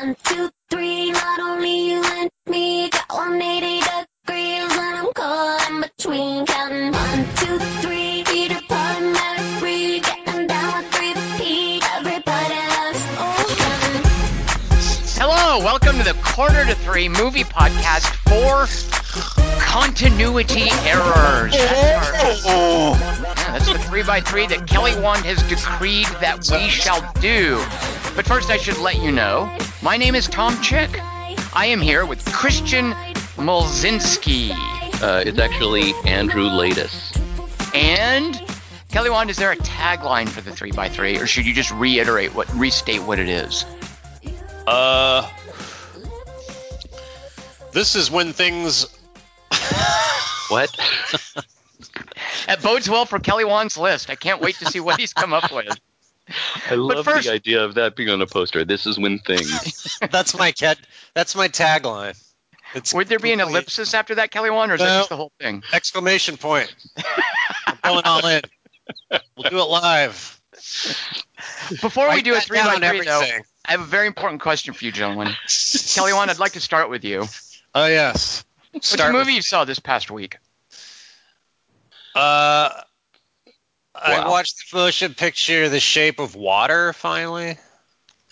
One, two, three, not only you and me, got 180 degrees, and I'm caught in between. Counting one, two, three, Peter Mary, getting down with three P. Everybody loves Hello, welcome to the Quarter to Three movie podcast for continuity errors. That's, our- that's the three by three that Kelly Wand has decreed that we shall do. But first, I should let you know my name is Tom Chick. I am here with Christian Molzinski. Uh, it's actually Andrew Ladis. And Kelly Wand, is there a tagline for the three by three, or should you just reiterate what restate what it is? Uh, this is when things. What? That bodes well for Kelly Wand's list. I can't wait to see what he's come up with. I love first- the idea of that being on a poster. This is when things. That's my cat. That's my tagline. It's Would there be an ellipsis after that, Kelly Wand, or is that just the whole thing? Exclamation point. I'm going all in. We'll do it live. Before we do a three by down, three, though. I have a very important question for you, gentlemen. Kelly Wand, I'd like to start with you. Oh yes. What's Start movie with- you saw this past week? Uh, I Wow. watched the motion picture The Shape of Water finally.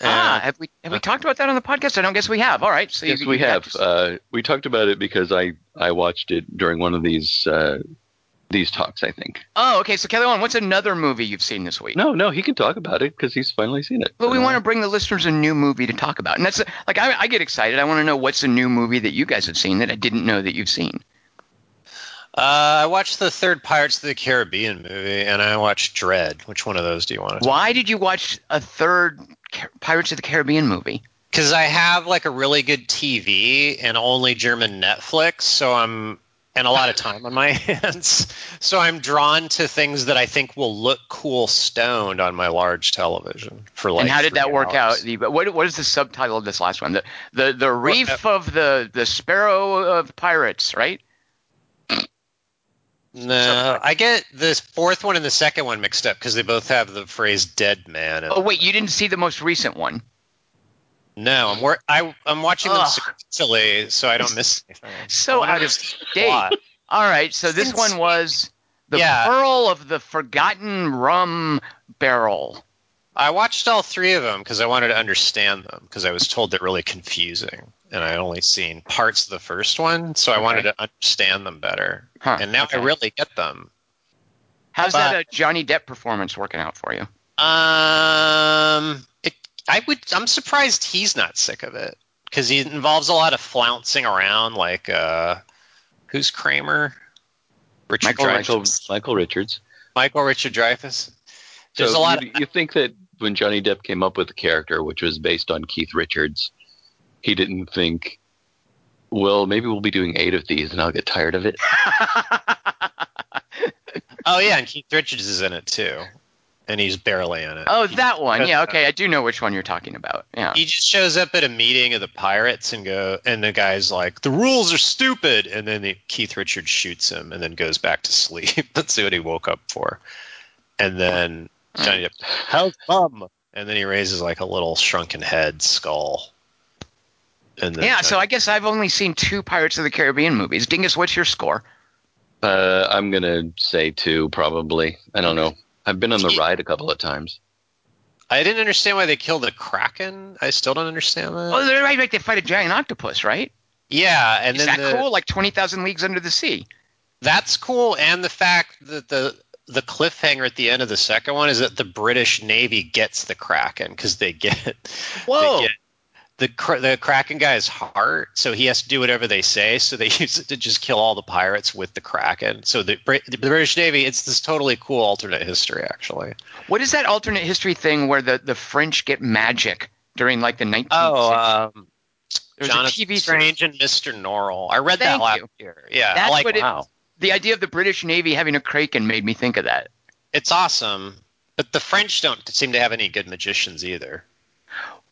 ah, And- have we have we talked about that on the podcast? I don't guess we have. All right, so yes, you, we you got have. Uh, we talked about it because I I watched it during one of these uh, these talks. I think. oh, okay. So Kelly Wand, what's another movie you've seen this week? No, no, he can talk about it because he's finally seen it. But we Uh, want to bring the listeners a new movie to talk about, and that's like I, I get excited. I want to know what's a new movie that you guys have seen that I didn't know that you've seen. Uh, I watched the third Pirates of the Caribbean movie, and I watched Dread. Which one of those do you want? to Why did you watch a third Pirates of the Caribbean movie? Because I have like a really good TV and only German Netflix, so I'm and a lot of time on my hands. So I'm drawn to things that I think will look cool stoned on my large television for like. and how did that work hours. out? The, what what is the subtitle of this last one? The the the reef of the the sparrow of pirates, right? No, I get this fourth one and the second one mixed up because they both have the phrase "dead man." Oh wait, you didn't see the most recent one. No, I'm wor- I, I'm watching them sequentially so I don't miss anything. So out of date. All right, so this Since- one was the Yeah. pearl of the forgotten rum barrel. I watched all three of them because I wanted to understand them because I was told they're really confusing, and I only seen parts of the first one, so I Okay. wanted to understand them better. Huh, and now okay. I really get them. How's but- that a Johnny Depp performance working out for you? Um, it, I would. I'm surprised he's not sick of it because he involves a lot of flouncing around. Like, uh, who's Kramer? Richard Michael Dreyfuss. Michael Michael Richards. Michael Richard Dreyfuss. There's so a lot You, of you think that when Johnny Depp came up with the character, which was based on Keith Richards, he didn't think, well, maybe we'll be doing eight of these and I'll get tired of it. oh yeah, and Keith Richards is in it too, and he's barely in it. Oh, He- that one. Yeah, okay, I do know which one you're talking about. Yeah. He just shows up at a meeting of the pirates and go, and the guy's like, "The rules are stupid," and then the, Keith Richards shoots him and then goes back to sleep. Let's see what he woke up for. And then Johnny Depp, how come? And then he raises like a little shrunken head skull. And then Yeah, so I guess I've only seen two Pirates of the Caribbean movies. Dingus, what's your score? Uh, I'm gonna say two, probably. I don't know. I've been on the ride a couple of times. I didn't understand why they killed the kraken. I still don't understand that. Oh, they're right, right. They fight a giant octopus, right? yeah, and Is then that the, cool? Like 20,000 Leagues Under the Sea. That's cool, and the fact that the the cliffhanger at the end of the second one is that the British Navy gets the Kraken because they get Whoa. they get the the Kraken guy's heart, so he has to do whatever they say. So they use it to just kill all the pirates with the Kraken. So the, the British Navy, it's this totally cool alternate history, actually. What is that alternate history thing where the, the French get magic during like the 19th Oh, century? um, There's a Jonathan TV series. Strange and Mr. Norrell. I read Thank that last you. year. Yeah, That's I like what it- wow. The idea of the British Navy having a Kraken made me think of that. it's awesome, but the French don't seem to have any good magicians either.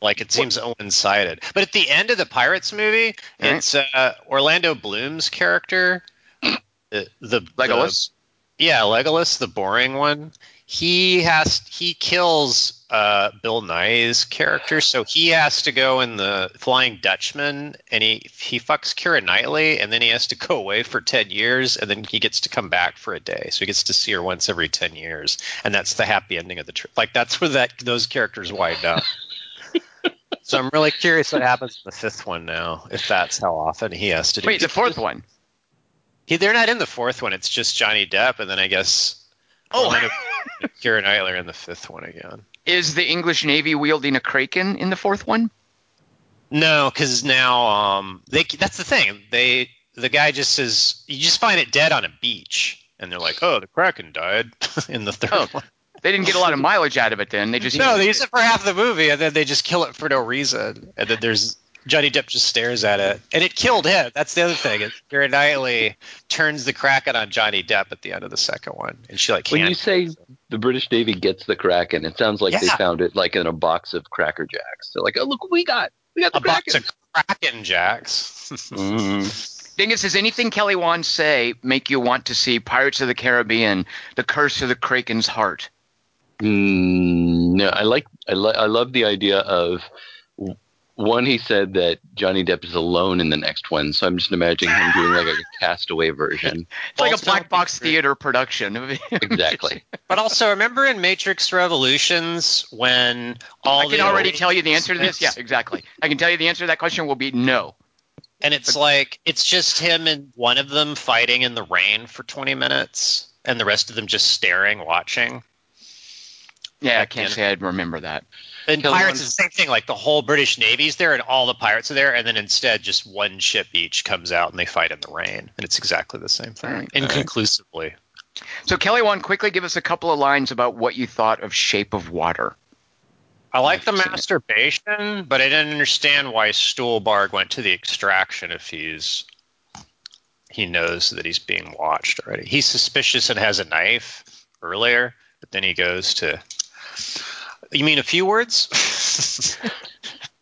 Like it seems one-sided. But at the end of the Pirates movie, Right. it's uh, Orlando Bloom's character, the, the Legolas? the- yeah, Legolas, the boring one. he has he kills uh, Bill Nighy's character, so he has to go in the Flying Dutchman, and he he fucks Keira Knightley, and then he has to go away for ten years, and then he gets to come back for a day, so he gets to see her once every ten years, and that's the happy ending of the trip. Like that's where that those characters wind up. so I'm really curious what happens in the fifth one now, if that's how often he has to do. Wait, the fourth one. He, they're not in the fourth one. It's just Johnny Depp, and then I guess Oh, Knightley are in the fifth one again. is the English Navy wielding a kraken in the fourth one? No, because now um, they that's the thing. They the guy just says you just find it dead on a beach, and they're like, oh, the kraken died in the third Oh. one. They didn't get a lot of mileage out of it. Then they just No, they use it for half the movie, and then they just kill it for no reason. And then there's Johnny Depp just stares at it, and it killed him. That's the other thing. Is Keira Knightley turns the kraken on Johnny Depp at the end of the second one, and she like When you say the British Navy gets the Kraken, it sounds like they found it like in a box of Cracker Jacks. They're like, oh look what we got, we got the a box of kraken jacks. Mhm. Dingus, does anything Kelly Wand say make you want to see Pirates of the Caribbean: The Curse of the Kraken's Heart? Mm, no, I like I, li- I love the idea of one. He said that Johnny Depp is alone in the next one, so I'm just imagining him doing like a castaway version. It's like a black box theater production. Exactly. But also, remember in Matrix Revolutions when all I can the already tell you the answer to this. Yeah, exactly. I can tell you the answer to that question will be no. and it's like it's just him and one of them fighting in the rain for 20 minutes, and the rest of them just staring, watching. Yeah, I can't you say I'd remember that. And Kill pirates one- is the same thing. Like the whole British Navy's there, and all the pirates are there, and then instead just one ship each comes out and they fight in the rain, and it's exactly the same thing, Right. inconclusively. So Kelly Wand, quickly give us a couple of lines about what you thought of Shape of Water. I like the I've it. masturbation, but I didn't understand why Stuhlbarg went to the extraction if he's he knows that he's being watched already. He's suspicious and has a knife earlier, but then he goes to. You mean a few words?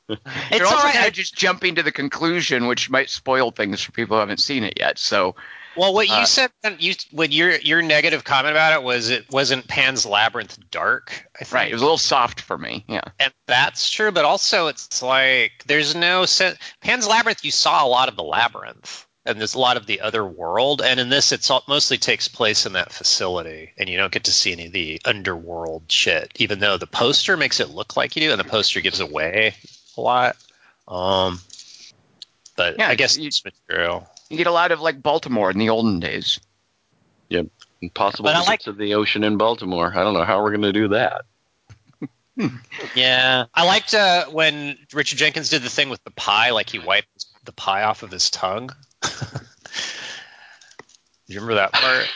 You're it's also all right. kind of just jumping to the conclusion, which might spoil things for people who haven't seen it yet. So Well, what you Uh, said, you when your your negative comment about it was it wasn't Pan's Labyrinth dark. I think. right, it was a little soft for me. Yeah, and that's true, but also it's like there's no sense. Pan's Labyrinth, you saw a lot of the labyrinth, and there's a lot of the other world, and in this, it's all, mostly takes place in that facility, and you don't get to see any of the underworld shit. Even though the poster makes it look like you do, and the poster gives away a lot. Um, but Yeah, I guess you- it's material. you get a lot of like Baltimore in the olden days. Possible But I visits like- of the ocean in Baltimore. I don't know how we're going to do that. Yeah, I liked uh, when Richard Jenkins did the thing with the pie, like he wiped the pie off of his tongue. you remember that part?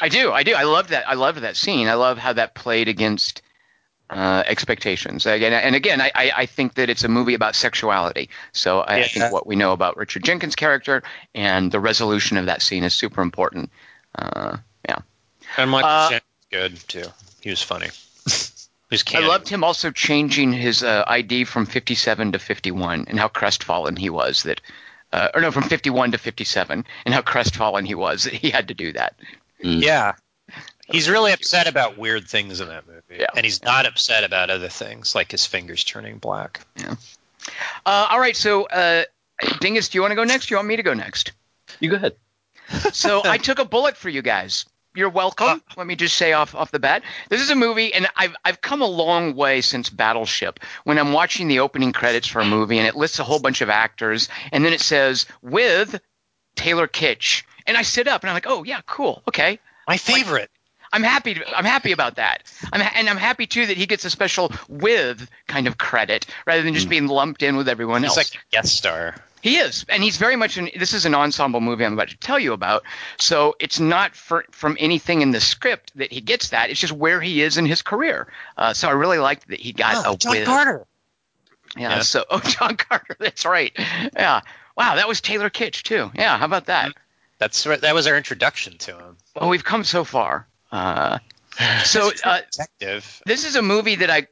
I do, I do. I love that. I loved that scene. I love how that played against uh, expectations. Again, and again, I, I, I think that it's a movie about sexuality. So I, I think what we know about Richard Jenkins' character and the resolution of that scene is super important. Uh, yeah, And Michael Uh, good too. He was funny. he was I loved him also changing his uh, ID from 57 to 51 and how crestfallen he was that. Uh, or no, from 51 to 57, and how crestfallen he was that he had to do that. Yeah. He's really upset about weird things in that movie. Yeah. And he's not upset about other things, like his fingers turning black. Uh, all right, so uh, Dingus, do you want to go next? Do you want me to go next? You go ahead. So I took a bullet for you guys. You're welcome. Uh, Let me just say off off the bat, this is a movie, and I've I've come a long way since Battleship. When I'm watching the opening credits for a movie, and it lists a whole bunch of actors, and then it says with Taylor Kitsch, and I sit up and I'm like, oh yeah, cool, okay. My favorite. I'm happy. To, I'm happy about that. I'm ha- and I'm happy too that he gets a special with kind of credit rather than just mm. being lumped in with everyone He's else. like a guest star. He is, and he's very much. An, this is an ensemble movie I'm about to tell you about, so it's not for, from anything in the script that he gets that. It's just where he is in his career. Uh, so I really liked that he got Oh, a John with. Carter. Yeah, Yeah. So, oh, John Carter. That's right. Yeah. Wow, that was Taylor Kitsch too. Yeah. How about that? That's right. That was our introduction to him. Well, we've come so far. Uh, so uh, Detective. this is a movie that I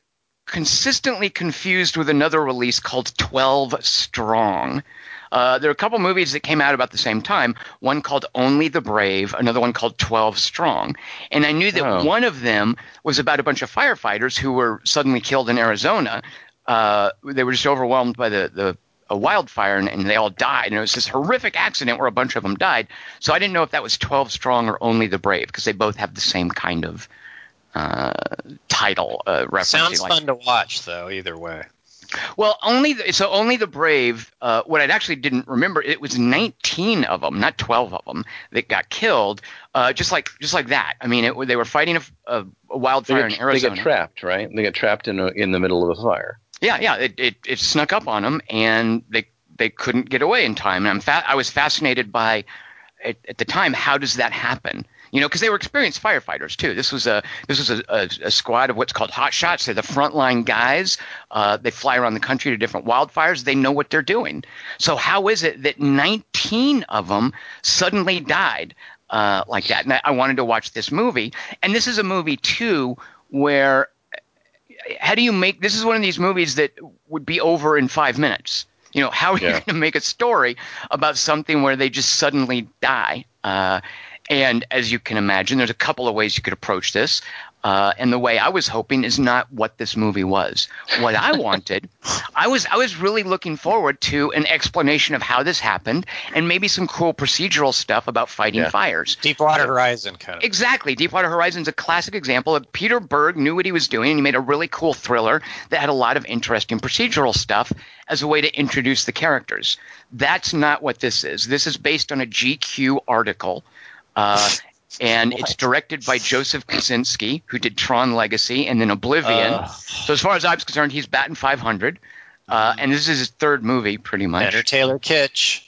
consistently confused with another release called 12 Strong. Uh, there are a couple movies that came out about the same time. One called Only the Brave, another one called Twelve Strong. And I knew that Oh. one of them was about a bunch of firefighters who were suddenly killed in Arizona. Uh, they were just overwhelmed by the the a wildfire and, and they all died. And it was this horrific accident where a bunch of them died. So I didn't know if that was 12 Strong or Only the Brave because they both have the same kind of uh, title uh, referencing. Sounds like, fun to watch, though. Either way. Well, only the, so only the brave. Uh, what I actually didn't remember, it was 19 of them, not 12 of them, that got killed. Uh, just like just like that. I mean, it, they were fighting a, a, a wildfire get, in Arizona. they get trapped, right? They get trapped in a, in the middle of a fire. Yeah, yeah. It, it, it snuck up on them, and they they couldn't get away in time. And I'm fa- I was fascinated by at, at the time how does that happen? You know, because they were experienced firefighters too. This was a this was a, a, a squad of what's called hot shots. They're the frontline guys. Uh, they fly around the country to different wildfires. They know what they're doing. So how is it that 19 of them suddenly died uh, like that? And I, I wanted to watch this movie, and this is a movie too where how do you make this is one of these movies that would be over in five minutes you know how are you going to make a story about something where they just suddenly die uh, and as you can imagine there's a couple of ways you could approach this uh, and the way I was hoping is not what this movie was. What I wanted, I was I was really looking forward to an explanation of how this happened, and maybe some cool procedural stuff about fighting Yeah. fires. Deepwater Horizon kind of. Exactly. Deepwater Horizon's a classic example of Peter Berg knew what he was doing and he made a really cool thriller that had a lot of interesting procedural stuff as a way to introduce the characters. That's not what this is. This is based on a GQ article. Uh, and it's directed by Joseph Kosinski, who did Tron Legacy and then Oblivion. Ugh. so as far as I'm concerned, he's batting 500. Uh, and this is his third movie, pretty much. Enter Taylor Kitsch.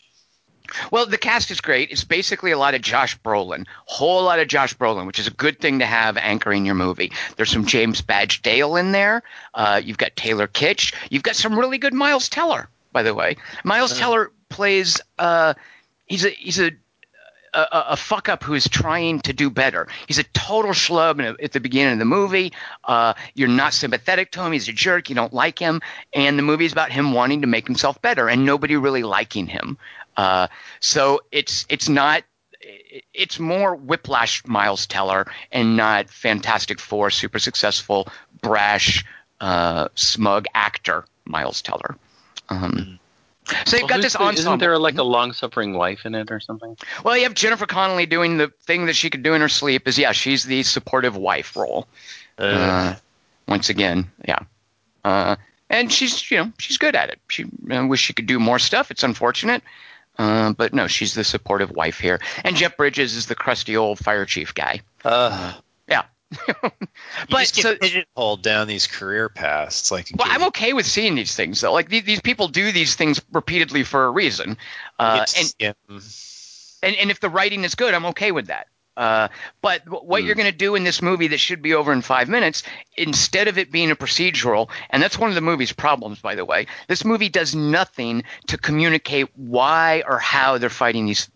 Well, the cast is great. It's basically a lot of Josh Brolin, whole lot of Josh Brolin, which is a good thing to have anchoring your movie. There's some James Badge Dale in there. Uh, you've got Taylor Kitsch. You've got some really good Miles Teller, by the way. Miles Teller plays. Uh, he's a he's a a, a- a fuck up who is trying to do better. He's a total schlub in- at the beginning of the movie. Uh, you're not sympathetic to him. He's a jerk. You don't like him. And the movie is about him wanting to make himself better and nobody really liking him. Uh, so it's it's not. It's more Whiplash Miles Teller and not Fantastic Four super successful brash uh, smug actor Miles Teller. Um, so you've Well, got this ensemble. Isn't there like a long-suffering wife in it or something? Well, you have Jennifer Connelly doing the thing that she could do in her sleep. Is yeah, she's the supportive wife role. Uh, once again, yeah, uh, and she's you know she's good at it. She I wish she could do more stuff. It's unfortunate, uh, but no, she's the supportive wife here. And Jeff Bridges is the crusty old fire chief guy. Uh, Yeah, you but just get so- pigeonholed down these career paths. Like well, I'm okay with seeing these things though. Like these, these people do these things repeatedly for a reason, uh, and yeah. and, and if the writing is good, I'm okay with that. Uh, but what Hmm. you're going to do in this movie that should be over in five minutes, instead of it being a procedural, and that's one of the movie's problems, by the way, this movie does nothing to communicate why or how they're fighting these.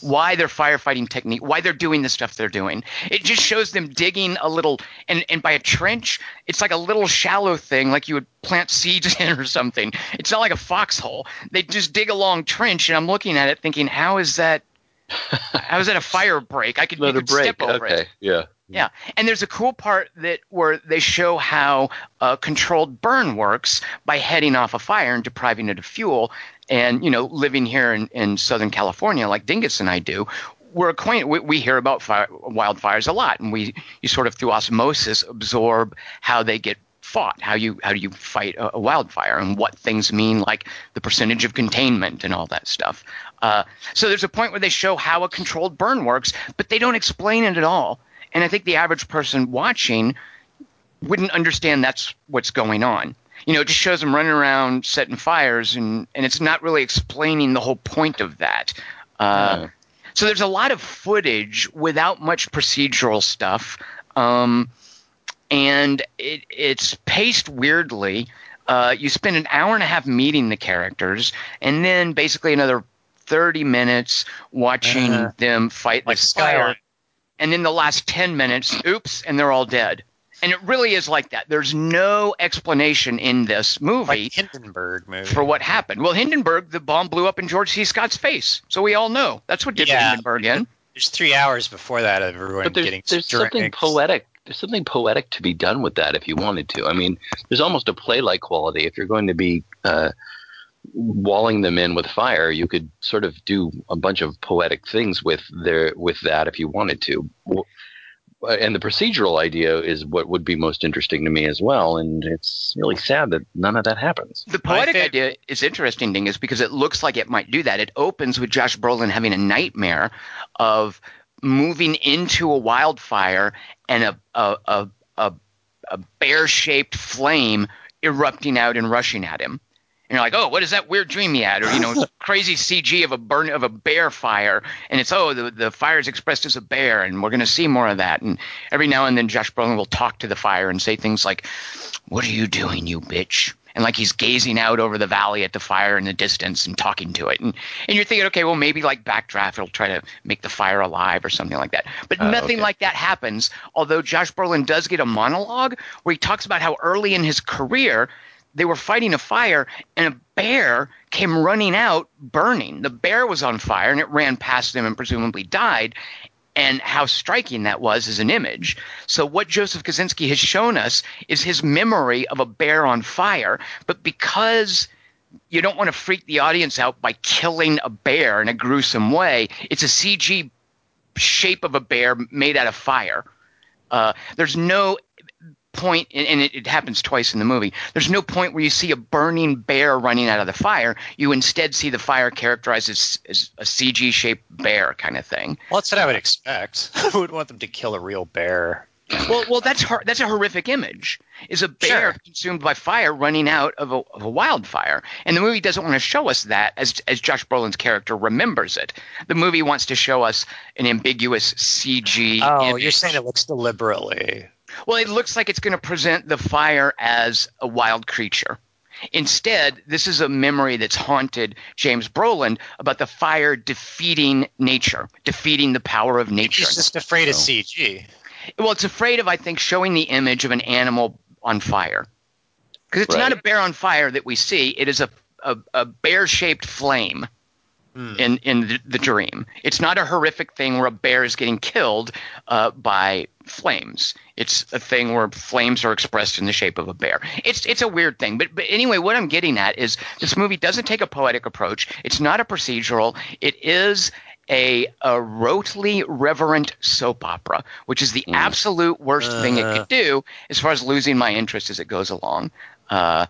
Why their firefighting technique, why they're doing the stuff they're doing. It just shows them digging a little, and, and by a trench, it's like a little shallow thing, like you would plant seeds in or something. It's not like a foxhole. They just dig a long trench, and I'm looking at it thinking, how is that how is that a fire break? I could, you could break. step over Okay, it. yeah. Yeah, and there's a cool part that where they show how uh, controlled burn works by heading off a fire and depriving it of fuel. And you know, living here in, in Southern California, like Dingus and I do, we're acquainted. We, we hear about fire, wildfires a lot, and we you sort of through osmosis absorb how they get fought, how you how do you fight a, a wildfire, and what things mean, like the percentage of containment and all that stuff. Uh, so there's a point where they show how a controlled burn works, but they don't explain it at all. And I think the average person watching wouldn't understand that's what's going on. You know, it just shows them running around setting fires, and, and it's not really explaining the whole point of that. Uh, Yeah. So there's a lot of footage without much procedural stuff, um, and it, it's paced weirdly. Uh, you spend an hour and a half meeting the characters, and then basically another 30 minutes watching Uh-huh. them fight Like this fire Skyline. and then the last 10 minutes, oops, and they're all dead. And it really is like that. There's no explanation in this movie Like Hindenburg movie. for what happened. Well, Hindenburg, the bomb blew up in George C. Scott's face, so we all know that's what did Yeah. Hindenburg in. There's three hours before that of everyone But there's, getting there's something poetic. There's something poetic to be done with that if you wanted to. I mean, there's almost a play-like quality. If you're going to be uh, walling them in with fire, you could sort of do a bunch of poetic things with their with that if you wanted to. W- And the procedural idea is what would be most interesting to me as well. And it's really sad that none of that happens. The poetic fav- idea is interesting, Dingus, because it looks like it might do that. It opens with Josh Brolin having a nightmare of moving into a wildfire and a a a, a, a bear shaped flame erupting out and rushing at him. And you're like, oh, what is that weird dream he had? Or you know, crazy CG of a burn of a bear fire, and it's oh, the the fire is expressed as a bear, and we're going to see more of that. And every now and then, Josh Brolin will talk to the fire and say things like, "What are you doing, you bitch?" And like he's gazing out over the valley at the fire in the distance and talking to it, and and you're thinking, okay, well maybe like Backdraft it'll try to make the fire alive or something like that. But Oh, nothing okay. like that happens. Although Josh Brolin does get a monologue where he talks about how early in his career they were fighting a fire and a bear came running out burning. The bear was on fire and it ran past them and presumably died. And how striking that was as an image. So, what Joseph Kosinski has shown us is his memory of a bear on fire. But because you don't want to freak the audience out by killing a bear in a gruesome way, it's a CG shape of a bear made out of fire. Uh, there's no point, and it, it happens twice in the movie. There's no point where you see a burning bear running out of the fire. You instead see the fire characterized as, as a CG shaped bear kind of thing. Well, that's what I would expect. I would want them to kill a real bear. Well, well, that's hor- that's a horrific image. Is a bear Sure. consumed by fire running out of a, of a wildfire, and the movie doesn't want to show us that as as Josh Brolin's character remembers it. The movie wants to show us an ambiguous CG. Oh, image. you're saying it looks deliberately. Well, it looks like it's going to present the fire as a wild creature. Instead, this is a memory that's haunted James Brolin about the fire defeating nature, defeating the power of nature. He's just afraid of oh. CG. Well, it's afraid of, I think, showing the image of an animal on fire. Because it's not a bear on fire that we see. It is a, a, a bear shaped flame Hmm. in, in the, the dream. It's not a horrific thing where a bear is getting killed uh, by flames. It's a thing where flames are expressed in the shape of a bear. It's it's a weird thing. But but anyway, what I'm getting at is this movie doesn't take a poetic approach. It's not a procedural. It is a, a rotely reverent soap opera, which is the Mm. absolute worst thing it Uh. could do as far as losing my interest as it goes along. Uh,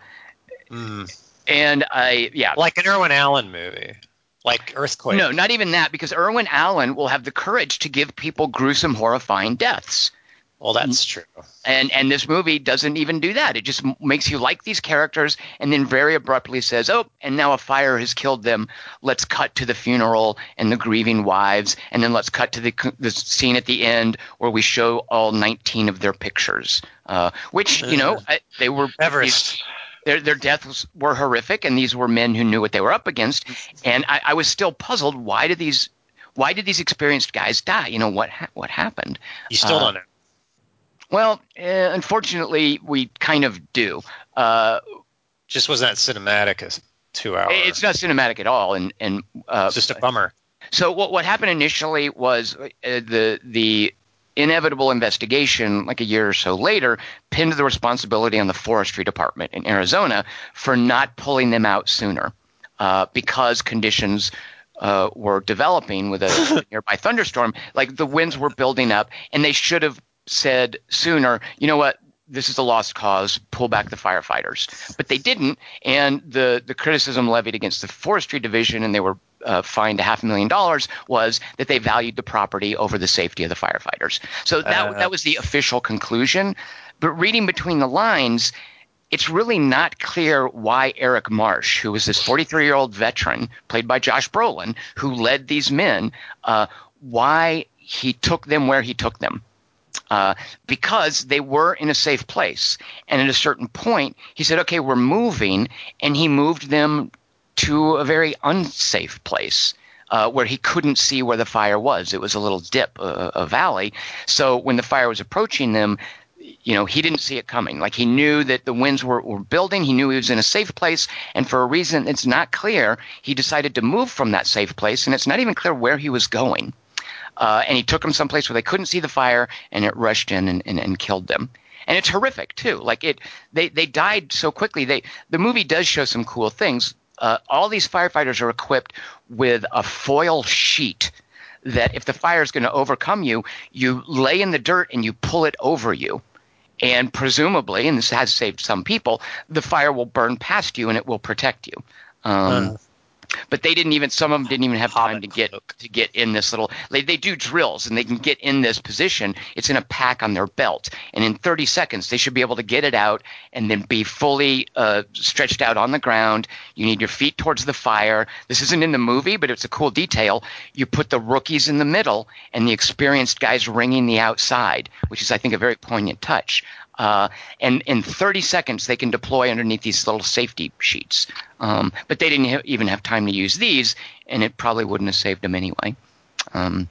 Hmm. and I yeah, Like an Irwin Allen movie. Like Earthquake. no, not even that, because Irwin Allen will have the courage to give people gruesome, horrifying deaths. Well, that's true. And and this movie doesn't even do that. It just makes you like these characters, and then very abruptly says, "Oh, and now a fire has killed them. Let's cut to the funeral and the grieving wives, and then let's cut to the the scene at the end where we show all 19 of their pictures, uh, which you know I- they were Everest. Their their deaths were horrific, and these were men who knew what they were up against. And I, I was still puzzled. Why did these why did these experienced guys die? You know what ha- what happened? You still Uh, don't know. Well, uh, unfortunately, we kind of do. Uh, Just wasn't that cinematic as two hours. it's not cinematic at all, and and uh, It's just a bummer. So what what happened initially was uh, the the inevitable investigation, like a year or so later, pinned the responsibility on the forestry department in Arizona for not pulling them out sooner, uh, because conditions. Uh, were developing with a nearby thunderstorm. Like the winds were building up, and they should have said sooner, you know what, this is a lost cause, pull back the firefighters. But they didn't, and the, the criticism levied against the forestry division, and they were uh, fined a half a million dollars, was that they valued the property over the safety of the firefighters. So that, Uh. that was the official conclusion. But reading between the lines, it's really not clear why Eric Marsh, who was this 43 year old veteran played by Josh Brolin, who led these men, uh, why he took them where he took them. Uh, because they were in a safe place. And at a certain point, he said, okay, we're moving. And he moved them to a very unsafe place. Uh, where he couldn't see where the fire was. It was a little dip, a, a valley. So when the fire was approaching them, you know, he didn't see it coming. Like he knew that the winds were, were building. He knew he was in a safe place. And for a reason that's not clear, he decided to move from that safe place. And it's not even clear where he was going. Uh, and he took them someplace where they couldn't see the fire and it rushed in and, and, and killed them. And it's horrific too. Like it, they, they died so quickly. They, the movie does show some cool things. Uh, all these firefighters are equipped with a foil sheet that if the fire is going to overcome you, you lay in the dirt and you pull it over you. And presumably, and this has saved some people, the fire will burn past you and it will protect you. Um, Uh. But they didn't even some of them didn't even have time Hobbit to get cloak. to get in this little they, they do drills and they can get in this position. It's in a pack on their belt. And in 30 seconds they should be able to get it out and then be fully uh, stretched out on the ground. You need your feet towards the fire. This isn't in the movie but it's a cool detail. You put the rookies in the middle and the experienced guys ringing the outside which is i think a very poignant touch uh, and in 30 seconds they can deploy underneath these little safety sheets. Um, but they didn't ha- even have time to use these, and it probably wouldn't have saved them anyway. Um,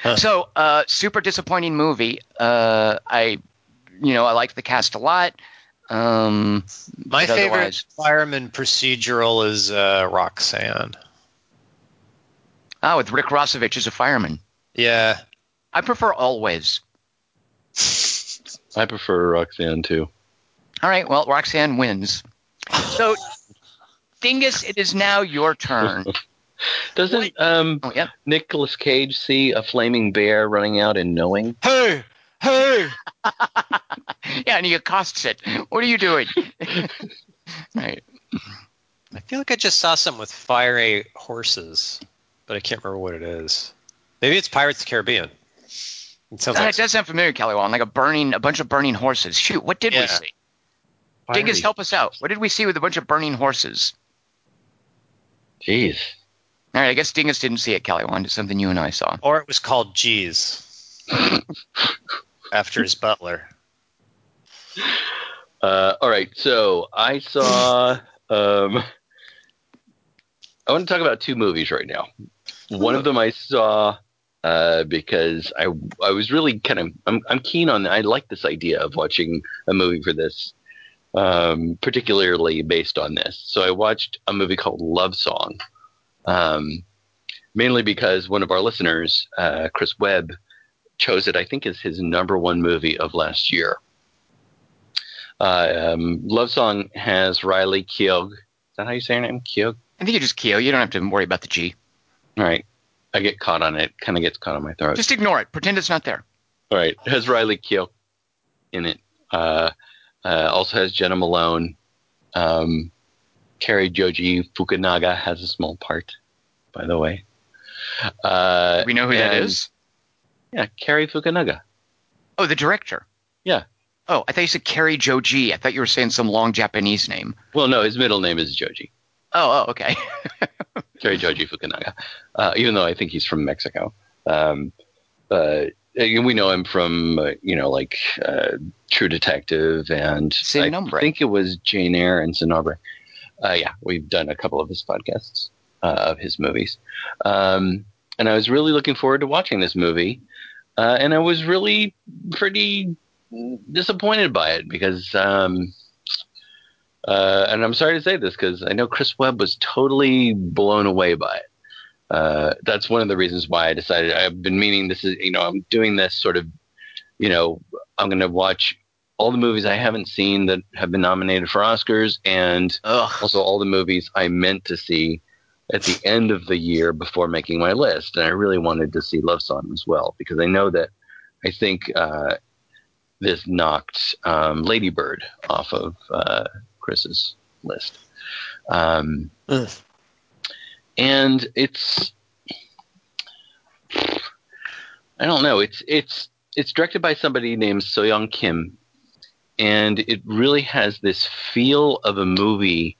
Huh. So, uh, super disappointing movie. Uh, I, you know, I like the cast a lot. Um, My favorite otherwise- fireman procedural is uh, Roxanne. oh, with Rick Rossovich as a fireman. Yeah. I prefer Always. I prefer Roxanne too. All right, well, Roxanne wins. So, Dingus, it is now your turn. Doesn't um, Oh, yeah. Nicolas Cage see a flaming bear running out and knowing? Hey, hey. Yeah, and he accosts it. What are you doing? right. I feel like I just saw something with fiery horses, but I can't remember what it is. Maybe it's Pirates of the Caribbean. It sounds like it does sound familiar, Kelly Wall, like a burning, a bunch of burning horses. Shoot, what did we Yeah. see? Dingus, help us out. What did we see with a bunch of burning horses? Jeez. All right, I guess Dingus didn't see it, Kelly Wand. It's something you and I saw. or it was called G's after his butler. Uh, all right, so I saw. Um, I want to talk about two movies right now. One of them I saw uh, because I I was really kind of I'm I'm keen on I like this idea of watching a movie for this, um, particularly based on this. So I watched a movie called Love Song, um, mainly because one of our listeners, uh, Chris Webb, chose it. I think as his number one movie of last year. Uh, um, Love Song has Riley Keough. Is that how you say her name? Keough. I think you just Keo. You don't have to worry about the G. All right. I get caught on it. Kind of gets caught on my throat. Just ignore it. Pretend it's not there. All right. It has Riley Keough in it. Uh, uh, also has Jena Malone. Um, Cary Joji Fukunaga has a small part, by the way. Uh, we know who that and- is? Yeah, Cary Fukunaga. Oh, the director. Yeah. Oh, I thought you said Cary Joji. I thought you were saying some long Japanese name. Well, no, his middle name is Joji. Oh, oh, okay. Cary Joji Fukunaga, uh, even though I think he's from Mexico. Um, uh, we know him from, uh, you know, like uh, True Detective and Sin I think it was Jane Eyre and Sin Nombre. Uh, yeah, we've done a couple of his podcasts uh, of his movies. Um, and I was really looking forward to watching this movie. Uh, and I was really pretty disappointed by it because um, uh, and I'm sorry to say this because I know Chris Webb was totally blown away by it. Uh, that's one of the reasons why I decided I've been meaning this is, you know, I'm doing this sort of, you know, I'm going to watch all the movies I haven't seen that have been nominated for Oscars and Ugh. also all the movies I meant to see at the end of the year before making my list. And I really wanted to see Love Song as well because I know that I think uh, this knocked um, Lady Bird off of uh, Chris's list. Um, and it's I don't know. It's it's it's directed by somebody named So Yong Kim, and it really has this feel of a movie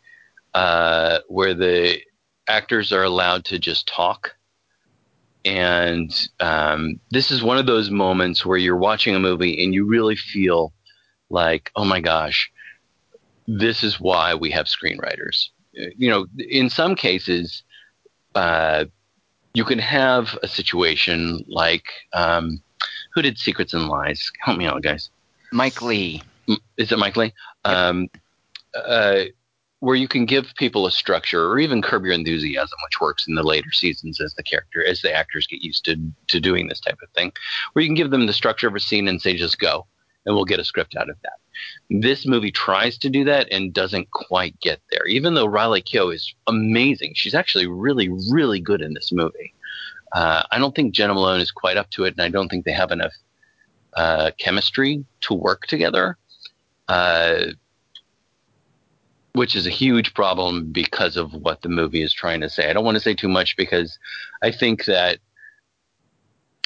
uh, where the actors are allowed to just talk. And um, this is one of those moments where you're watching a movie and you really feel like, oh my gosh, this is why we have screenwriters. You know, in some cases, uh, you can have a situation like um, who did Secrets and Lies? Help me out, guys. Mike Leigh. is it Mike Leigh? Um, uh, where you can give people a structure, or even curb your enthusiasm, which works in the later seasons as the character, as the actors get used to to doing this type of thing, where you can give them the structure of a scene and say, just go, and we'll get a script out of that. This movie tries to do that and doesn't quite get there. Even though Riley Keough is amazing, she's actually really, really good in this movie. Uh, I don't think Jena Malone is quite up to it, and I don't think they have enough uh, chemistry to work together. Uh, which is a huge problem because of what the movie is trying to say. I don't want to say too much because I think that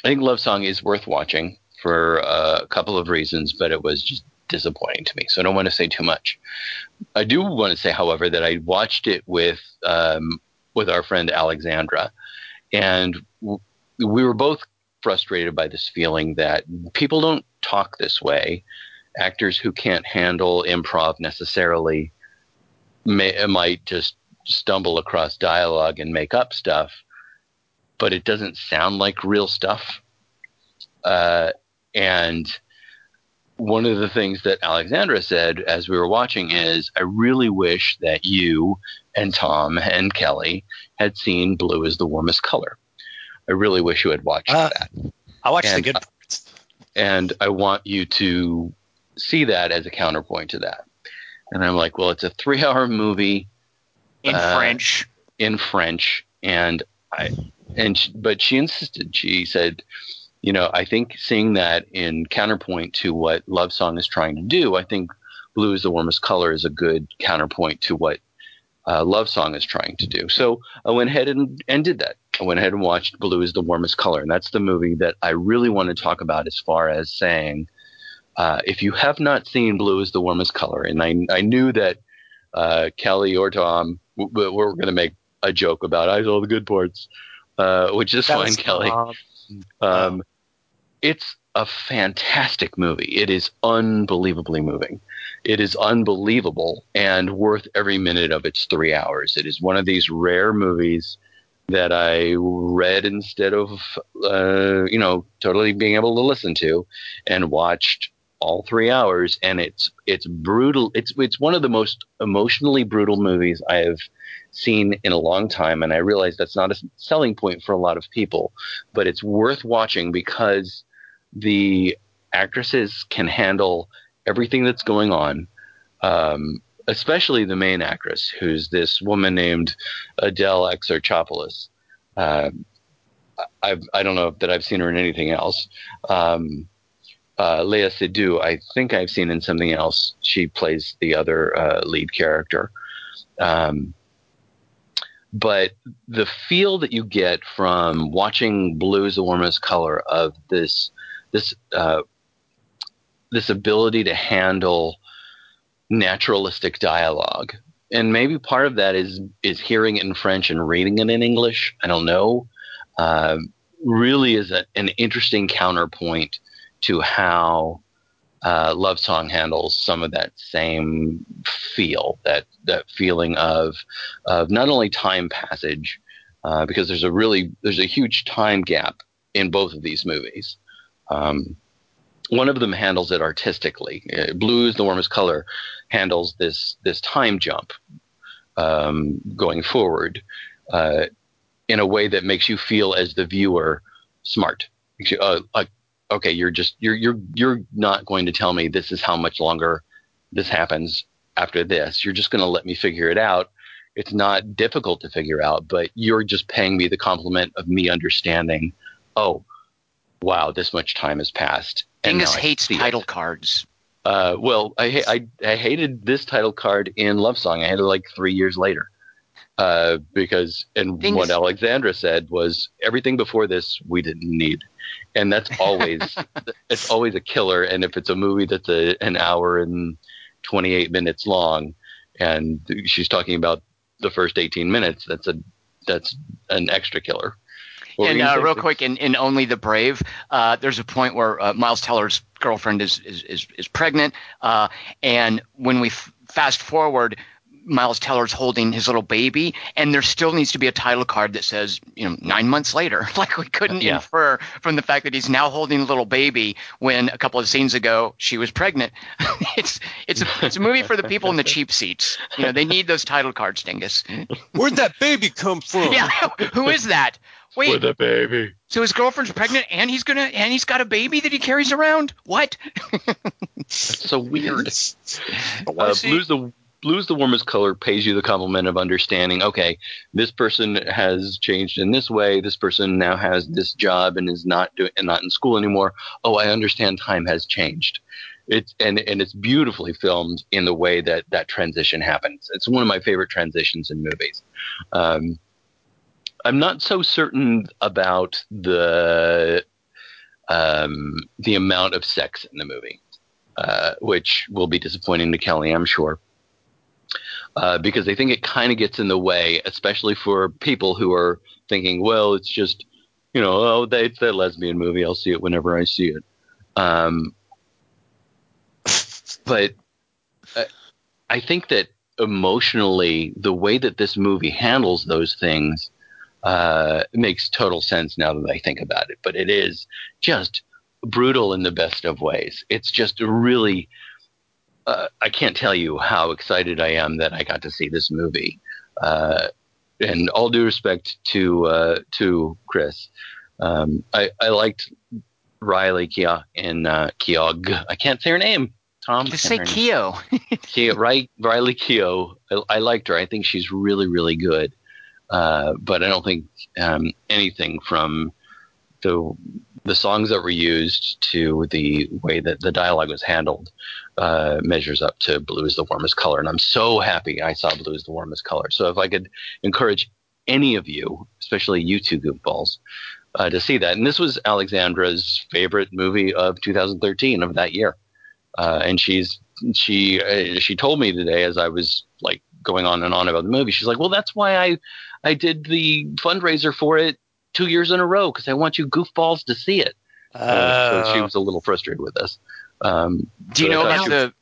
I think Love Song is worth watching for a couple of reasons, but it was just disappointing to me. So I don't want to say too much. I do want to say, however, that I watched it with um, with our friend Alexandra, and we were both frustrated by this feeling that people don't talk this way. Actors who can't handle improv necessarily may, might just stumble across dialogue and make up stuff, but it doesn't sound like real stuff. Uh, and one of the things that Alexandra said as we were watching is, I really wish that you and Tom and Kelly had seen Blue is the Warmest Color. I really wish you had watched Uh, that. I watched the good parts. And I want you to see that as a counterpoint to that. And I'm like, well, it's a three hour movie In Uh, French. in French, and I and sh- but she insisted. She said, you know, I think seeing that in counterpoint to what Love Song is trying to do, I think Blue is the warmest color is a good counterpoint to what uh, Love Song is trying to do. So I went ahead and, and did that. I went ahead and watched Blue is the warmest color, and that's the movie that I really want to talk about as far as saying. Uh, if you have not seen Blue is the warmest color, and I, I knew that uh, Kelly or Tom w- w- were going to make a joke about I saw the good parts, uh, which is That fine, Kelly. Um, it's a fantastic movie. It is unbelievably moving. It is unbelievable and worth every minute of its three hours. It is one of these rare movies that I read instead of, uh, you know, totally being able to listen to, and watched all three hours. And it's it's brutal. It's it's one of the most emotionally brutal movies I have seen in a long time. And I realize that's not a selling point for a lot of people, but it's worth watching because the actresses can handle everything that's going on. Um, especially the main actress, who's this woman named Adele Exarchopoulos. Um, I've, I don't know that I've seen her in anything else. Um, uh, Lea Seydoux, I think I've seen in something else. She plays the other uh, lead character. Um, but the feel that you get from watching Blue is the warmest color of this this uh, this ability to handle naturalistic dialogue, and maybe part of that is is hearing it in French and reading it in English. I don't know. Um, really is a, an interesting counterpoint to how uh, Love Song handles some of that same feel, that that feeling of of not only time passage, uh, because there's a really there's a huge time gap in both of these movies. Um, one of them handles it artistically. Uh, Blue is the warmest color handles this this time jump um, going forward uh, in a way that makes you feel as the viewer smart. You, uh, like, okay, you're just you're you're you're not going to tell me this is how much longer this happens after this. You're just going to let me figure it out. It's not difficult to figure out, but you're just paying me the compliment of me understanding. Oh, wow, this much time has passed. and Dingus hates see it. title cards. Uh, well, I, I I hated this title card in Love Song. I had it like three years later, uh, because and Things- what Alexandra said was everything before this we didn't need, and that's always it's always a killer. And if it's a movie that's a, an hour and twenty eight minutes long, and she's talking about the first eighteen minutes, that's a that's an extra killer. What were And uh, real quick, in, in Only the Brave, uh, there's a point where uh, Miles Teller's girlfriend is is is, is pregnant, uh, and when we f- fast forward, Miles Teller's holding his little baby, and there still needs to be a title card that says, you know, nine months later. Like we couldn't Yeah. infer from the fact that he's now holding a little baby when a couple of scenes ago she was pregnant. it's it's a it's a movie for the people in the cheap seats. You know, they need those title cards, Dingus. Where'd that baby come from? Yeah, who is that? Wait, With a baby. so his girlfriend's pregnant, and he's gonna and he's got a baby that he carries around. What? That's so weird. Uh, blues the blues the warmest color pays you the compliment of understanding. Okay, this person has changed in this way. This person now has this job and is not doing and not in school anymore. Oh, I understand. Time has changed. It's and and it's beautifully filmed in the way that that transition happens. It's one of my favorite transitions in movies. Um, I'm not so certain about the um, the amount of sex in the movie uh, which will be disappointing to Kelly, I'm sure. Uh, because I think it kind of gets in the way, especially for people who are thinking, well, it's just, you know, oh, they, it's that lesbian movie. I'll see it whenever I see it. Um, but I, I think that emotionally, the way that this movie handles those things uh, makes total sense now that I think about it. But it is just brutal in the best of ways. It's just really, uh, I can't tell you how excited I am that I got to see this movie. Uh, and all due respect to uh, to Chris, um, I, I liked Riley Keough in uh, Keogh. I can't say her name. Tom, Just say can't say her name. Keo. Keogh, Riley Keough, I, I liked her. I think she's really, really good. Uh, but I don't think um, anything from the the songs that were used to the way that the dialogue was handled uh, measures up to Blue is the warmest color. And I'm so happy I saw Blue is the warmest color. So if I could encourage any of you, especially you two goofballs, uh, to see that. And this was Alexandra's favorite movie of 2013 of that year. Uh, and she's she uh, she told me today as I was like going on and on about the movie. She's like, "Well, that's why I I did the fundraiser for it two years in a row because I want you goofballs to see it." Uh, so she Oh. was a little frustrated with us. Um, Do you know about the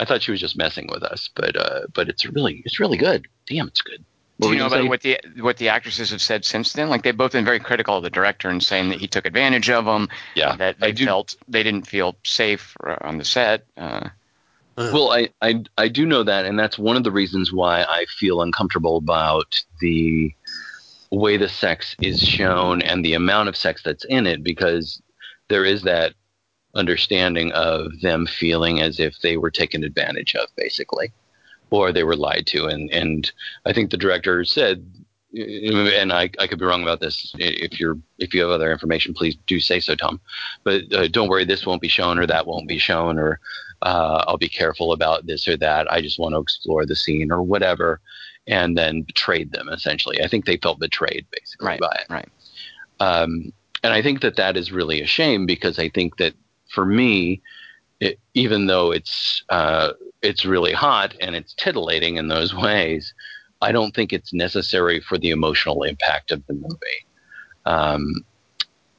I thought she was just messing with us, but uh, but it's really it's really good. Damn, it's good. Do What you know about what the what the actresses have said since then? Like they've both been very critical of the director and saying that he took advantage of them. Yeah, that they felt they didn't feel safe uh, on the set. Uh, Well, I, I I do know that, and that's one of the reasons why I feel uncomfortable about the way the sex is shown and the amount of sex that's in it, because there is that understanding of them feeling as if they were taken advantage of, basically, or they were lied to, and and I think the director said. And I, I could be wrong about this. If you're if you have other information, please do say so, Tom. But uh, don't worry, this won't be shown or that won't be shown or uh, I'll be careful about this or that. I just want to explore the scene or whatever, and then betrayed them essentially. I think they felt betrayed basically right, by it. right. Um, and I think that that is really a shame because I think that for me, it, even though it's uh, it's really hot and it's titillating in those ways, I don't think it's necessary for the emotional impact of the movie. Um,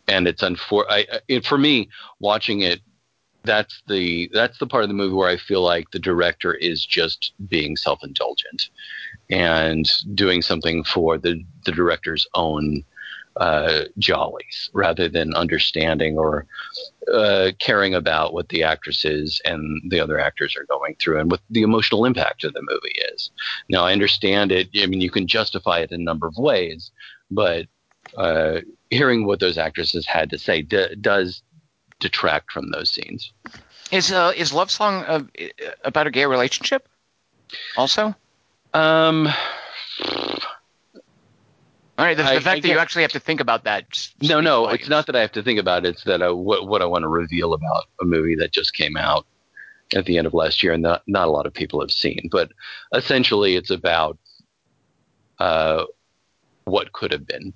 and it's unfor- I, I- it, for me watching it that's the that's the part of the movie where I feel like the director is just being self-indulgent and doing something for the the director's own uh, jollies rather than understanding or uh, caring about what the actresses and the other actors are going through and what the emotional impact of the movie is. Now I understand it. I mean, you can justify it in a number of ways, but uh, hearing what those actresses had to say d- does detract from those scenes. Is uh, is Love Song uh, about a gay relationship? Also, Um, all right. The, the I- fact I that you actually have to think about that. no, no, volumes. it's not that I have to think about it. It's that I, what, what I want to reveal about a movie that just came out at the end of last year and not, not a lot of people have seen. But essentially, it's about uh, what could have been.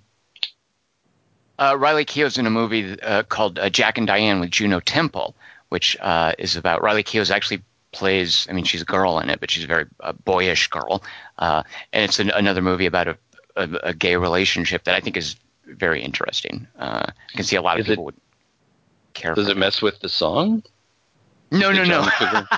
Uh, Riley Keough's in a movie uh, called uh, Jack and Diane with Juno Temple, which uh, is about Riley Keough's actually plays. I mean, she's a girl in it, but she's a very uh, boyish girl, uh, and it's an, another movie about a, a, a gay relationship that I think is very interesting. Uh, I can see a lot of Is it- people would care. Does it mess with the song? No, no, no,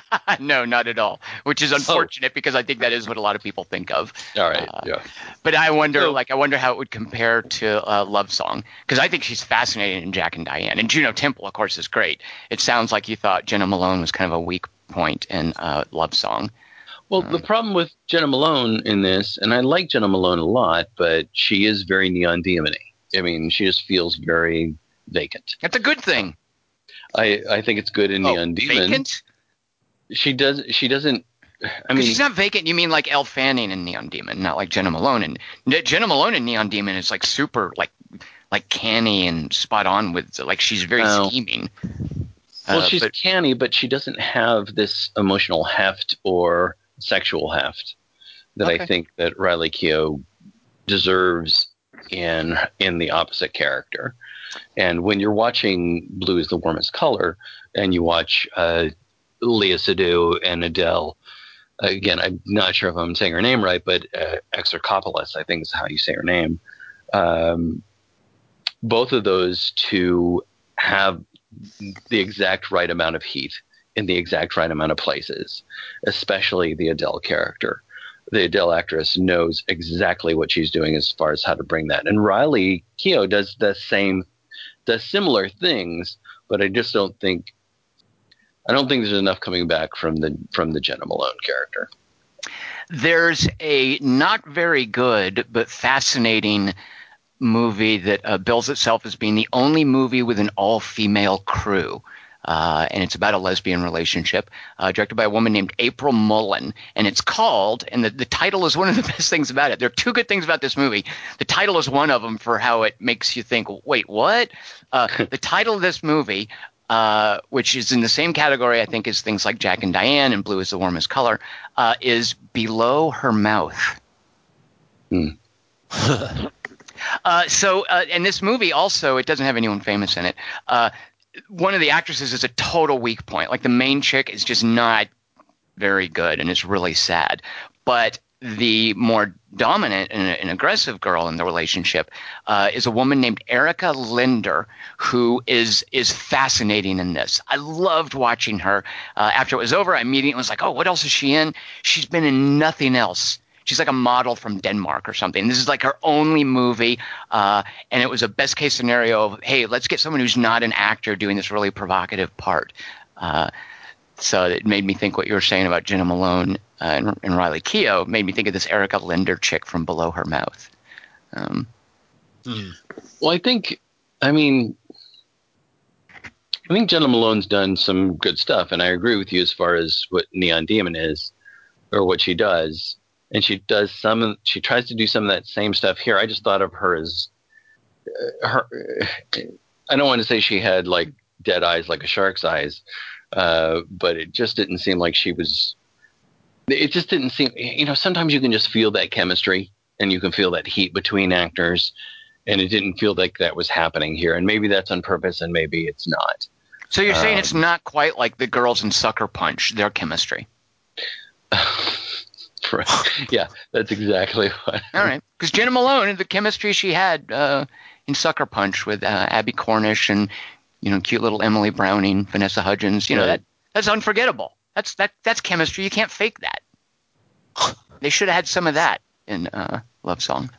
no, not at all. Which is unfortunate because I think that is what a lot of people think of. All right. Uh, yeah. But I wonder, So- like, I wonder how it would compare to uh, Love Song because I think she's fascinating in Jack and Diane, and Juno Temple, of course, is great. It sounds like you thought Jena Malone was kind of a weak point in uh, Love Song. Well, the problem with Jena Malone in this, and I like Jena Malone a lot, but she is very neon demon I mean, she just feels very vacant. That's a good thing. I, I think it's good in Oh, Neon Demon. vacant? She does. She doesn't. I mean, she's not vacant. You mean like Elle Fanning in Neon Demon, not like Jena Malone. And Jena Malone in Neon Demon is like super, like, like canny and spot on with, like, she's very Oh. scheming. well, Uh, she's but- canny, but she doesn't have this emotional heft or sexual heft that Okay. I think that Riley Keough deserves in in the opposite character. And when you're watching Blue is the Warmest Color, and you watch uh, Lea Seydoux and Adele, again, I'm not sure if I'm saying her name right, but uh, Exarchopoulos, I think is how you say her name. Um, both of those two have the exact right amount of heat in the exact right amount of places, especially the Adele character. The Adele actress knows exactly what she's doing as far as how to bring that. And Riley Keough does the same, does similar things, but I just don't think, I don't think there's enough coming back from the from the Jena Malone character. there's a not very good but fascinating movie that uh, bills itself as being the only movie with an all-female crew. Uh, and it's about a lesbian relationship, uh, directed by a woman named April Mullen. And it's called, and the, the title is one of the best things about it. There are two good things about this movie. The title is one of them for how it makes you think, wait, what? Uh, the title of this movie, uh, which is in the same category, I think, as things like Jack and Diane and Blue is the Warmest Color, uh, is Below Her Mouth. Hmm. Uh, so, uh, and this movie also, it doesn't have anyone famous in it. Uh, one of the actresses is a total weak point. Like the main chick is just not very good, and it's really sad. But the more dominant and, and aggressive girl in the relationship uh, is a woman named Erika Linder, who is is fascinating in this. I loved watching her. Uh, after it was over, I immediately was like, "Oh, what else is she in?" She's been in nothing else. She's like a model from Denmark or something. This is like her only movie, uh, and it was a best case scenario of, hey, let's get someone who's not an actor doing this really provocative part. Uh, so it made me think what you were saying about Jena Malone uh, and, and Riley Keough made me think of this Erika Linder chick from Below Her Mouth. Um, Well, I think, I mean, I think Jena Malone's done some good stuff, and I agree with you as far as what Neon Demon is, or what she does. And she does some, of- she tries to do some of that same stuff here. I just thought of her as uh, her. I don't want to say she had like dead eyes like a shark's eyes, uh, but it just didn't seem like she was. It just didn't seem, you know. Sometimes you can just feel that chemistry, and you can feel that heat between actors and it didn't feel like that was happening here. And maybe that's on purpose, and maybe it's not. so you're saying Um, it's not quite like the girls in Sucker Punch, their chemistry. yeah, that's exactly what. All right, because Jena Malone, the chemistry she had uh, in Sucker Punch with uh, Abbie Cornish and you know cute little Emily Browning, Vanessa Hudgens, you know Right. that that's unforgettable. That's that that's chemistry. You can't fake that. They should have had some of that in uh, Love Song.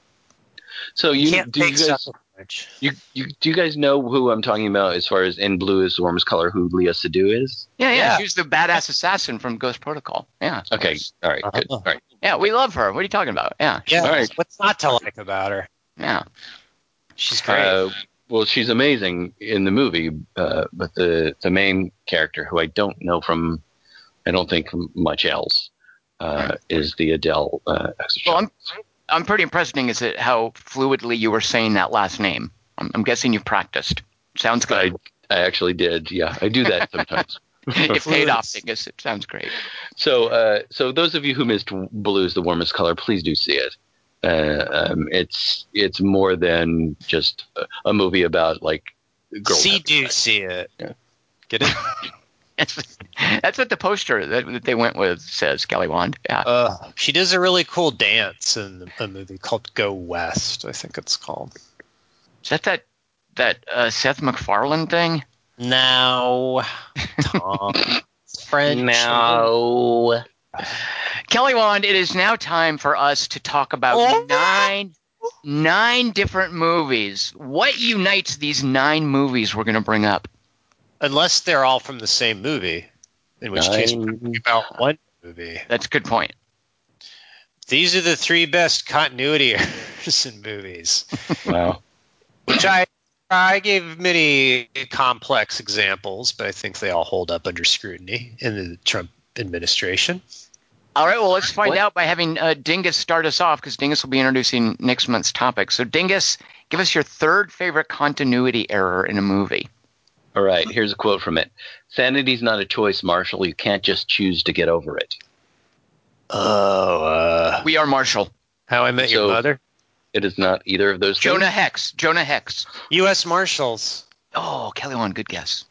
So you Can't do you guys Sucker Punch. you, you do you guys know who I'm talking about as far as in blue is the warmest color? Who Lea Seydoux is? Yeah, yeah, Yeah. she was the badass assassin from Ghost Protocol. Yeah. Okay, all right, good. All right. Yeah, we love her. What are you talking about? Yeah. Yeah, All right. what's not to like about her? Yeah. She's great. Uh, well, she's amazing in the movie, uh, but the the main character, who I don't know from, I don't think much else, uh, is the Adele. Uh, Well, I'm I'm pretty impressed is it how fluidly you were saying that last name. I'm, I'm guessing you've practiced. Sounds good. I actually did. Yeah, I do that sometimes. it paid off. Fluids. I guess it sounds great. So, uh, so those of you who missed "Blue is the Warmest Color," please do see it. Uh, um, it's it's more than just a, a movie about like girls. see, do see it. Yeah. Get it? That's, that's what the poster that, that they went with says, Kelly Wand. Yeah. Uh, she does a really cool dance in a movie called Go West. I think it's called. Is that that that uh, Seth MacFarlane thing? No, Tom. French. No. Kelly Wand, it is now time for us to talk about Oh. nine nine different movies. What unites these nine movies we're going to bring up? Unless they're all from the same movie, in which case we're talking about one movie. That's a good point. These are the three best continuity errors in movies, Wow. which I I gave many complex examples, but I think they all hold up under scrutiny in the Trump administration. All right, well, let's find What? out by having uh, Dingus start us off because Dingus will be introducing next month's topic. So, Dingus, give us your third favorite continuity error in a movie. All right, here's a quote from it. Sanity's not a choice, Marshall. You can't just choose to get over it. Oh, uh, We are Marshall. How I Met Your Mother? It is not either of those Jonah things. Hex. Jonah Hex. U.S. Marshals. Oh, Kelly Wand, good guess.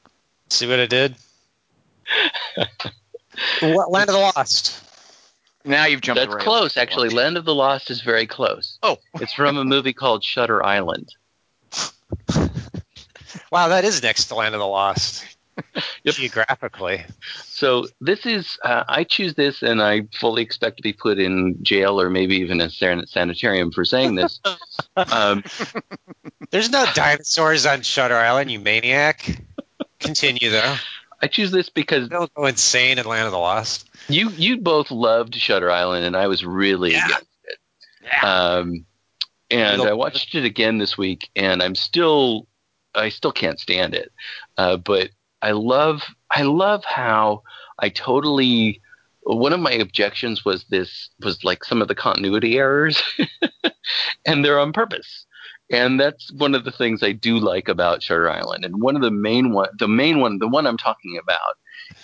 See what I did? What- Land of the Lost. Now you've jumped. That's the close, actually. Land of the Lost is very close. Oh. It's from a movie called Shutter Island. Wow, that is next to Land of the Lost. Yep. Geographically. So this is, uh, I choose this, and I fully expect to be put in jail or maybe even a san- sanitarium for saying this. um, There's no dinosaurs on Shutter Island, you maniac. Continue though. I choose this because Don't go insane in Land of the Lost. you you both loved Shutter Island, and I was really Yeah. against it. Um, and I watched it again this week, and I'm still I still can't stand it. Uh, but I love I love how I totally one of my objections was this was like some of the continuity errors, and they're on purpose. And that's one of the things I do like about Shutter Island. And one of the main one, the main one, the one I'm talking about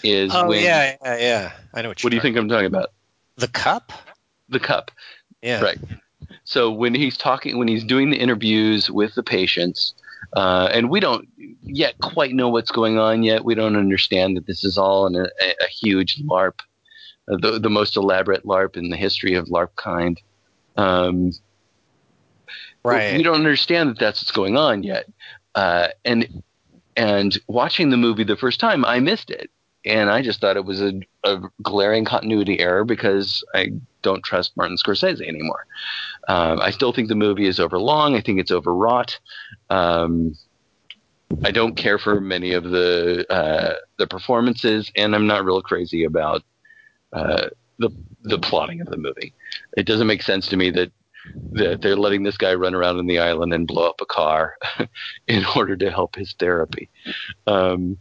is Oh when. yeah, yeah, yeah. I know what you're What do you think I'm talking about? The cup? The cup. Yeah. Right. So when he's talking, when he's doing the interviews with the patients, uh, and we don't yet quite know what's going on yet. We don't understand that this is all a, a huge LARP, uh, the, the most elaborate LARP in the history of LARP kind. Um, Right. we don't understand that that's what's going on yet. Uh, and and watching the movie the first time, I missed it, and I just thought it was a, a glaring continuity error because I don't trust Martin Scorsese anymore. Um, I still think the movie is overlong. I think it's overwrought. Um, I don't care for many of the uh, the performances, and I'm not real crazy about uh, the the plotting of the movie. It doesn't make sense to me that that they're letting this guy run around in the island and blow up a car in order to help his therapy. Um,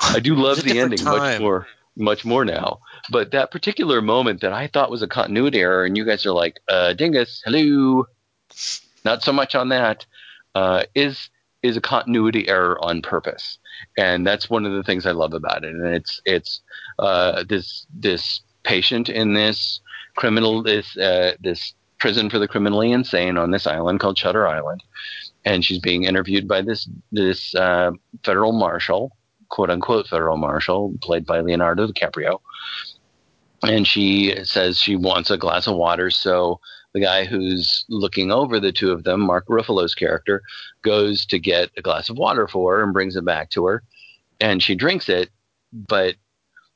I do love the ending much more, much more now. But that particular moment that I thought was a continuity error, and you guys are like, uh, "Dingus, hello," not so much on that. Uh, is is a continuity error on purpose, and that's one of the things I love about it. And it's it's uh, this this patient in this criminal this uh, this prison for the criminally insane on this island called Shutter Island, and she's being interviewed by this this uh, federal marshal, quote unquote federal marshal, played by Leonardo DiCaprio, and she says she wants a glass of water. So the guy who's looking over the two of them, Mark Ruffalo's character, goes to get a glass of water for her and brings it back to her, and she drinks it, but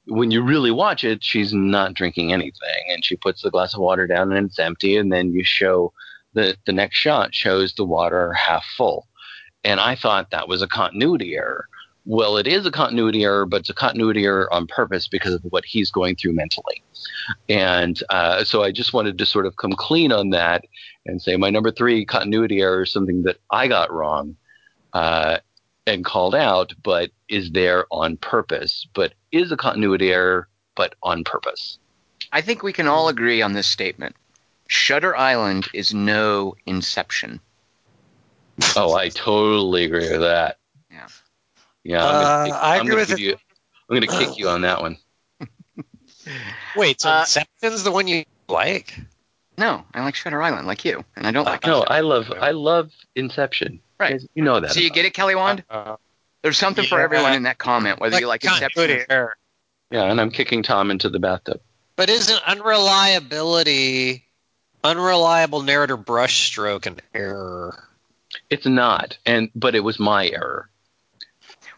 when you really watch it, she's not drinking anything, and she puts the glass of water down and it's empty, and then you show the the next shot shows the water half full, and I thought that was a continuity error. Well, it is a continuity error, but it's a continuity error on purpose because of what he's going through mentally, and uh, so I just wanted to sort of come clean on that and say my number three continuity error is something that I got wrong. Uh, and called out, but is there on purpose, but is a continuity error, but on purpose. I think we can all agree on this statement. Shutter Island is no Inception. Oh, I totally agree with that. Yeah. Yeah, I'm Uh, gonna, kick- I I'm agree with give it. you. I'm going to kick you on that one. Wait, so Uh, Inception's the one you like? No, I like Shutter Island, like you, and I don't like. No, I love I love Inception. Right. You know that. So you get it, Kelly Wand? Uh, There's something for yeah. everyone in that comment, whether you like continuity Inception. error. me. Yeah, and I'm kicking Tom into the bathtub. But isn't unreliability, unreliable narrator brushstroke an error? It's not, and but it was my error.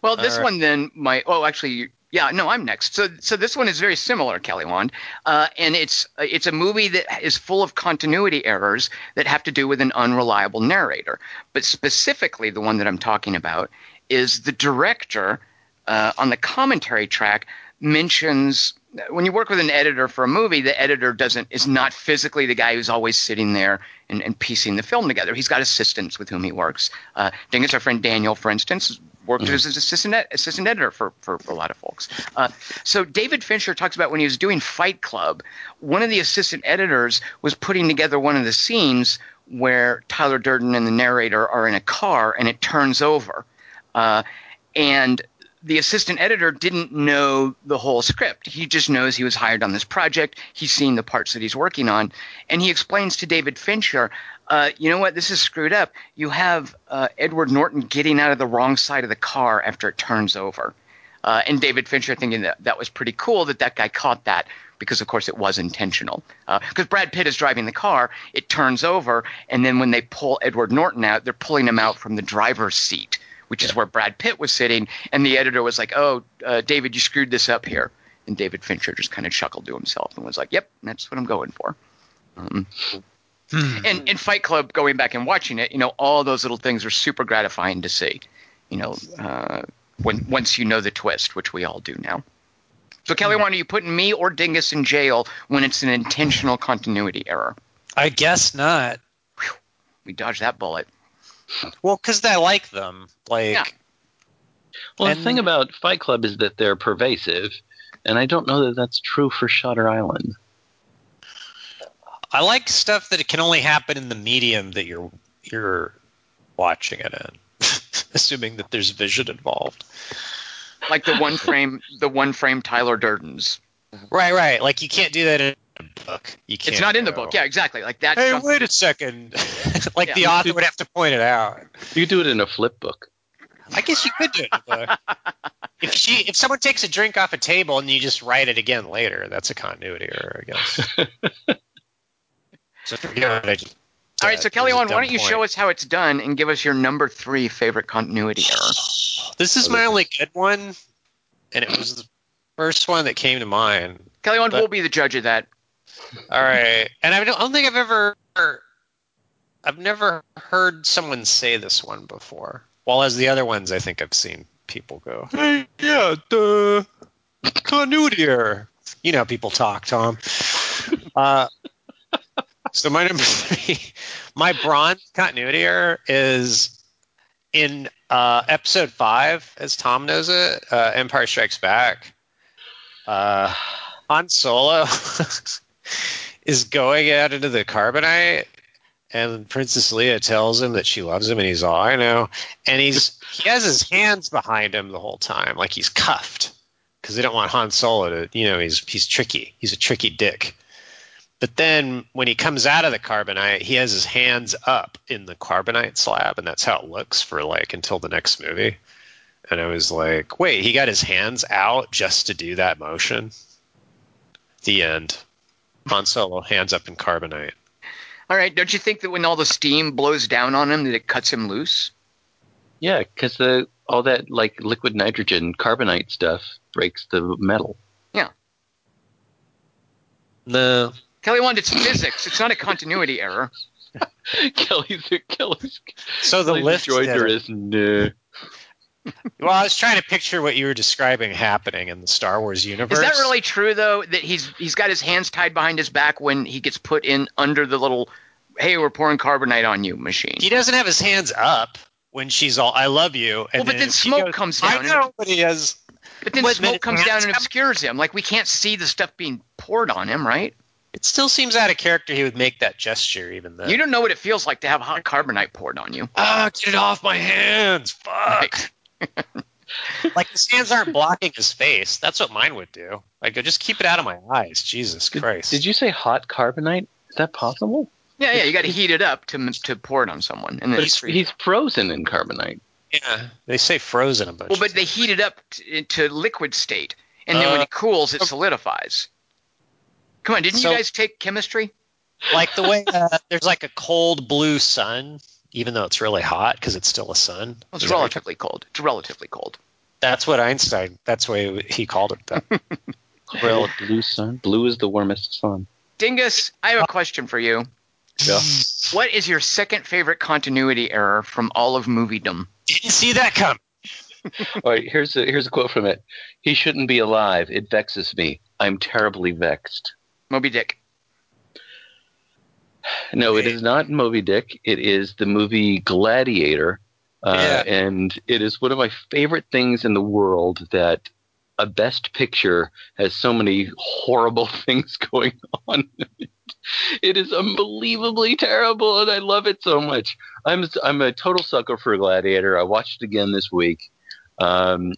Well, this right. one then might. Oh, actually, Yeah, no, I'm next. So, so this one is very similar, Kelly Wand, uh, and it's it's a movie that is full of continuity errors that have to do with an unreliable narrator. But specifically, the one that I'm talking about is the director uh, on the commentary track mentions when you work with an editor for a movie, the editor doesn't is not physically the guy who's always sitting there and, and piecing the film together. He's got assistants with whom he works. Uh, Dingus, our friend Daniel, for instance, worked as his assistant ed- assistant editor for, for, for a lot of folks. Uh, so David Fincher talks about when he was doing Fight Club, one of the assistant editors was putting together one of the scenes where Tyler Durden and the narrator are in a car and it turns over. Uh, and the assistant editor didn't know the whole script. He just knows he was hired on this project. He's seen the parts that he's working on. And he explains to David Fincher, uh, you know what, this is screwed up. You have uh, Edward Norton getting out of the wrong side of the car after it turns over. Uh, and David Fincher thinking that that was pretty cool that that guy caught that because, of course, it was intentional. Because Brad Pitt is driving the car, it turns over, and then when they pull Edward Norton out, they're pulling him out from the driver's seat which is where Brad Pitt was sitting, and the editor was like, "Oh, uh, David, you screwed this up here." And David Fincher just kind of chuckled to himself and was like, "Yep, that's what I'm going for." Um, and in Fight Club, going back and watching it, you know, all those little things are super gratifying to see. You know, uh, when once you know the twist, which we all do now. So, Kelly, why are you putting me or Dingus in jail when it's an intentional continuity error? I guess not. We dodged that bullet. Well, because I like them. Like, Yeah. Well, And- the thing about Fight Club is that they're pervasive, and I don't know that that's true for Shutter Island. I like stuff that it can only happen in the medium that you're you're watching it in, assuming that there's vision involved. Like the one frame, the one frame Tyler Durden's. Right, right. Like you can't do that in a book. You can't. It's not in the book. Yeah, exactly. Like that. Hey, wait a second. like Yeah. the author would have to point it out. You do it in a flip book. I guess you could do it in a book. if she, if someone takes a drink off a table and you just write it again later, that's a continuity error, I guess. so forget what I just. All right, so said. Kelly, It why don't you point. show us how it's done and give us your number three favorite continuity error? This is Oh, my only good one, and it was the first one that came to mind. Kelly, one But- will be the judge of that. All right, and I don't, I don't think I've ever, I've never heard someone say this one before. While as the other ones, I think I've seen people go, "Hey, yeah, the continuity error." You know, how people talk, Tom. Uh, so my number three, my bronze continuity error is in uh, episode five, as Tom knows it, uh, Empire Strikes Back. Uh, Han Solo is going out into the carbonite, and Princess Leia tells him that she loves him, and he's all I know, and he's he has his hands behind him the whole time, like he's cuffed, because they don't want Han Solo to, you know, he's he's tricky, he's a tricky dick. But then when he comes out of the carbonite, he has his hands up in the carbonite slab, and that's how it looks for like until the next movie. And I was like, wait, he got his hands out just to do that motion? The end. Han Solo, hands up in carbonite. All right, don't you think that when all the steam blows down on him, that it cuts him loose? Yeah, because the all that like liquid nitrogen carbonite stuff breaks the metal. Yeah. No. Kelly wanted it's physics. It's not a continuity error. Kelly's Kelly's, So the Kelly's lift. rejoinder is no. well, I was trying to picture what you were describing happening in the Star Wars universe. Is that really true though? That he's he's got his hands tied behind his back when he gets put in under the little "Hey, we're pouring carbonite on you" machine. He doesn't have his hands up when she's all "I love you." And Well, but then if she smoke goes, comes I down. know, but he has. But then smoke comes down and obscures him. Like we can't see the stuff being poured on him, right? It still seems out of character. He would make that gesture, even though. You don't know what it feels like to have hot carbonite poured on you. Ah, get it off my hands! Fuck. like his hands aren't blocking his face. That's what mine would do. Like, just keep it out of my eyes. Jesus Christ. Did you say hot carbonite? Is that possible? Yeah, yeah. You got to heat it up to to pour it on someone, and then But it's he's, he's frozen in carbonite. Yeah, they say frozen a bunch. well, of but they heat it up t- to liquid state, and then when Uh, it cools, it solidifies. Come on, didn't So- you guys take chemistry? like the way uh, there's like a cold blue sun, even though it's really hot because it's still a sun. Well, it's Is that what you're relatively cold. It's relatively cold. That's what Einstein. That's why he called it that. Well, blue sun. Blue is the warmest sun. Dingus, I have a question for you. Yeah. What is your second favorite continuity error from all of moviedom? Didn't see that come. All right, here's a here's a quote from it. He shouldn't be alive. It vexes me. I'm terribly vexed. Moby Dick. No, it is not Moby Dick. It is the movie Gladiator. Uh, Yeah. And it is one of my favorite things in the world that a best picture has so many horrible things going on. it is unbelievably terrible, and I love it so much. I'm I'm a total sucker for Gladiator. I watched it again this week. Um,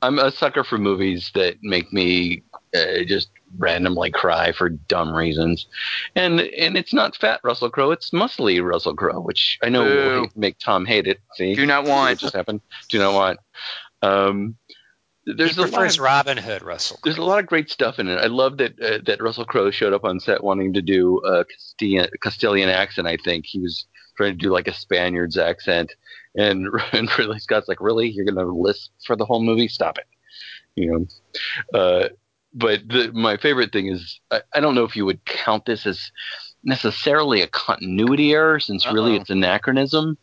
I'm a sucker for movies that make me uh, just randomly cry for dumb reasons and and it's not fat Russell Crowe, it's muscly Russell Crowe, which I know Boo. will make Tom hate it. See, Do not See what want. just happened. Do not want. Um, there's he a lot. prefers Of, Robin Hood, Russell. there's a lot of great stuff in it. I love that uh, that Russell Crowe showed up on set wanting to do a Castilian, Castilian accent. I think he was trying to do like a Spaniard's accent, and and Ridley Scott's like, "Really, you're gonna lisp for the whole movie? Stop it!" You know. Uh, but the, my favorite thing is I, I don't know if you would count this as necessarily a continuity error since really Uh-oh. it's anachronism.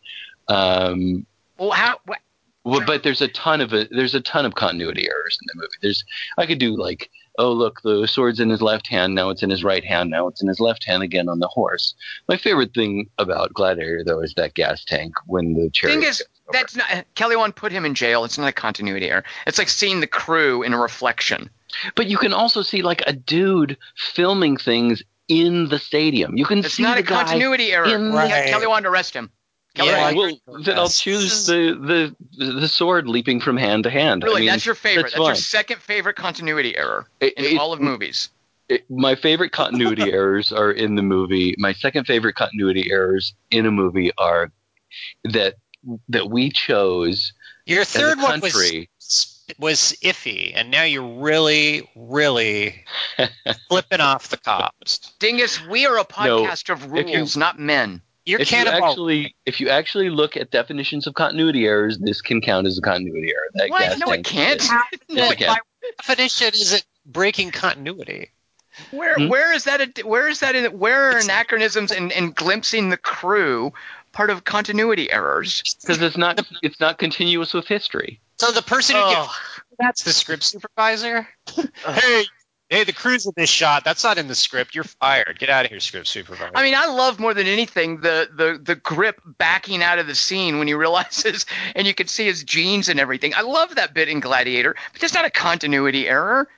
Um, Well, how? What, well, but there's a ton of it. There's a ton of continuity errors in the movie. There's I could do like, oh look, the sword's in his left hand now it's in his right hand now it's in his left hand again on the horse. My favorite thing about Gladiator though is that gas tank when the chariot. Goes over. That's not. Kelly Wand put him in jail. It's not a continuity error. It's like seeing the crew in a reflection. But you can also see like a dude filming things in the stadium. You can It's see not the a guy continuity error. in Ke- Right. Kelly Wand arrest him. Kelly Yeah, Wand. well, then I'll choose the, the the sword leaping from hand to hand. I Really, mean, that's your favorite. that's That's, your second favorite continuity error It- in it- all of movies. it- my favorite continuity errors are in the movie. My second favorite continuity errors in a movie are that that we chose Your third one was country. was iffy, and now you're really, really flipping off the cops. Dingus, we are a podcast of if you- rules, not men. You're if you actually if you actually look at definitions of continuity errors, this can count as a continuity error. That What? gas No, it can't. is. Yes, it can. definition is it breaking continuity? Where Hmm? where is that? A, where is that? In, where are anachronisms and, and glimpsing the crew part of continuity errors? because it's not it's not continuous with history. So the person who Oh. gets that's the script supervisor. hey, hey, the crew's in this shot. That's not in the script. You're fired. Get out of here, script supervisor. I mean, I love more than anything the, the the grip backing out of the scene when he realizes, and you can see his jeans and everything. I love that bit in Gladiator, but that's not a continuity error.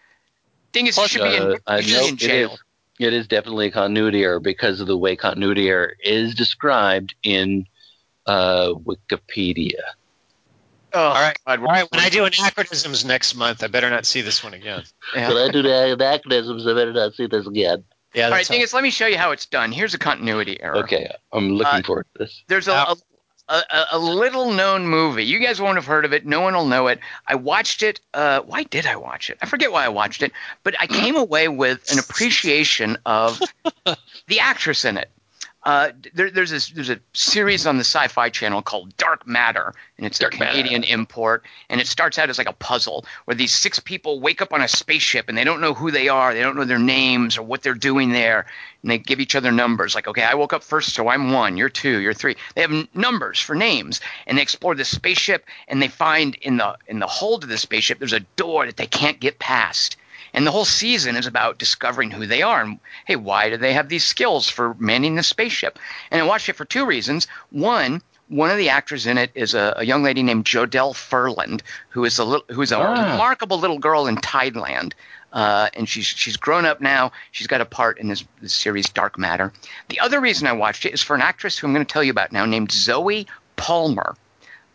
Dingus Plus, should be in, uh, should know be in it jail. Is. It is definitely a continuity error because of the way continuity error is described in uh, Wikipedia. Oh, All right. God, All right, when I do anachronisms next month, I better not see this one again. yeah. I do the anachronisms, I better not see this again. Yeah, All right, that's Dingus, let me show you how it's done. Here's a continuity error. Okay, I'm looking Uh, forward to this. There's a, a, a, a little known movie. You guys won't have heard of it. No one will know it. I watched it. Uh, why did I watch it? I forget why I watched it, but I came away with an appreciation of the actress in it. Uh, there, there's this, there's a series on the Sci-Fi Channel called Dark Matter, and it's Dark a Canadian import, and it starts out as like a puzzle where these six people wake up on a spaceship and they don't know who they are, they don't know their names or what they're doing there, and they give each other numbers. Like, okay, I woke up first, so I'm one, you're two, you're three. They have n- numbers for names, and they explore the spaceship, and they find in the in the hold of the spaceship there's a door that they can't get past. And the whole season is about discovering who they are and hey, why do they have these skills for manning the spaceship? And I watched it for two reasons. One, one of the actors in it is a, a young lady named Jodelle Ferland, who is a little, who is a Ah. remarkable little girl in Tideland. Uh, and she's she's grown up now. She's got a part in this, this series, Dark Matter. The other reason I watched it is for an actress who I'm going to tell you about now, named Zoie Palmer.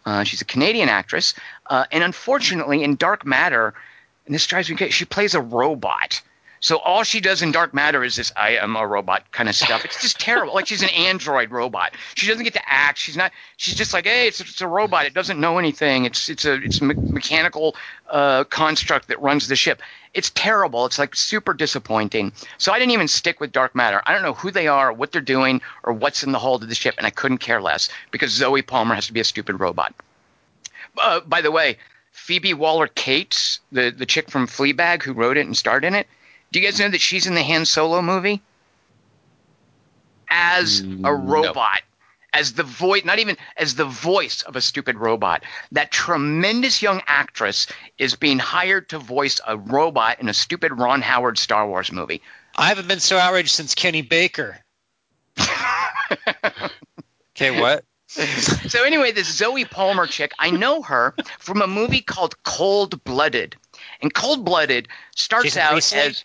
Uh, she's a Canadian actress, uh, and unfortunately, in Dark Matter, and this drives me crazy. She plays a robot. So all she does in Dark Matter is this "I am a robot" kind of stuff. It's just terrible. Like she's an android robot. She doesn't get to act. She's not. She's just like, hey, it's, it's a robot. It doesn't know anything. It's it's a it's a me- mechanical uh, construct that runs the ship. It's terrible. It's like super disappointing. So I didn't even stick with Dark Matter. I don't know who they are, what they're doing, or what's in the hold of the ship, and I couldn't care less because Zoie Palmer has to be a stupid robot. Uh, by the way, Phoebe Waller Cates, the the chick from Fleabag who wrote it and starred in it. Do you guys know that she's in the Han Solo movie as a Mm, no. robot? As the voice, not even as the voice of a stupid robot. That tremendous young actress is being hired to voice a robot in a stupid Ron Howard Star Wars movie. I haven't been so outraged since Kenny Baker. Okay, what? so anyway, this Zoie Palmer chick, I know her from a movie called Cold Blooded. And Cold Blooded starts Jason out Priestley? as Is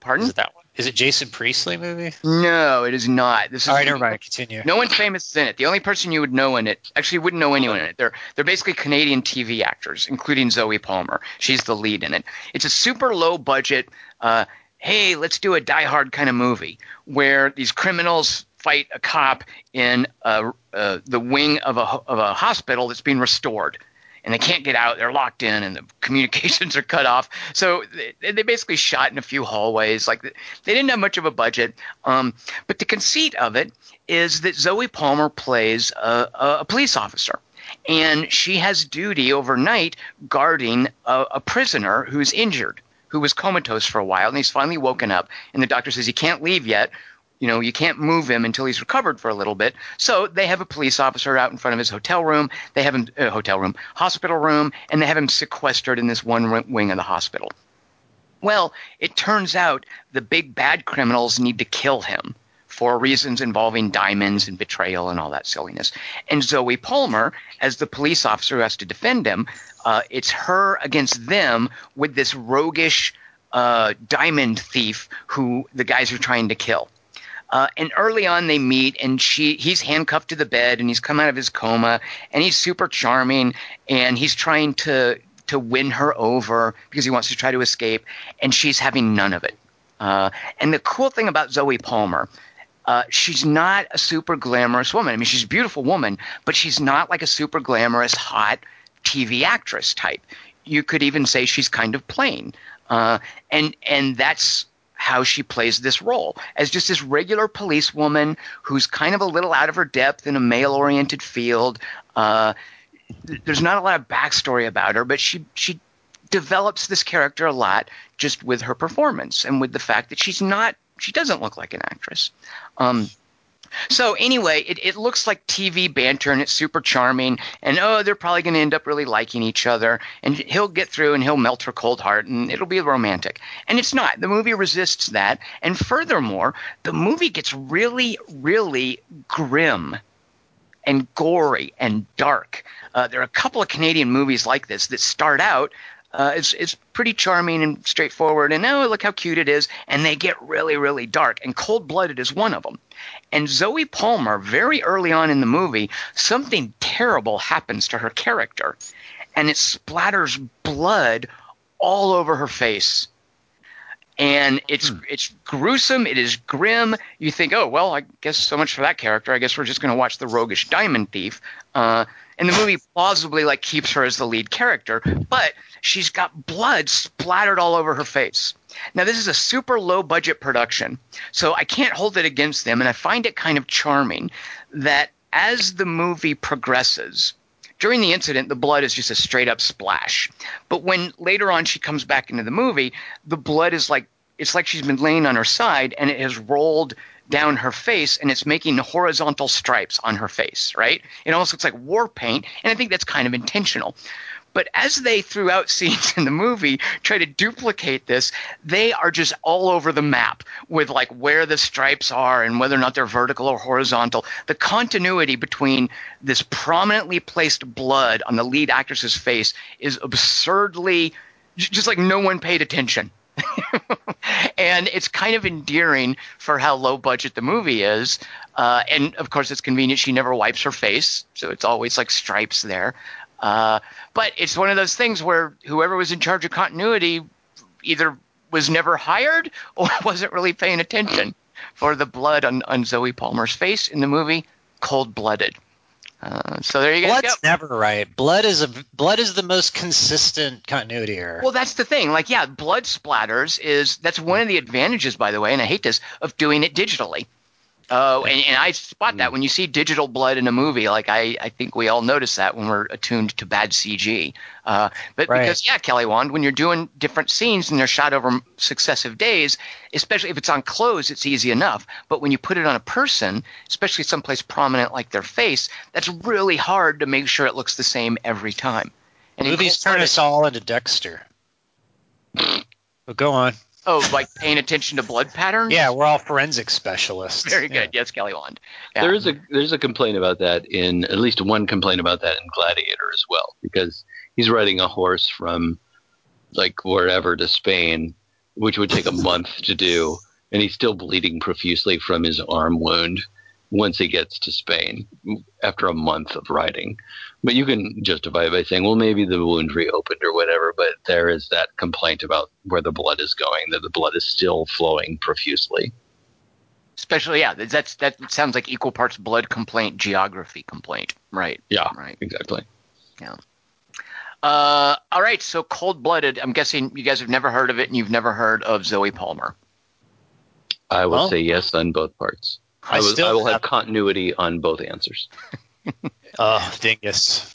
Pardon? it that one? Is it Jason Priestley movie? No, it is not. This is All right, never mind. Continue. No one famous is in it. The only person you would know in it, actually, you wouldn't know anyone in it. They're they're basically Canadian TV actors, including Zoie Palmer. She's the lead in it. It's a super low budget. Uh, hey, let's do a Die Hard kind of movie where these criminals fight a cop in uh, uh, the wing of a of a hospital that's being restored. And they can't get out. They're locked in, and the communications are cut off. So they, they basically shot in a few hallways. Like they didn't have much of a budget. Um, but the conceit of it is that Zoie Palmer plays a, a, a police officer. And she has duty overnight guarding a, a prisoner who's injured, who was comatose for a while, and he's finally woken up. And the doctor says he can't leave yet. You know, you can't move him until he's recovered for a little bit. So they have a police officer out in front of his hotel room. They have him, uh, hotel room, hospital room, and they have him sequestered in this one wing of the hospital. Well, it turns out the big bad criminals need to kill him for reasons involving diamonds and betrayal and all that silliness. And Zoie Palmer, as the police officer who has to defend him, uh, it's her against them with this roguish uh, diamond thief who the guys are trying to kill. Uh, and early on, they meet, and she he's handcuffed to the bed, and he's come out of his coma, and he's super charming, and he's trying to to win her over because he wants to try to escape, and she's having none of it. Uh, and the cool thing about Zoie Palmer, uh, she's not a super glamorous woman. I mean, she's a beautiful woman, but she's not like a super glamorous, hot TV actress type. You could even say she's kind of plain, uh, and and that's how she plays this role as just this regular policewoman who's kind of a little out of her depth in a male-oriented field. Uh, there's not a lot of backstory about her, but she she develops this character a lot just with her performance and with the fact that she's not she doesn't look like an actress. Um, so anyway, it, it looks like TV banter and it's super charming. And oh, they're probably going to end up really liking each other. And he'll get through and he'll melt her cold heart and it'll be romantic. And it's not. The movie resists that. And furthermore, the movie gets really, really grim and gory and dark. Uh, there are a couple of Canadian movies like this that start out. Uh, it's, it's pretty charming and straightforward, and oh, look how cute it is. And they get really, really dark. And Cold Blooded is one of them. And Zoie Palmer, very early on in the movie, something terrible happens to her character, and it splatters blood all over her face. And it's it's gruesome. It is grim. You think, oh well, I guess so much for that character. I guess we're just going to watch the roguish diamond thief. Uh, and the movie plausibly like keeps her as the lead character, but she's got blood splattered all over her face. Now this is a super low budget production, so I can't hold it against them, and I find it kind of charming that as the movie progresses, during the incident, the blood is just a straight up splash. But when later on she comes back into the movie, the blood is like it's like she's been laying on her side and it has rolled down her face and it's making horizontal stripes on her face, right? It almost looks like war paint, and I think that's kind of intentional. But as they, throughout scenes in the movie, try to duplicate this, they are just all over the map with like where the stripes are and whether or not they're vertical or horizontal. The continuity between this prominently placed blood on the lead actress's face is absurdly just like no one paid attention. and it's kind of endearing for how low budget the movie is. Uh, and of course, it's convenient she never wipes her face, so it's always like stripes there. Uh, but it's one of those things where whoever was in charge of continuity either was never hired or wasn't really paying attention for the blood on, on Zoie Palmer's face in the movie Cold Blooded. Uh, so there you Blood's go. never right. Blood is a blood is the most consistent continuity error. Well, that's the thing. Like, yeah, blood splatters is that's one of the advantages, by the way, and I hate this of doing it digitally. Oh, and, and I spot that when you see digital blood in a movie. Like I, I think we all notice that when we're attuned to bad CG. Uh, but Right. because yeah, Kelly Wand, when you're doing different scenes and they're shot over successive days, especially if it's on clothes, it's easy enough. But when you put it on a person, especially someplace prominent like their face, that's really hard to make sure it looks the same every time. And Movies turn us all into Dexter. But go on. Oh, like paying attention to blood patterns. Yeah, we're all forensic specialists. very Yeah. good. Yes, Kelly Wand. Yeah. There is a there's a complaint about that in at least one complaint about that in Gladiator as well because he's riding a horse from like wherever to Spain, which would take a month to do, and he's still bleeding profusely from his arm wound once he gets to Spain after a month of riding. But you can justify it by saying, well, maybe the wound reopened or whatever. But there is that complaint about where the blood is going, that the blood is still flowing profusely. Especially, yeah, that's that sounds like equal parts blood complaint, geography complaint. Right. Yeah, Right. exactly. Uh, all right. So cold blooded. I'm guessing you guys have never heard of it, and you've never heard of Zoie Palmer. I will Well- say yes on both parts. I I, will, still I will have have- continuity on both answers. Oh, dingus.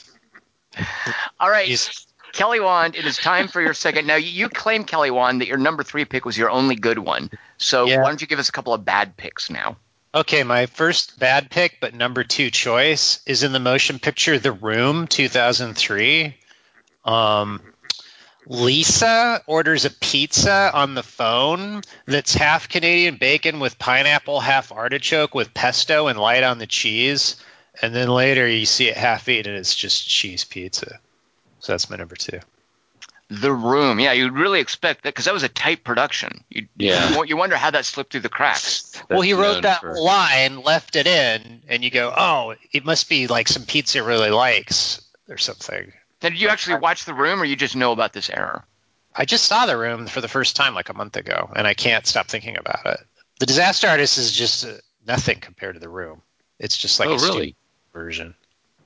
All right. He's- Kelly Wand, it is time for your second. Now, you, claim, Kelly Wand, that your number three pick was your only good one. So Yeah. why don't you give us a couple of bad picks now? Okay, my first bad pick, but number two choice is in the motion picture The Room 2003. Um, Lisa orders a pizza on the phone that's half Canadian bacon with pineapple, half artichoke with pesto and light on the cheese. And then later you see it half eaten and it's just cheese pizza. So that's my number two. The Room. Yeah, you'd really expect that because that was a tight production. You, Yeah. You, you wonder how that slipped through the cracks. well, he wrote that for- line, left it in, and you go, oh, it must be like some pizza really likes or something. Now, did you actually watch The Room, or you just know about this error? I just saw the room for the first time like a month ago, and I can't stop thinking about it. The Disaster Artist is just uh, nothing compared to the room. It's just like oh, a stupid really? Version.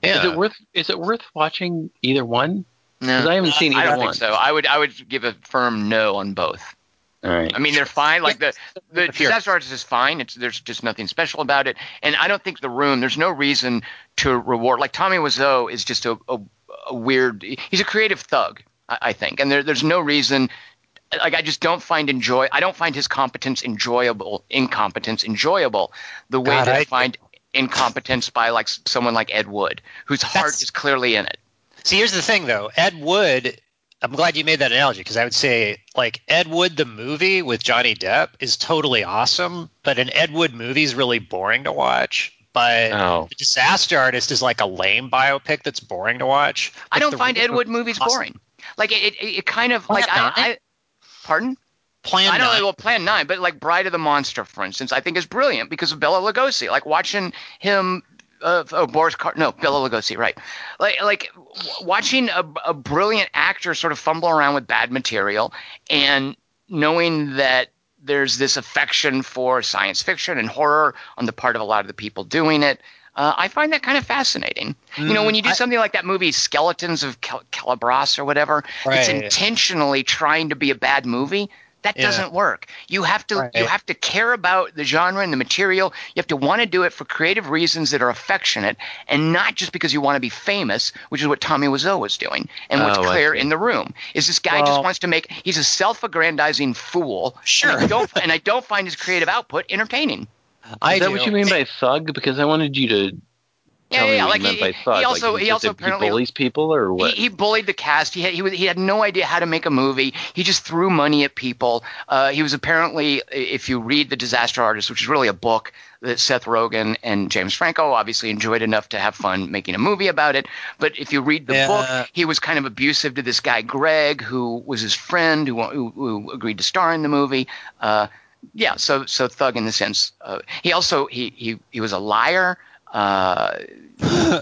Is it worth? Is it worth watching either one? No, Because I haven't seen I either don't one. think so. I would I would give a firm no on both. All right. I mean, they're fine. Like the the If disaster artist is fine. It's there's just nothing special about it. And I don't think the room. There's no reason to reward. Like Tommy Wiseau is just a, a, a weird. He's a creative thug. I, I think, and there, there's no reason. Like I just don't find enjoy. I don't find his competence enjoyable. Incompetence enjoyable. The way God, that I, I- find incompetence by like someone like Ed Wood, whose heart That's- is clearly in it. See, here's the thing, though. Ed Wood. I'm glad you made that analogy because I would say, like, Ed Wood, the movie with Johnny Depp, is totally awesome, but an Ed Wood movie is really boring to watch. But Oh, The Disaster Artist is like a lame biopic that's boring to watch. I don't find Ed Wood movies awesome. boring. Like it, it, it kind of Plan like I, I. Pardon? Plan I know, Nine. well, Plan Nine, but like Bride of the Monster, for instance, I think is brilliant because of Bela Lugosi. Like watching him, uh, oh Boris Car, no Bela Lugosi, right? Like like w- watching a, a brilliant actor sort of fumble around with bad material and knowing that there's this affection for science fiction and horror on the part of a lot of the people doing it. Uh, I find that kind of fascinating. you know, when you do I- something like that movie, Skeletons of Cal- Calabras or whatever, it's intentionally trying to be a bad movie. That Yeah. doesn't work. You have to Right. you have to care about the genre and the material. You have to want to do it for creative reasons that are affectionate, and not just because you want to be famous, which is what Tommy Wiseau was doing, and what's Oh, clear in the room is this guy just wants to make. He's a self-aggrandizing fool. Sure. And I don't and I don't find his creative output entertaining. I is that do. what you mean by thug? Because I wanted you to Yeah, tell yeah, me yeah. Like you meant he, by thug. he also like, he just also that apparently he bullies people or what? He, he bullied the cast. He had, he was he had no idea how to make a movie. He just threw money at people. Uh, he was apparently, if you read The Disaster Artist, which is really a book that Seth Rogen and James Franco obviously enjoyed enough to have fun making a movie about it. But if you read the Yeah. book, he was kind of abusive to this guy Greg, who was his friend, who who, who agreed to star in the movie. Uh, yeah, so so thug in the sense. Uh, he also he he he was a liar. Uh,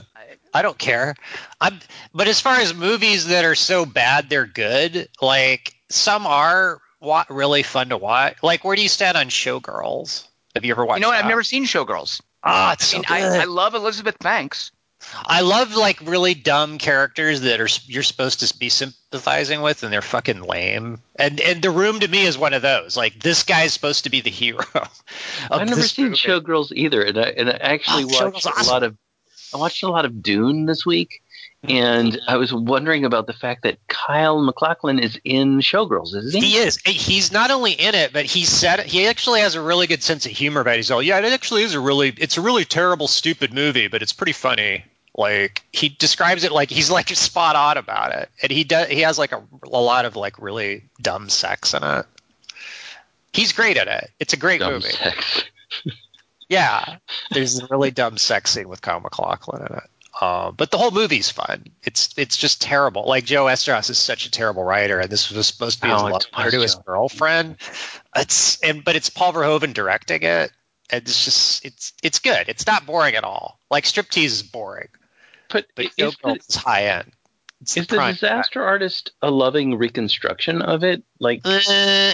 I don't care. I'm, but as far as movies that are so bad they're good, like some are wa- really fun to watch. Like, where do you stand on Showgirls? Have you ever watched? you know what? I've never seen Showgirls. Ah, it's I so mean, good. I, I love Elizabeth Banks. I love like really dumb characters that are you're supposed to be sympathizing with, and they're fucking lame. And and the room to me is one of those. Like this guy's supposed to be the hero. I've never seen movie. Showgirls either, and I and I actually Oh, watched awesome. a lot of I watched a lot of Dune this week, and mm-hmm. I was wondering about the fact that Kyle MacLachlan is in Showgirls, isn't he? He is. He's not only in it, but he said he actually has a really good sense of humor about it. He's all, yeah, it actually is a really, it's a really terrible, stupid movie, but it's pretty funny. Like he describes it like he's like spot on about it, and he does. He has like a, a lot of like really dumb sex in it. He's great at it. It's a great Dumb movie. Yeah, there's a really dumb sex scene with Kyle MacLachlan in it. Uh, but the whole movie's fun. It's it's just terrible. Like Joe Eszterhas is such a terrible writer, and this was supposed to be his Oh, love letter to his girlfriend. It's and but it's Paul Verhoeven directing it. And it's just it's it's good. It's not boring at all. Like striptease is boring, But, but is, the, is high end. It's is the prime. disaster artist a loving reconstruction of it? Like, Uh,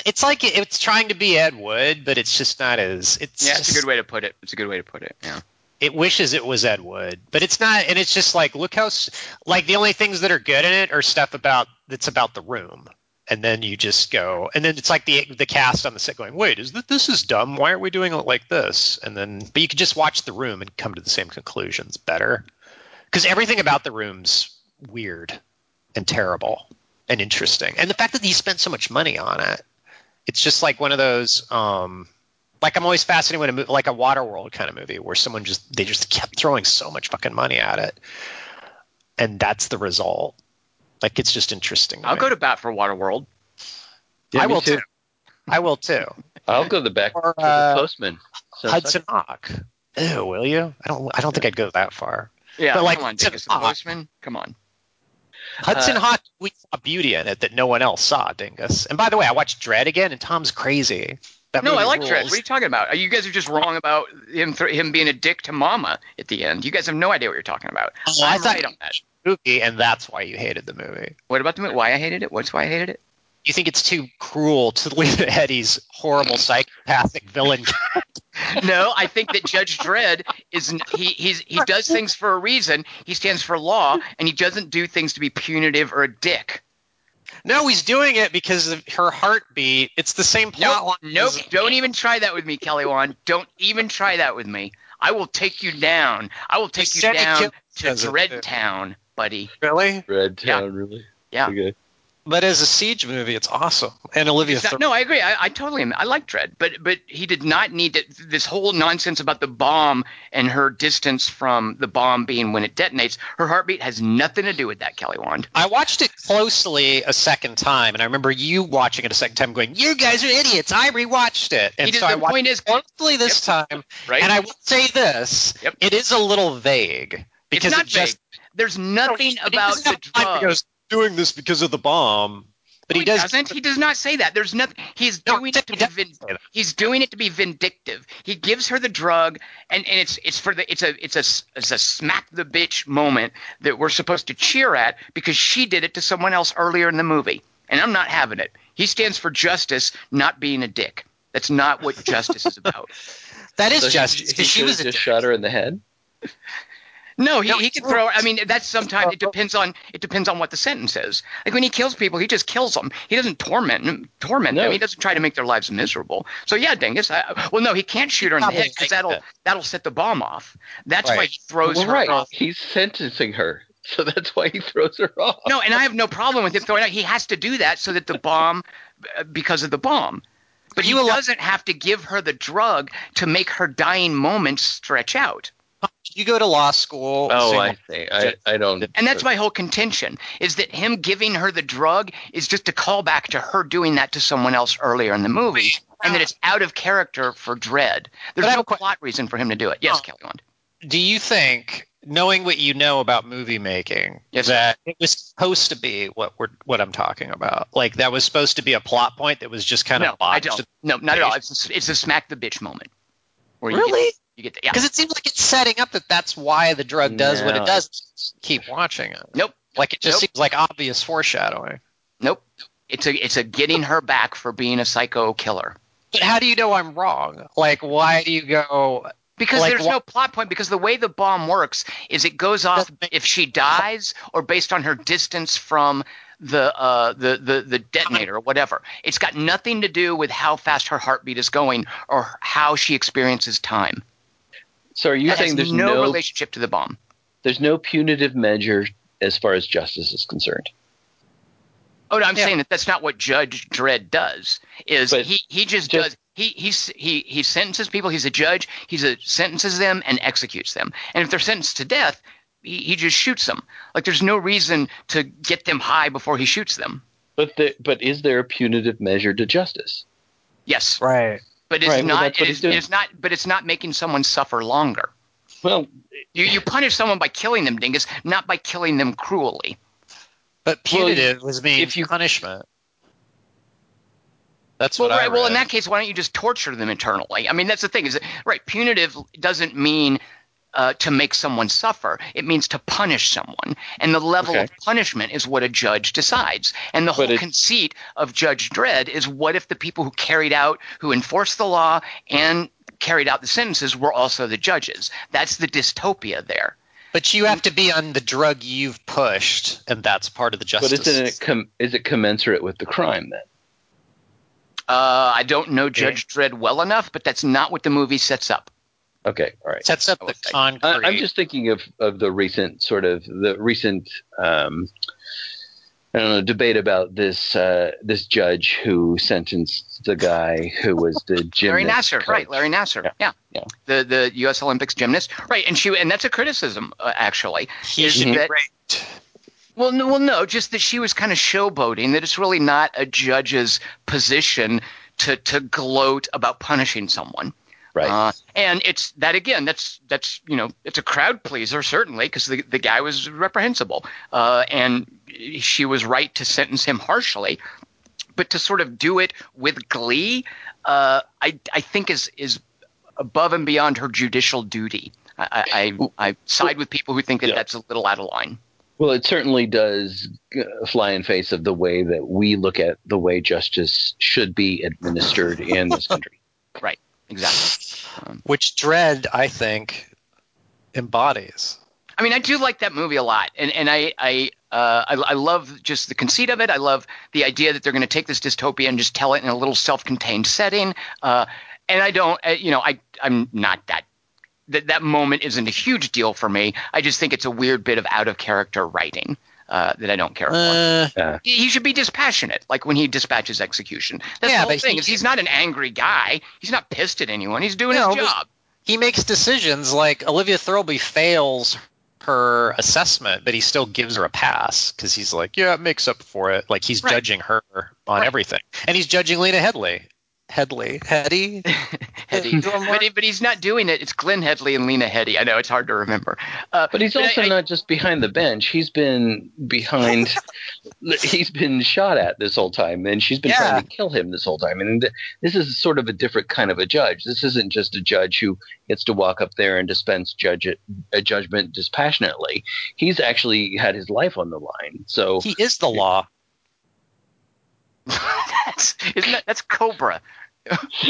it's like it- it's trying to be Ed Wood, but it's just not as. It's Yeah, just, it's a good way to put it. It's a good way to put it. Yeah. it wishes it was Ed Wood, but it's not. And it's just like, look how, s- like the only things that are good in it are stuff about that's about the room. And then you just go, and then it's like the the cast on the set going, wait, is that this is dumb? Why aren't we doing it like this? And then, but you could just watch the room and come to the same conclusions better, because everything about the room's weird and terrible and interesting, and the fact that he spent so much money on it, it's just like one of those. um like I'm always fascinated with a movie, like a Waterworld kind of movie, where someone just they just kept throwing so much fucking money at it, and that's the result. Like it's just interesting. I'll me. go to bat for Waterworld. Yeah, I will too. I will too. I'll go to the back Or, for uh, the postman. Sounds Hudson Hawk. Ew, will you? I don't. I don't think I'd go that far. Yeah, But, like, come on, the Dingus the. Postman. Come on. Hudson Uh, Hawk, we saw beauty in it that no one else saw, Dingus. And by the way, I watched Dredd again, and Tom's crazy. That No, I like rules. Dredd. What are you talking about? You guys are just wrong about him th- him being a dick to Mama at the end. You guys have no idea what you're talking about. Oh, I I'm thought right on that. movie, and that's why you hated the movie. What about the movie? Why I hated it? What's why I hated it? You think it's too cruel to leave Eddie's horrible psychopathic villain No, I think that Judge Dredd is he he's he does things for a reason. He stands for law, and he doesn't do things to be punitive or a dick. No, he's doing it because of her heartbeat. It's the same plot Nope, line. nope. as- Don't even try that with me, Kelly Wand. Don't even try that with me. I will take you down. I will take you down to does. Dread Town, buddy. Really? Red Yeah. Town, really? Yeah. Okay. But as a siege movie, it's awesome. And Olivia not- Third. no, I agree. I, I totally am. I like Dredd, but but he did not need to, this whole nonsense about the bomb and her distance from the bomb being when it detonates. Her heartbeat has nothing to do with that, Kelly Wand. I watched it closely a second time, and I remember you watching it a second time, going, "You guys are idiots." I rewatched it, and He did- so I the watched point it is- closely this time. Right? And I will say this: Yep. it is a little vague because it's not it just vague. There's nothing No, about the have time. drug. He goes, doing this because of the bomb, but No, he does. doesn't. He does not say that. There's nothing. He's No, doing he it to be doesn't vin- say that. he's doing it to be vindictive. He gives her the drug, and, and it's it's for the it's a it's a s- it's a smack the bitch moment that we're supposed to cheer at because she did it to someone else earlier in the movie, and I'm not having it. He stands for justice, not being a dick. That's not what justice is about. That is So just he, he because she was a just dick. shot her in the head. No, he, No, he can throw. I mean, that's sometimes it depends on it depends on what the sentence is. Like when he kills people, he just kills them. He doesn't torment them, torment No. them. He doesn't try to make their lives miserable. So yeah, Dingus. I, well, no, he can't shoot her in the head because that'll that'll set the bomb off. That's why he throws Well, her right. off. He's sentencing her, so that's why he throws her off. No, and I have no problem with him throwing out. He has to do that so that the bomb, uh, because of the bomb. But he doesn't have to give her the drug to make her dying moments stretch out. You go to law school. Oh, same- I. I, I don't. And that's my whole contention is that him giving her the drug is just a callback to her doing that to someone else earlier in the movie, and that it's out of character for Dredd. There's no a que- plot reason for him to do it. Yes, Oh. Kelly Wand. Do you think, knowing what you know about movie making, Yes. that it was supposed to be what we're what I'm talking about? Like that was supposed to be a plot point that was just kind No, of I botched? don't. No, not at all. It's a, it's a smack the bitch moment. Where you Really? Get, you get yeah. Because it seems like it's setting up that that's why the drug does what it does. Keep watching it. Nope. Like it just Nope. seems like obvious foreshadowing. Nope. It's a it's a getting her back for being a psycho killer. But how do you know I'm wrong? Like, why do you go? Because Like there's wha- no plot point. Because the way the bomb works is it goes off if she dies or based on her distance from the uh, the, the the detonator or whatever. It's got nothing to do with how fast her heartbeat is going or how she experiences time. So are you It has saying there's no, no, relationship to the bomb. there's no punitive measure as far as justice is concerned? Oh, no, I'm Yeah. saying that that's not what Judge Dredd does. Is But he he just, just- does he he's, he he sentences people. He's a judge. He sentences them and executes them. And if they're sentenced to death, he, he just shoots them. Like there's no reason to get them high before he shoots them. But the, but is there a punitive measure to justice? Yes, Right. But it's Right, not. that's what it he's is, doing. it's not. But it's not making someone suffer longer. Well, You you punish someone by killing them, dingus, not by killing them cruelly. But Well, punitive was mean if you- punishment. That's Well, what I right. Well, in that case, why don't you just torture them internally? I mean, that's the thing. Is that, right? Punitive doesn't mean uh, to make someone suffer. It means to punish someone, and the level Okay. of punishment is what a judge decides. And the But whole it- conceit of Judge Dredd is what if the people who carried out, who enforced the law and carried out the sentences were also the judges? That's the dystopia there. But you have to be on the drug you've pushed, and that's part of the but justice. isn't it com- is it commensurate with the crime then? Uh, I don't know Judge Dredd well enough, but that's not what the movie sets up. Okay, all right. sets up the concrete. I, I'm just thinking of, of the recent sort of the recent um, I don't know debate about this uh, this judge who sentenced the guy who was the gymnast. Larry Nassar, coach. right? Larry Nassar, Yeah, yeah, yeah. the the U.S. Olympics gymnast, right? And she and that's a criticism uh, actually. he is should be that- raped. Well, no, well, no, just that she was kind of showboating. That it's really not a judge's position to to gloat about punishing someone. Right. Uh, and it's that again. That's that's you know it's a crowd pleaser certainly because the the guy was reprehensible, uh, and she was right to sentence him harshly. But to sort of do it with glee, uh, I I think is is above and beyond her judicial duty. I I, I side with people who think that Yeah. that's a little out of line. Well, it certainly does uh, fly in face of the way that we look at the way justice should be administered in this country. Exactly. which Dredd, I think, embodies. I mean, I do like that movie a lot, and and I I uh, I, I love just the conceit of it. I love the idea that they're going to take this dystopia and just tell it in a little self-contained setting. Uh, and I don't, uh, you know, I I'm not that. That, that moment isn't a huge deal for me. I just think it's a weird bit of out of character writing uh, that I don't care for. Uh, He should be dispassionate, like when he dispatches execution. That's Yeah, the whole thing. he- Is he's not an angry guy. He's not pissed at anyone. He's doing No, his job. he makes decisions like Olivia Thirlby fails her assessment, but he still gives her a pass because he's like, yeah, it makes up for it. Like he's Right. judging her on Right. everything, and he's judging Lena Headley. Headley, Heady. Heady. but, he, but he's not doing it. It's Glenn Headley and Lena Headey. I know it's hard to remember. Uh, But he's also I- I- not just behind the bench. He's been behind. he's been shot at this whole time, and she's been Yeah. trying to kill him this whole time. And th- this is sort of a different kind of a judge. This isn't just a judge who gets to walk up there and dispense judge a judgment dispassionately. He's actually had his life on the line. So He is the law. that's, isn't that, that's Cobra.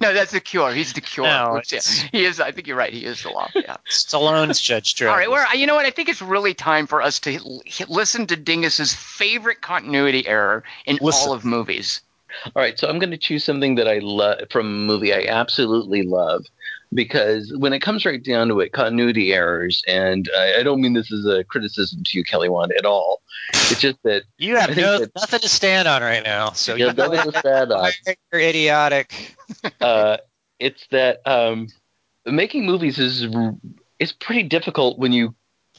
no, that's the Cure. He's the Cure. No, Which- yeah, he is. I think you're right. He is the law. Yeah. Stallone's Judge Dredd. All right. Well, you know what? I think it's really time for us to l- listen to Dingus's favorite continuity error in Listen. all of movies. All right, so I'm going to choose something that I love from a movie I absolutely love because when it comes right down to it, continuity errors, and I, I don't mean this as a criticism to you, Kelly Wand, at all. It's just that you have no that- nothing to stand on right now. So you that was a sad odd. you're idiotic. uh, it's that um, making movies is is pretty difficult when you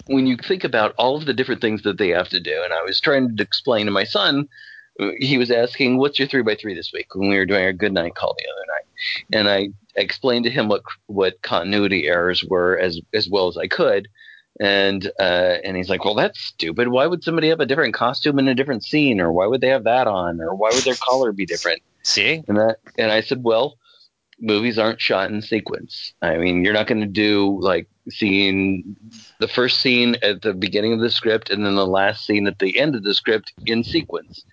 when you think about all of the different things that they have to do. And I was trying to explain to my son. He was asking, "What's your three by three this week?" When we were doing our good night call the other night, and I explained to him what what continuity errors were as as well as I could. And uh, and he's like, "Well, that's stupid. Why would somebody have a different costume in a different scene, or why would they have that on, or why would their collar be different?" See, And that, and I said, well, movies aren't shot in sequence. I mean, you're not going to do like seeing the first scene at the beginning of the script and then the last scene at the end of the script in sequence.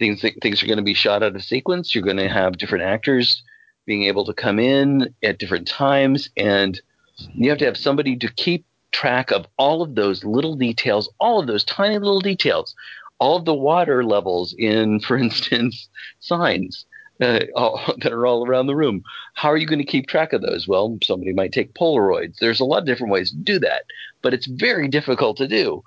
Things things are going to be shot out of sequence. You're going to have different actors being able to come in at different times, and you have to have somebody to keep track of all of those little details, all of those tiny little details, all of the water levels in, for instance, signs. Uh, all, that are all around the room. How are you going to keep track of those? Well, somebody might take Polaroids. There's a lot of different ways to do that, but it's very difficult to do.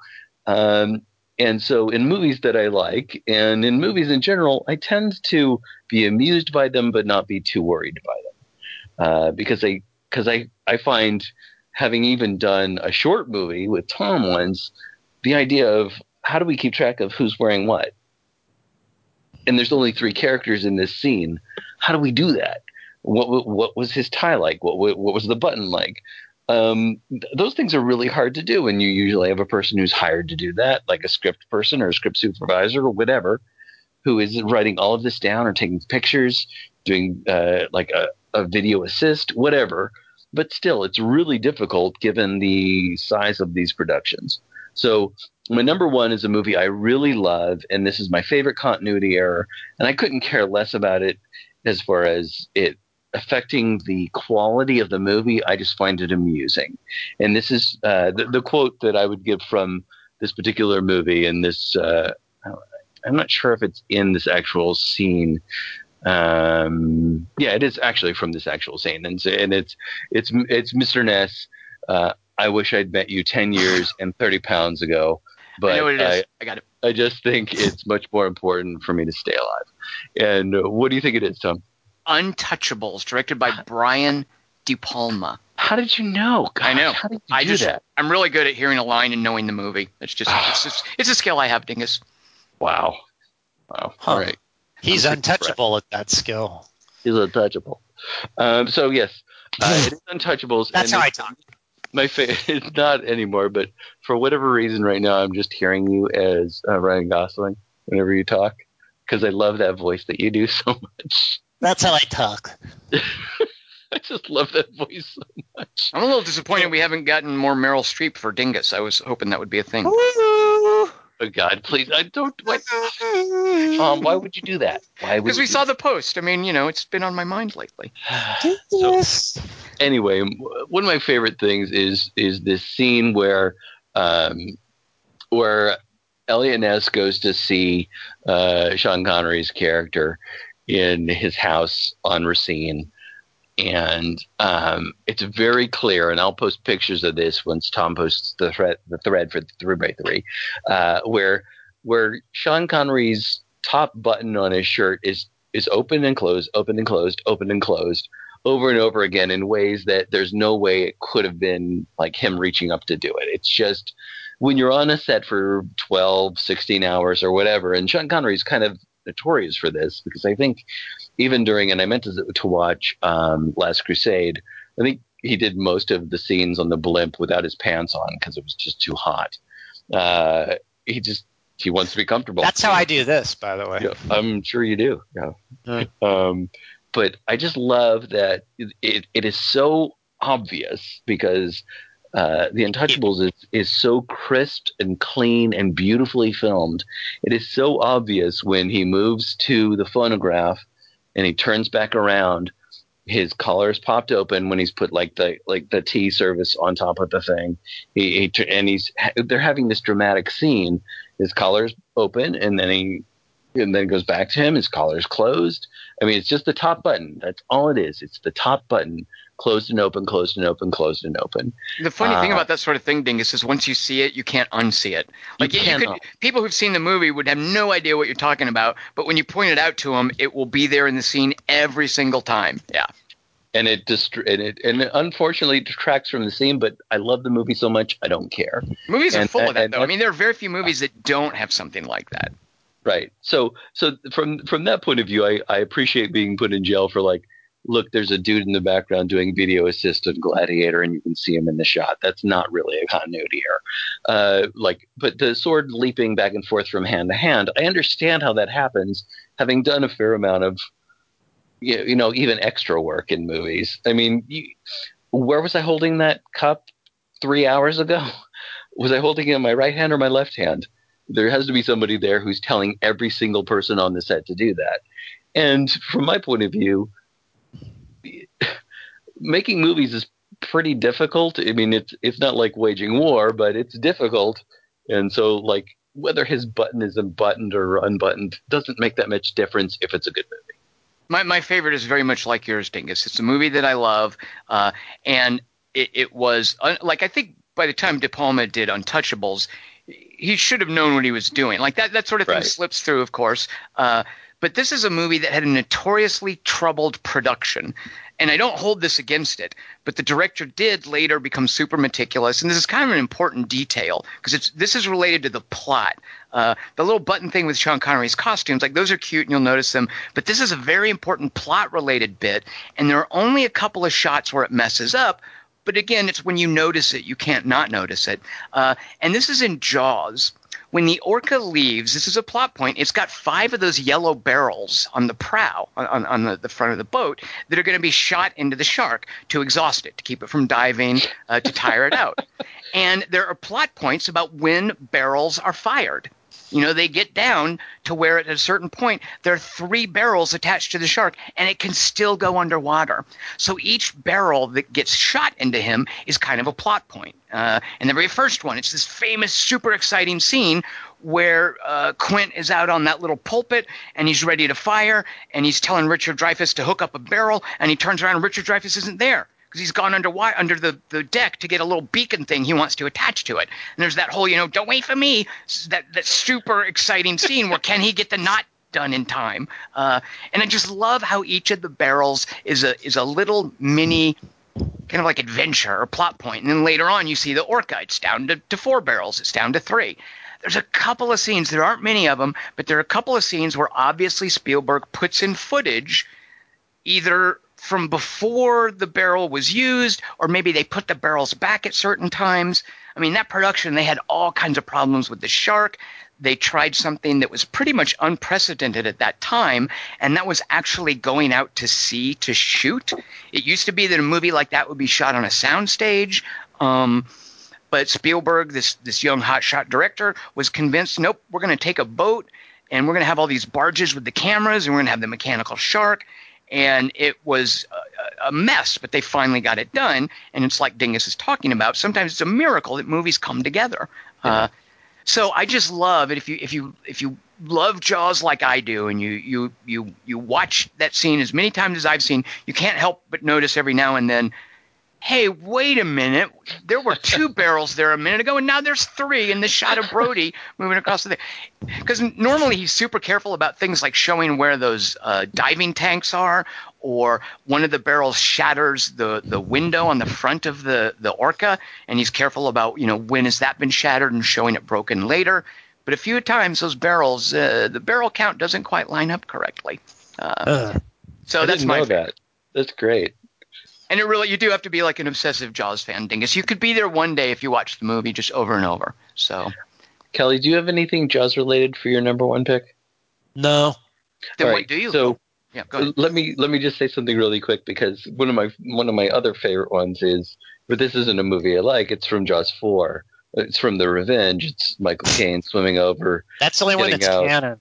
Um, and so, in movies that I like, and in movies in general, I tend to be amused by them, but not be too worried by them, uh, because I because I I find having even done a short movie with Tom once, the idea of how do we keep track of who's wearing what, and there's only three characters in this scene. How do we do that? What what was his tie like? What what was the button like? Um, those things are really hard to do, and you usually have a person who's hired to do that, like a script person or a script supervisor or whatever, who is writing all of this down or taking pictures, doing uh, like a, a video assist, whatever. But still, it's really difficult given the size of these productions. So my number one is a movie I really love, and this is my favorite continuity error, and I couldn't care less about it as far as it affecting the quality of the movie. I just find it amusing, and this is uh, the, the quote that I would give from this particular movie, and this uh, I'm not sure if it's in this actual scene. Um, yeah, it is actually from this actual scene, and, and it's it's it's Mr. Ness. Uh, I wish I'd met you ten years and thirty pounds ago, but I know what it is. I, I got it. I just think it's much more important for me to stay alive. And what do you think it is, Tom? Untouchables, directed by Brian De Palma. How did you know? I know. How did you I do just, that? I'm really good at hearing a line and knowing the movie. It's just, it's, just, it's a skill I have, Dingus. Wow. Wow. Huh. All right. He's I'm untouchable at that skill. He's untouchable. Um, so yes, uh, it is Untouchables. That's and how I it's talk. My fa- it's not anymore, but for whatever reason, right now I'm just hearing you as uh, Ryan Gosling whenever you talk because I love that voice that you do so much. That's how I talk. I just love that voice so much. I'm a little disappointed we haven't gotten more Meryl Streep for Dingus. I was hoping that would be a thing. Oh God, please! I don't. What, Tom? Why would you do that? Why? Because we you saw the post. I mean, you know, it's been on my mind lately. So anyway, one of my favorite things is is this scene where um, where Eliot Ness goes to see uh, Sean Connery's character in his house on Racine. And um, it's very clear, and I'll post pictures of this once Tom posts the thread, the thread for the three by three, uh, where where Sean Connery's top button on his shirt is is open and closed, open and closed, open and closed, over and over again in ways that there's no way it could have been like him reaching up to do it. It's just when you're on a set for 12, 16 hours or whatever, and Sean Connery's kind of notorious for this because I think even during, and I meant to, to watch um, Last Crusade, I think he did most of the scenes on the blimp without his pants on because it was just too hot. Uh, he just, he wants to be comfortable. That's how I do this, by the way. Yeah, I'm sure you do. Yeah. Um, but I just love that it, it, it is so obvious because uh, The Untouchables is, is so crisp and clean and beautifully filmed. It is so obvious when he moves to the phonograph and he turns back around. His collar is popped open when he's put like the like the tea service on top of the thing. He, he and he's they're having this dramatic scene. His collar's open and then he and then goes back to him. His collar's closed. I mean, it's just the top button. That's all it is. It's the top button, closed and open, closed and open, closed and open. The funny thing Uh, about that sort of thing, Dingus, is once you see it, you can't unsee it. Like you, you could, people who've seen the movie would have no idea what you're talking about, but when you point it out to them, it will be there in the scene every single time. Yeah. And it dist- and it and it unfortunately detracts from the scene. But I love the movie so much, I don't care. Movies are And- full of that, though. I mean, there are very few movies that don't have something like that. Right. So so from from that point of view, I, I appreciate being put in jail for like, look, there's a dude in the background doing video assist on Gladiator, and you can see him in the shot. That's not really a continuity error. Uh, like, but the sword leaping back and forth from hand to hand, I understand how that happens, having done a fair amount of, you you know, even extra work in movies. I mean, you, where was I holding that cup three hours ago? Was I holding it in my right hand or my left hand? there has to be somebody there who's telling every single person on the set to do that. And from my point of view, making movies is pretty difficult. I mean, it's it's not like waging war, but it's difficult. And so, like, whether his button is unbuttoned or unbuttoned doesn't make that much difference if it's a good movie. My, my favorite is very much like yours, Dingus. It's a movie that I love, uh, and it, it was uh, like I think by the time De Palma did Untouchables, he should have known what he was doing. Like that that sort of thing Right. slips through, of course. Uh, but this is a movie that had a notoriously troubled production. And I don't hold this against it, but the director did later become super meticulous, and this is kind of an important detail because it's this is related to the plot. Uh, the little button thing with Sean Connery's costumes, like those are cute and you'll notice them, but this is a very important plot-related bit, and there are only a couple of shots where it messes up. But again, it's when you notice it, you can't not notice it. Uh, and this is in Jaws. When the orca leaves, this is a plot point. It's got five of those yellow barrels on the prow, on, on the, the front of the boat, that are going to be shot into the shark to exhaust it, to keep it from diving, uh, to tire it out. And there are plot points about when barrels are fired. You know, they get down to where at a certain point there are three barrels attached to the shark and it can still go underwater. So each barrel that gets shot into him is kind of a plot point. Uh, and the very first one, it's this famous, super exciting scene where uh, Quint is out on that little pulpit and he's ready to fire and he's telling Richard Dreyfuss to hook up a barrel and he turns around and Richard Dreyfuss isn't there because he's gone under under the, the deck to get a little beacon thing he wants to attach to it. And there's that whole, you know, don't wait for me, that that super exciting scene where can he get the knot done in time? Uh, and I just love how each of the barrels is a is a little mini kind of like adventure or plot point. And then later on, you see the orca. It's down to, to four barrels. It's down to three. There's a couple of scenes. There aren't many of them, but there are a couple of scenes where obviously Spielberg puts in footage either from before the barrel was used or maybe they put the barrels back at certain times. I mean, that production, they had all kinds of problems with the shark. They tried something that was pretty much unprecedented at that time, and that was actually going out to sea to shoot. It used to be that a movie like that would be shot on a soundstage. Um, but Spielberg, this this young hotshot director, was convinced, nope, we're going to take a boat and we're going to have all these barges with the cameras and we're going to have the mechanical shark. And it was a, a mess, but they finally got it done. And it's like Dingus is talking about. Sometimes it's a miracle that movies come together. Uh, so I just love it. If you if you if you love Jaws like I do, and you you you you watch that scene as many times as I've seen, you can't help but notice every now and then hey, wait a minute. There were two barrels there a minute ago, and now there's three in the shot of Brody moving across the thing. Because normally he's super careful about things like showing where those uh, diving tanks are, or one of the barrels shatters the, the window on the front of the, the orca, and he's careful about, you know, when has that been shattered and showing it broken later. But a few times those barrels, uh, the barrel count doesn't quite line up correctly. Uh, so I that's didn't my know that. That's great. And it really, you do have to be like an obsessive Jaws fan, Dingus. You could be there one day if you watch the movie just over and over. So, Kelly, do you have anything Jaws related for your number one pick? No. then All what right, do you? So yeah, go ahead. let me let me just say something really quick because one of my one of my other favorite ones is, but this isn't a movie I like. It's from Jaws four. It's from The Revenge. It's Michael Caine swimming over, That's the only one that's out. canon.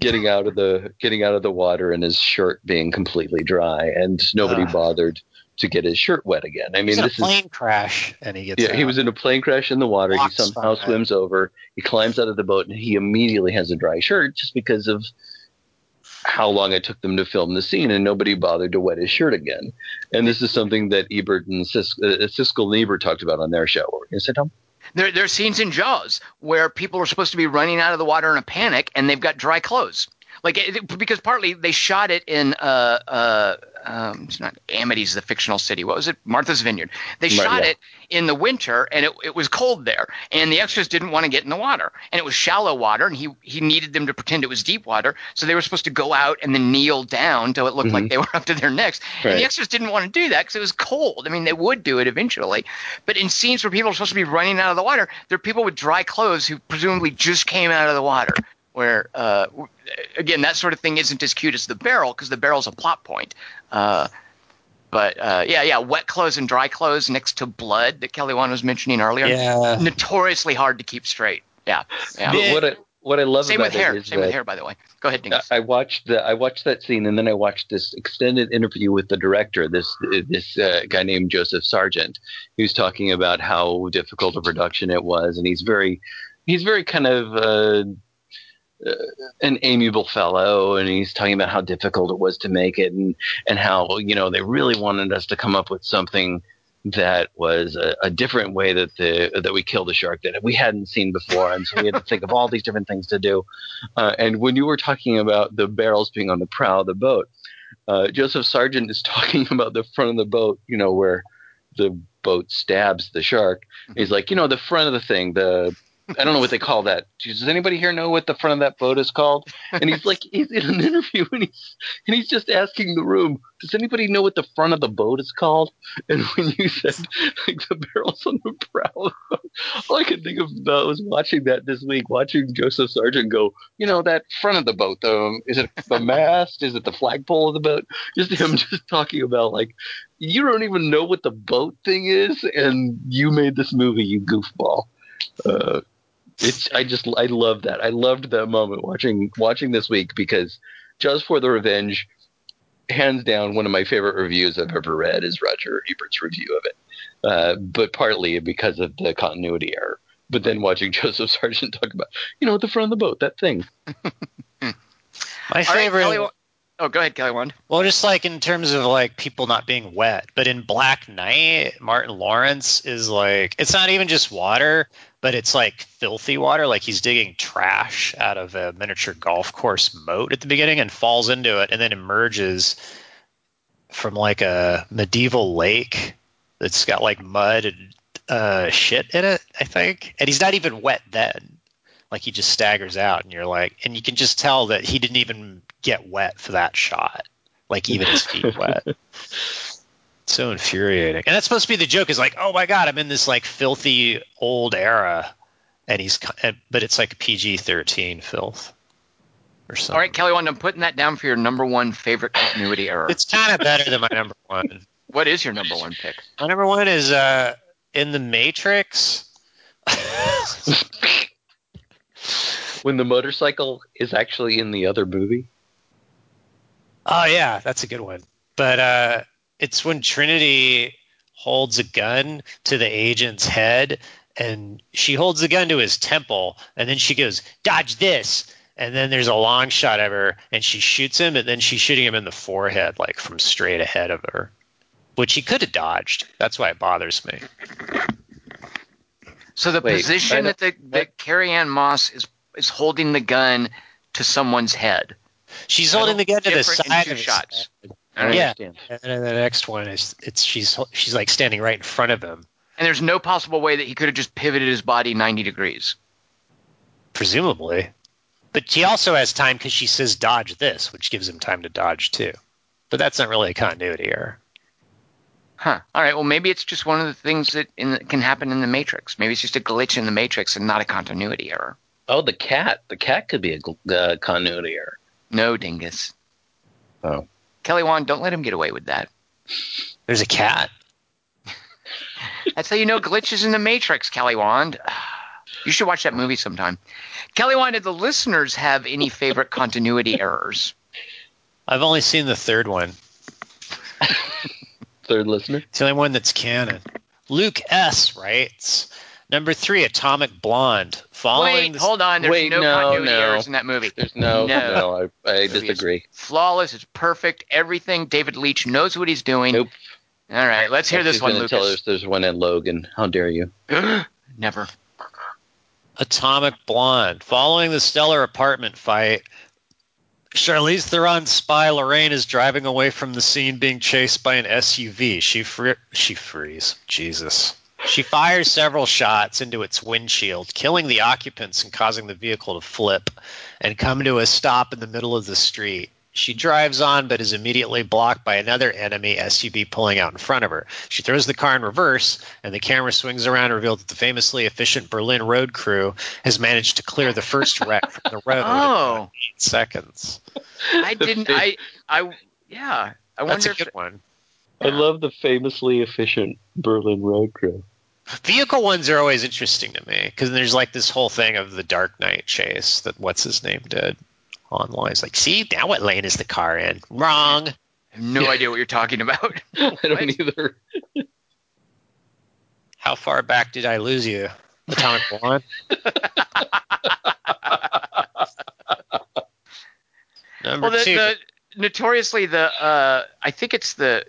getting out of the getting out of the water, and his shirt being completely dry, and nobody Ugh. bothered to get his shirt wet again. I mean, He's in a this is plane crash, and he gets Yeah, he was in a plane crash in the water. He somehow swims over. He climbs out of the boat, and he immediately has a dry shirt just because of how long it took them to film the scene, and nobody bothered to wet his shirt again. And this is something that Ebert and Sis- uh, Siskel and Ebert talked about on their show. Were you say, Tom? There, there are scenes in Jaws where people are supposed to be running out of the water in a panic and they've got dry clothes. Like it, because partly they shot it in uh uh um, it's not Amity's the fictional city. What was it? Martha's Vineyard. They Right, shot yeah. it in the winter and it, it was cold there and the extras didn't want to get in the water and it was shallow water and he he needed them to pretend it was deep water so they were supposed to go out and then kneel down till it looked like Mhm. they were up to their necks and the extras didn't want to do that because it was cold. I mean they would do it eventually, but in scenes where people are supposed to be running out of the water, there are people with dry clothes who presumably just came out of the water. Where uh, again, that sort of thing isn't as cute as the barrel because the barrel's a plot point. Uh, but uh, yeah, yeah, wet clothes and dry clothes next to blood that Kelly Wand was mentioning earlier. yeah. Notoriously hard to keep straight. Yeah, yeah. But what I what I love Same about with hair. it is Same that with hair, by the way. Go ahead, Dingus. I watched the I watched that scene, and then I watched this extended interview with the director, this this uh, guy named Joseph Sargent, who's talking about how difficult a production it was, and he's very he's very kind of uh, an amiable fellow, and he's talking about how difficult it was to make it, and and how you know they really wanted us to come up with something that was a, a different way that the that we killed the shark that we hadn't seen before, and so we had to think of all these different things to do. Uh, and when you were talking about the barrels being on the prow of the boat, uh, Joseph Sargent is talking about the front of the boat, you know, where the boat stabs the shark. He's like, you know, the front of the thing, the I don't know what they call that. Does anybody here know what the front of that boat is called? And he's like, he's in an interview and he's and he's just asking the room, does anybody know what the front of the boat is called? And when you said like the barrels on the prow, all I could think of was watching that this week, watching Joseph Sargent go, you know, that front of the boat. Um, is it the mast? Is it the flagpole of the boat? Just him just talking about like, you don't even know what the boat thing is, and you made this movie, you goofball. Uh, it's I just I love that. I loved that moment watching watching this week because just for the revenge, hands down one of my favorite reviews I've ever read is Roger Ebert's review of it. Uh, but partly because of the continuity error. But then watching Joseph Sargent talk about, you know, the front of the boat, that thing. My All right, favorite. Kelly, Wa- oh, go ahead, Kelly Wand. Well, just like in terms of like people not being wet, but in Black Knight, Martin Lawrence is like it's not even just water, but it's like filthy water. Like he's digging trash out of a miniature golf course moat at the beginning and falls into it, and then emerges from like a medieval lake that's got like mud and uh, shit in it. I think, and he's not even wet then. Like he just staggers out, and you're like, and you can just tell that he didn't even get wet for that shot. Like even his feet wet. So infuriating. And that's supposed to be the joke is like, oh my god, I'm in this like filthy old era, and he's but it's like PG-13 filth or something. All right, Kelly Wand, I'm putting that down for your number one favorite continuity error. It's kind of better than my number one. what is your number one pick? My number one is uh, in the Matrix. When the motorcycle is actually in the other movie. Oh yeah, that's a good one. But uh, it's when Trinity holds a gun to the agent's head, and she holds the gun to his temple, and then she goes, "Dodge this!" And then there's a long shot of her, and she shoots him, and then she's shooting him in the forehead, like from straight ahead of her, which he could have dodged. That's why it bothers me. So the Wait, position that the, that Carrie Ann Moss is is holding the gun to someone's head. She's holding the gun to the Different side two of his shots. head. I Yeah. understand. And then the next one is it's she's she's like standing right in front of him. And there's no possible way that he could have just pivoted his body 90 degrees. presumably. But he also has time because she says dodge this, which gives him time to dodge too. But that's not really a continuity error. Huh. All right. Well, maybe it's just one of the things that in the, can happen in the Matrix. Maybe it's just a glitch in the Matrix and not a continuity error. Oh, the cat. The cat could be a gl- uh, continuity error. No, dingus. Oh. Kelly Wand, don't let him get away with that. There's a cat. That's how you know glitches in the Matrix, Kelly Wand. You should watch that movie sometime. Kelly Wand, did the listeners have any favorite continuity errors? I've only seen the third one. Third listener. It's the only one that's canon. Luke S. writes Number three, Atomic Blonde. Following Wait, the hold on. There's Wait, no, no, continuity no. errors in that movie. There's no, No. no, I, I disagree. Flawless. It's perfect. Everything. David Leitch knows what he's doing. Nope. All right. Let's hear this She's one, gonna Tell us there's one in Logan. How dare you? Never. Atomic Blonde. Following the stellar apartment fight, Charlize Theron's spy Lorraine is driving away from the scene being chased by an SUV. She fr- she frees. Jesus. She fires several shots into its windshield, killing the occupants and causing the vehicle to flip and come to a stop in the middle of the street. She drives on but is immediately blocked by another enemy SUV pulling out in front of her. She throws the car in reverse, and the camera swings around and reveals that the famously efficient Berlin road crew has managed to clear the first wreck from the road in Oh, eight seconds. I didn't. I. I. Yeah. I That's wonder a if. good one. I love the famously efficient Berlin road crew. Vehicle ones are always interesting to me because there's like this whole thing of the Dark Knight chase that what's his name did online. It's like, see, now what lane is the car in? Wrong. I have no idea what you're talking about. I don't either. How far back did I lose you? Atomic Blonde. Number well, the, two. the notoriously the uh, I think it's the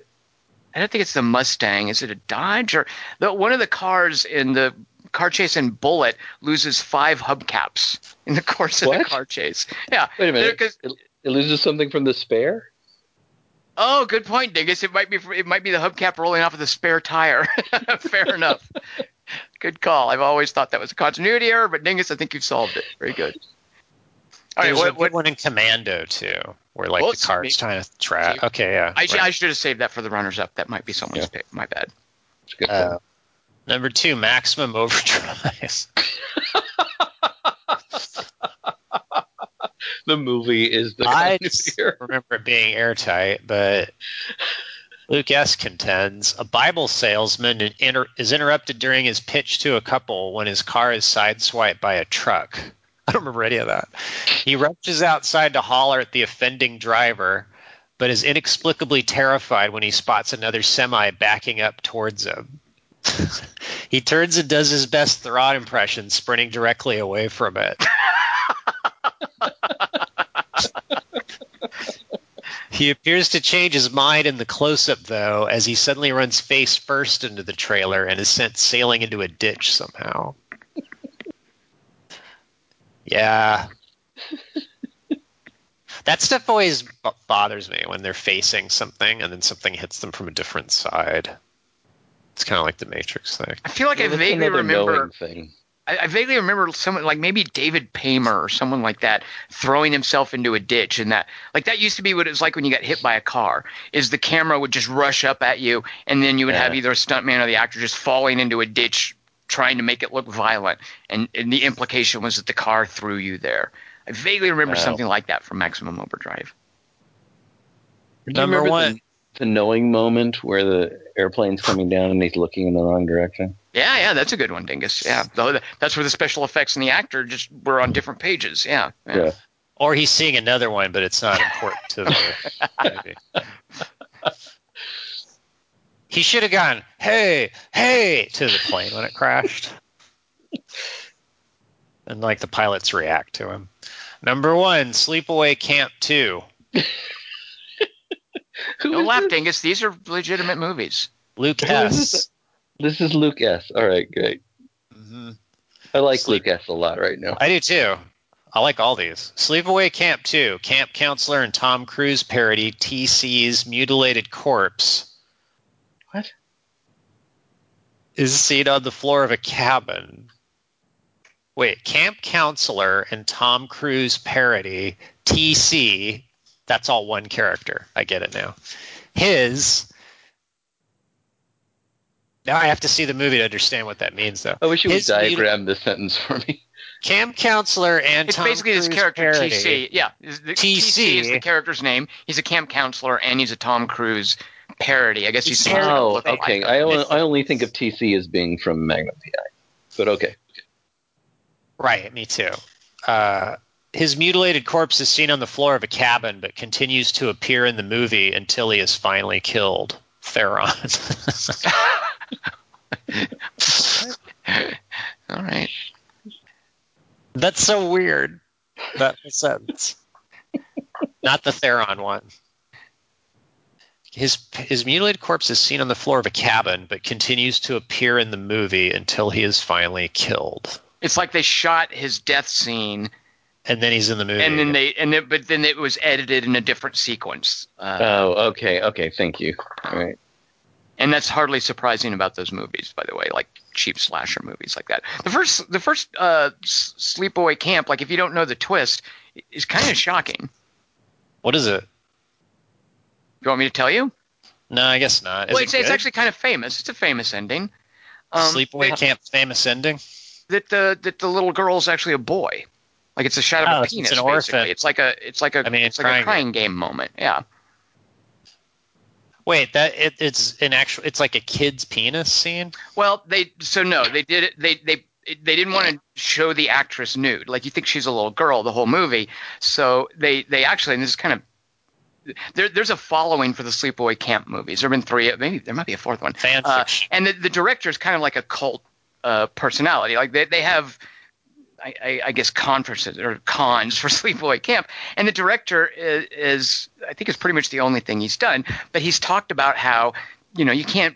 I don't think it's the Mustang. Is it a Dodge or the one of the cars in the car chase in Bullitt loses five hubcaps in the course of the car chase. Yeah. Wait a minute. It, it loses something from the spare. oh, good point, Dingus. It might be it might be the hubcap rolling off of the spare tire. Fair enough. Good call. I've always thought that was a continuity error, but Dingus, I think you've solved it. Very good. All right, There's a what, good what, one in Commando too, where like Well, the car's it's- trying to track. Okay, yeah. I, should- right. I should have saved that for the runners up. That might be someone's Yeah. pick. My bad. It's good. Uh, number two, Maximum Overdrive. the movie is the I continuity remember it being airtight, but Luke S. contends a Bible salesman inter- is interrupted during his pitch to a couple when his car is sideswiped by a truck. I don't remember any of that. He rushes outside to holler at the offending driver, but is inexplicably terrified when he spots another semi backing up towards him. he turns and does his best Thurrott impression, sprinting directly away from it. He appears to change his mind in the close up, though, as he suddenly runs face first into the trailer and is sent sailing into a ditch somehow. Yeah. that stuff always b- bothers me when they're facing something and then something hits them from a different side. It's kind of like the Matrix thing. I feel like I vaguely remember. knowing thing. I, I vaguely remember someone like maybe David Paymer or someone like that throwing himself into a ditch, and that like that used to be what it was like when you got hit by a car. Is the camera would just rush up at you, and then you would have either a stuntman or the actor just falling into a ditch, trying to make it look violent, and, and the implication was that the car threw you there. I vaguely remember Wow. something like that from Maximum Overdrive. Number one. The, the knowing moment where the airplane's coming down and he's looking in the wrong direction. Yeah, yeah, that's a good one, Dingus. Yeah, that's where the special effects and the actor just were on different pages. Yeah, Yeah. Or he's seeing another one, but it's not important to the movie. He should have gone, hey, hey, to the plane when it crashed. And like the pilots react to him. Number one, Sleepaway Camp 2. Who No is laugh, this? Dingus. These are legitimate movies. Luke Who is S. This is Luke S. All right, great. Mhm. I like Sleep- Luke S. a lot right now. I do too. I like all these. Sleepaway Camp 2, Camp Counselor and Tom Cruise parody TC's Mutilated Corpse. What? Is seen on the floor of a cabin. Wait, Camp Counselor and Tom Cruise parody TC. That's all one character. I get it now. His. Now I have to see the movie to understand what that means, though. I wish you would His muti- diagram this sentence for me. Camp Counselor and It's Tom basically this Cruise character parody. TC. Yeah, the- TC. TC is the character's name. He's a camp counselor and he's a Tom Cruise parody. I guess you He's supposed to Oh, look okay. like I only, I only think of TC as being from Magnum PI. But okay. Right, me too. Uh, his mutilated corpse is seen on the floor of a cabin, but continues to appear in the movie until he is finally killed. Theron. All right. That's so weird. That sentence. Not the Theron one. His his mutilated corpse is seen on the floor of a cabin, but continues to appear in the movie until he is finally killed. It's like they shot his death scene, And then he's in the movie. and then they and then, but then it was edited in a different sequence. Uh, Oh, okay. Okay. Thank you. All right. and that's hardly surprising about those movies, by the way, like cheap slasher movies like that. The first, the first uh, Sleepaway Camp, like if you don't know the twist, is kind of shocking. what is it? You want me to tell you? No, I guess not. Is well, it it's, it's actually kind of famous. It's a famous ending. Um, Sleepaway Camp famous ending. that the that the little girl's actually a boy. Like it's a shot Oh, of a penis. it's an basically. orphan. It's like a it's like a I mean, it's like a crying game moment. Yeah. Wait, that it, it's an actual. It's like a kid's penis scene. Well, they so no, they did it. They they they didn't want to show the actress nude. Like you think she's a little girl the whole movie. So they they actually and this is kind of there, there's a following for the sleepaway camp movies. There have been three. Maybe there might be a fourth one. Uh, and the, the director is kind of like a cult uh, personality. Like they, they have, I, I, I guess, conferences or cons for Sleepaway Camp. And the director is, is, I think, is pretty much the only thing he's done. But he's talked about how, you know, you can't.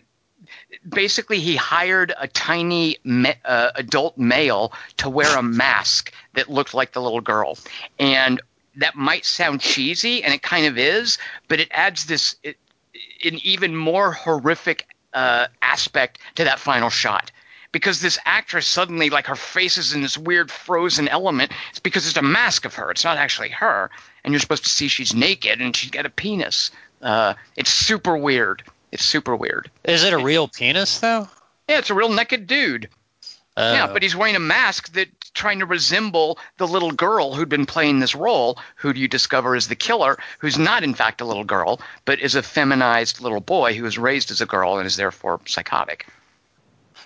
Basically, he hired a tiny ma- uh, adult male to wear a mask that looked like the little girl, and that might sound cheesy, and it kind of is, but it adds this it, an even more horrific uh, aspect to that final shot. Because this actress suddenly, like her face is in this weird frozen element. It's because it's a mask of her. It's not actually her, and you're supposed to see she's naked and she's got a penis. Uh, it's super weird. It's super weird. Is it a real penis though? Yeah, it's a real naked dude. Uh, Yeah, but he's wearing a mask that trying to resemble the little girl who'd been playing this role, who do you discover is the killer, who's not in fact a little girl, but is a feminized little boy who was raised as a girl and is therefore psychotic.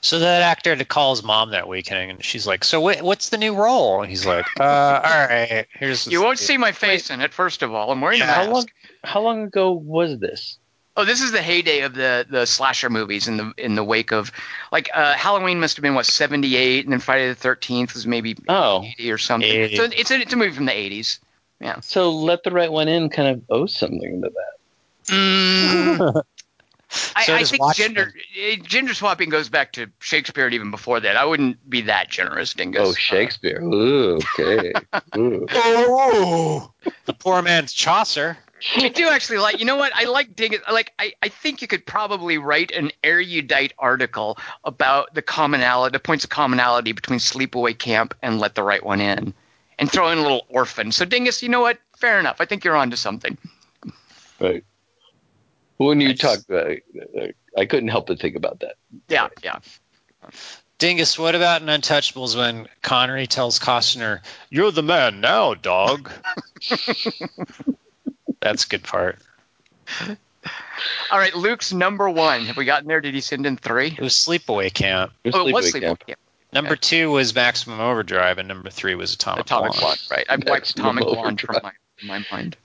So that actor had to call his mom that weekend, and she's like, "So wh- what's the new role?" And he's like, "Uh, all right, here's." You won't see my face in it, first of all. I'm wearing a mask. How long? How long ago was this? Oh, this is the heyday of the the slasher movies in the in the wake of like uh, Halloween must have been what 78 and then Friday the 13th was maybe Oh, 80 or something. 80. So it's a, it's a movie from the 80s. Yeah. so let the right one in kind of owes something to that. Mm, I, So I think Watchmen. gender eh, gender swapping goes back to Shakespeare and even before that. I wouldn't be that generous, Dingus. Oh, Shakespeare. Ooh, okay. Ooh. Oh, the poor man's Chaucer. I do actually like. You know what? I like Dingus. Like. I, I think you could probably write an erudite article about the commonality, the points of commonality between Sleepaway Camp and Let the Right One In, and throw in a little orphan. So Dingus, you know what? Fair enough. I think you're onto something. Right. When you Nice. talk, uh, uh, I couldn't help but think about that. Yeah, yeah. Dingus, what about in Untouchables when Connery tells Costner, "You're the man now, dog"? That's a good part. All right, Luke's number one. Have we gotten there? Did he send in three? It was Sleepaway Camp. It Oh, it was Sleepaway Camp. Camp. Number two was Maximum Overdrive, and number three was Atomic, Atomic Blonde. Blonde, right? I wiped Atomic Blonde from my, from my mind.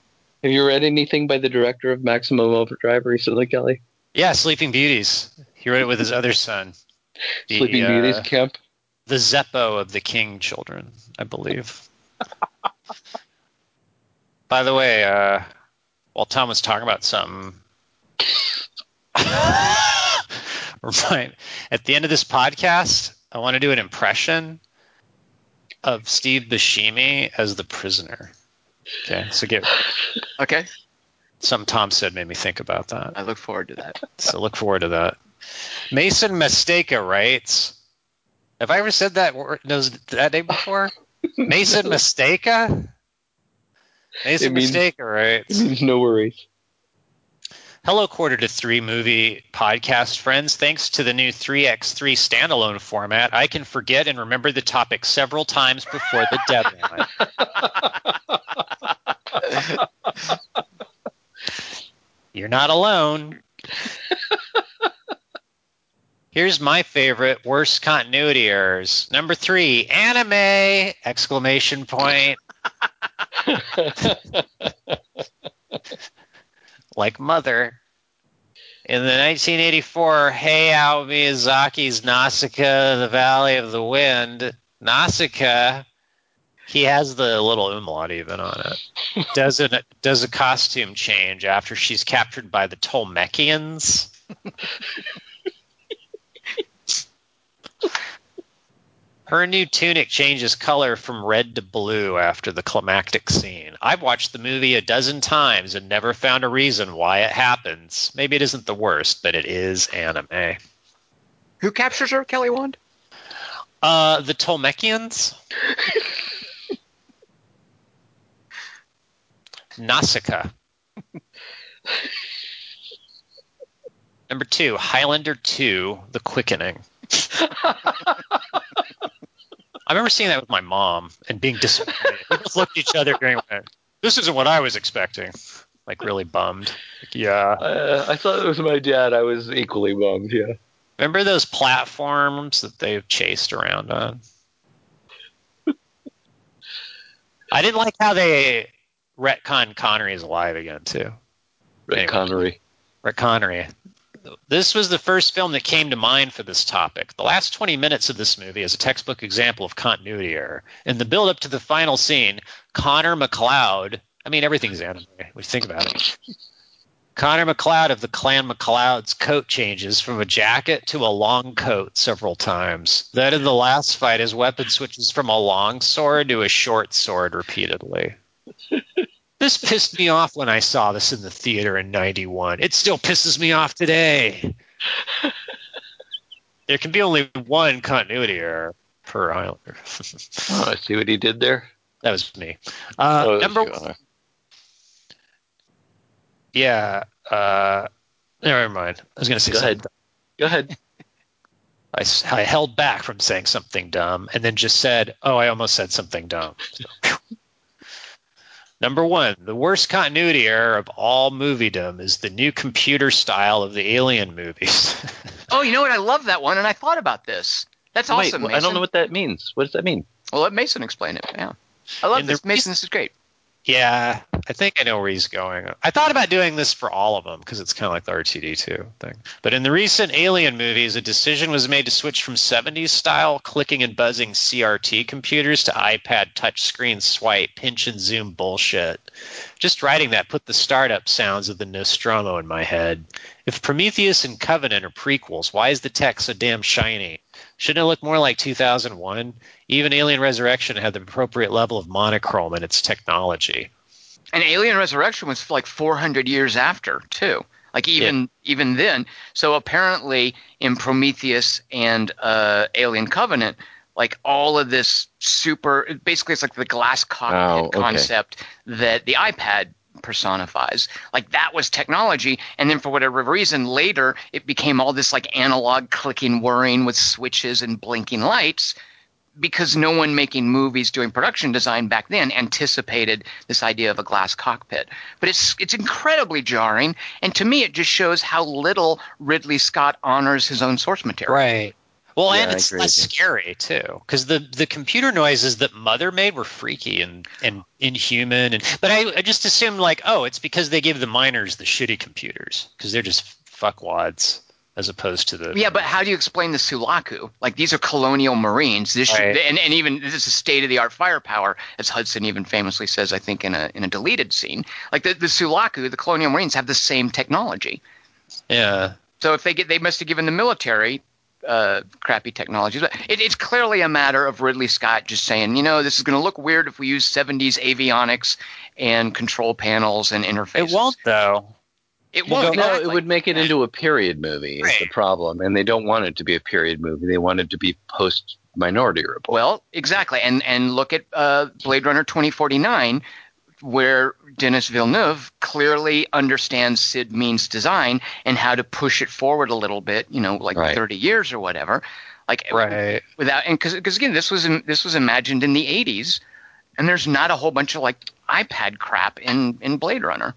Have you read anything by the director of Maximum Overdrive recently, Kelly? Yeah, Sleeping Beauties. He wrote it with his other son. The, Sleeping uh, Beauties Camp. the Zeppo of the King children, I believe. By the way, uh, while Tom was talking about something, right at the end of this podcast, I want to do an impression of Steve Buscemi as the prisoner. Okay, so get Okay, some Tom said made me think about that. I look forward to that. So look forward to that. Mason Mistaka writes. Have I ever said that word, those, that name before? Mason Mistaka? Mason It means- Mistaka writes. no worries. Hello, Quarter to Three movie podcast friends. Thanks to the new 3x3 standalone format, I can forget and remember the topic several times before the deadline. You're not alone. Here's my favorite worst continuity errors. Number three, anime! Exclamation point. like mother. In the 1984 Hayao Miyazaki's Nausicaa, The Valley of the Wind, Nausicaa, he has the little umlaut even on it. Does a, does a costume change after she's captured by the Tolmekians? Her new tunic changes color from red to blue after the climactic scene. I've watched the movie a dozen times and never found a reason why it happens. Maybe it isn't the worst, but it is anime. Who captures her, Kelly Wand? Uh, the Tolmekians? Nausicaa. Number two, Highlander 2, The Quickening. I remember seeing that with my mom and being disappointed. We both looked at each other going, this isn't what I was expecting. like really bummed. Like, yeah. Uh, I thought it was my dad. I was equally bummed. Yeah. Remember those platforms that they chased around on? I didn't like how they retcon Connery is alive again too. Red Anyway. Connery. Rick Connery. This was the first film that came to mind for this topic. The last 20 minutes of this movie is a textbook example of continuity error. In the build up to the final scene, Connor MacLeod, I mean, everything's anime. You think about it. Connor MacLeod of the Clan MacLeod's coat changes from a jacket to a long coat several times. Then in the last fight, his weapon switches from a long sword to a short sword repeatedly. This pissed me off when I saw this in the theater in 91. It still pisses me off today. there can be only one continuity error per Highlander. Oh, I see what he did there. that was me. Uh, Oh, number you. Yeah. Uh, never mind. I was going to say Go something. ahead. Go ahead. I, I held back from saying something dumb and then just said, oh, I almost said something dumb. So. Number one, the worst continuity error of all moviedom is the new computer style of the Alien movies. Oh, you know what? I love that one, and I thought about this. That's awesome. Wait, I don't know what that means. What does that mean? Well, let Mason explain it. Yeah, I love In the this. Mason, this is great. Yeah, I think I know where he's going. I thought about doing this for all of them because it's kind of like the R2D2 thing. But in the recent Alien movies, a decision was made to switch from 70s style clicking and buzzing CRT computers to iPad touchscreen swipe, pinch and zoom bullshit. Just writing that put the startup sounds of the Nostromo in my head. If Prometheus and Covenant are prequels, why is the tech so damn shiny? Shouldn't it look more like 2001? Even Alien Resurrection had the appropriate level of monochrome in its technology. And Alien Resurrection was like 400 years after too. Like even even then. So apparently in Prometheus and uh, Alien Covenant, like all of this super, basically it's like the glass cockpit Oh, okay. concept that the iPad personifies. Like that was technology, and then for whatever reason later it became all this like analog clicking whirring with switches and blinking lights because no one making movies doing production design back then anticipated this idea of a glass cockpit. But it's it's incredibly jarring, and to me, it just shows how little Ridley Scott honors his own source material. Right. Well, Yeah, and it's less scary too, because the the computer noises that Mother made were freaky and and inhuman. And but I, I just assumed like, oh, it's because they give the miners the shitty computers because they're just fuckwads as opposed to the Yeah, but how do you explain the Sulaco? Like these are colonial Marines. This should, Right. and, and even this is state of the art firepower, as Hudson even famously says, I think in a in a deleted scene. Like the, the Sulaco, the colonial Marines have the same technology. yeah. So if they get, they must have given the military uh, crappy technologies. But it, it's clearly a matter of Ridley Scott just saying, you know, this is going to look weird if we use 70s avionics and control panels and interfaces. It won't though. It You won't. don't- No, exactly. it would make it into a period movie. Is Right. the problem, and they don't want it to be a period movie. They want it to be post Minority Report. Well, exactly, and and look at uh, Blade Runner 2049, where Denis Villeneuve clearly understands Syd Mead's design and how to push it forward a little bit. You know, like Right. 30 years or whatever. Like Right. without and because again, this was this was imagined in the 80s, and there's not a whole bunch of like iPad crap in in Blade Runner.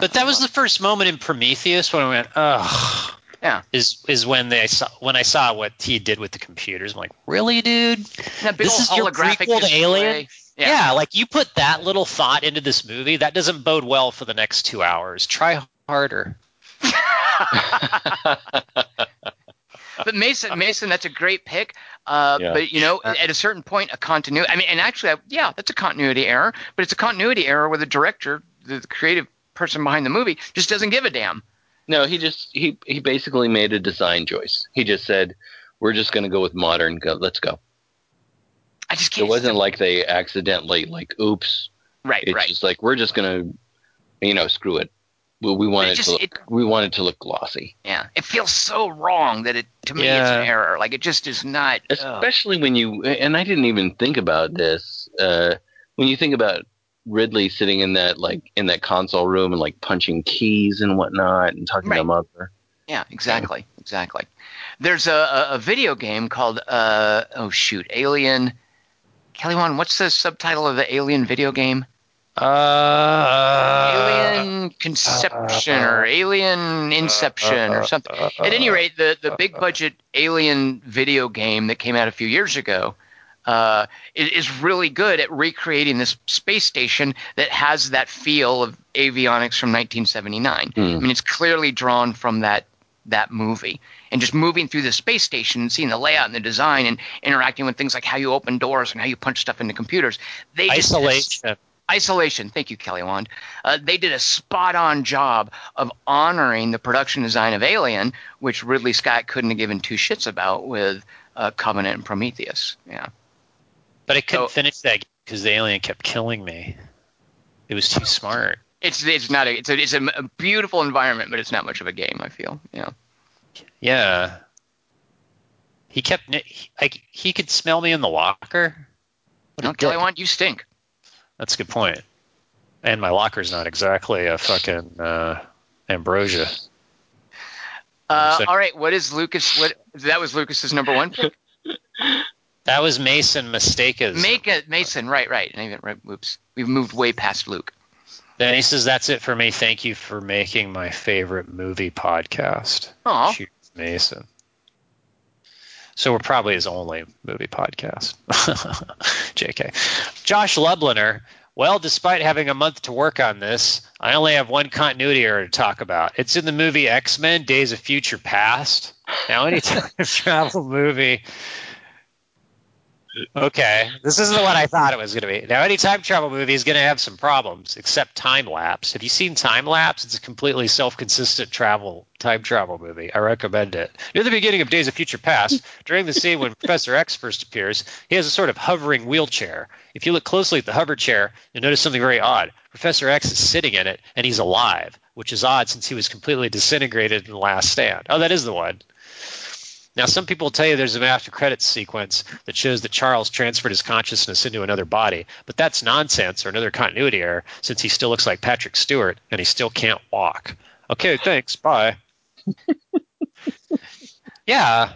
But that was the first moment in Prometheus when I went, ugh. Yeah. Is is when they saw when I saw what he did with the computers. I'm like, really, dude? That big This is old your holographic prequel to display. Alien? Yeah. Yeah. like you put that little thought into this movie, that doesn't bode well for the next two hours. Try harder. but Mason, Mason, that's a great pick. Uh, Yeah. But you know, at a certain point, a continuity. I mean, and actually, I- yeah, that's a continuity error. But it's a continuity error where the director, the the creative person behind the movie, just doesn't give a damn. No, he just he he basically made a design choice. He just said, "We're just going to go with modern. Go, let's go." I just It can't. wasn't like they accidentally like, "Oops." right, It's right. just like we're just going to, you know, screw it. We, we want it it, just- to look, it- we want it to look glossy, Yeah, it feels so wrong that it to me it's an error. Like it just is not. ugh. especially when you and I didn't even think about this. Uh, when you think about Ridley sitting in that like in that console room and like punching keys and whatnot and talking Right. to mother. Yeah, exactly, exactly. There's a, a, a video game called uh, oh shoot, Alien. Kelly Wand, what's the subtitle of the Alien video game? Uh, Alien Conception or uh, Alien Inception or uh, something. Uh, at any rate, the, the big budget Alien video game that came out a few years ago uh, is, is really good at recreating this space station that has that feel of avionics from 1979. Hmm. I mean, it's clearly drawn from that that movie. And just moving through the space station and seeing the layout and the design and interacting with things like how you open doors and how you punch stuff into computers. They just isolation. Isolation. Thank you, Kelly Wand. Uh, they did a spot on job of honoring the production design of Alien, which Ridley Scott couldn't have given two shits about with uh, Covenant and Prometheus. Yeah. But I couldn't So- finish that because the alien kept killing me. It was too smart. It's it's not a it's a it's a, a beautiful environment, but it's not much of a game. I feel. Yeah. Yeah. He kept. ni- He, could smell me in the locker. What No, Kelly dick. You stink. That's a good point. And my locker's not exactly a fucking uh, ambrosia. Uh, So- all right. What is Lucas? What that was Lucas's number one pick. That was Mason Mistakas. Make a Mason. Right. Right. And even right. Whoops. We've moved way past Luke. Then he says, "That's it for me. Thank you for making my favorite movie podcast." Aw. Cheers, Mason. So we're probably his only movie podcast. JK. Josh Lubliner. Well, despite having a month to work on this, I only have one continuity error to talk about. It's in the movie X Men: Days of Future Past. Now, any time travel movie. Okay, this isn't what I thought it was going to be. Now, any time travel movie is going to have some problems, except time lapse. Have you seen time lapse? It's a completely self-consistent travel time travel movie. I recommend it. Near the beginning of Days of Future Past, during the scene when Professor X first appears, he has a sort of hovering wheelchair. If you look closely at the hover chair, you'll notice something very odd. Professor X is sitting in it, and he's alive, which is odd since he was completely disintegrated in the Last Stand. Oh, that is the one. Now, some people tell you there's an after credits sequence that shows that Charles transferred his consciousness into another body, but that's nonsense or another continuity error since he still looks like Patrick Stewart and he still can't walk. Okay, thanks. Bye. yeah.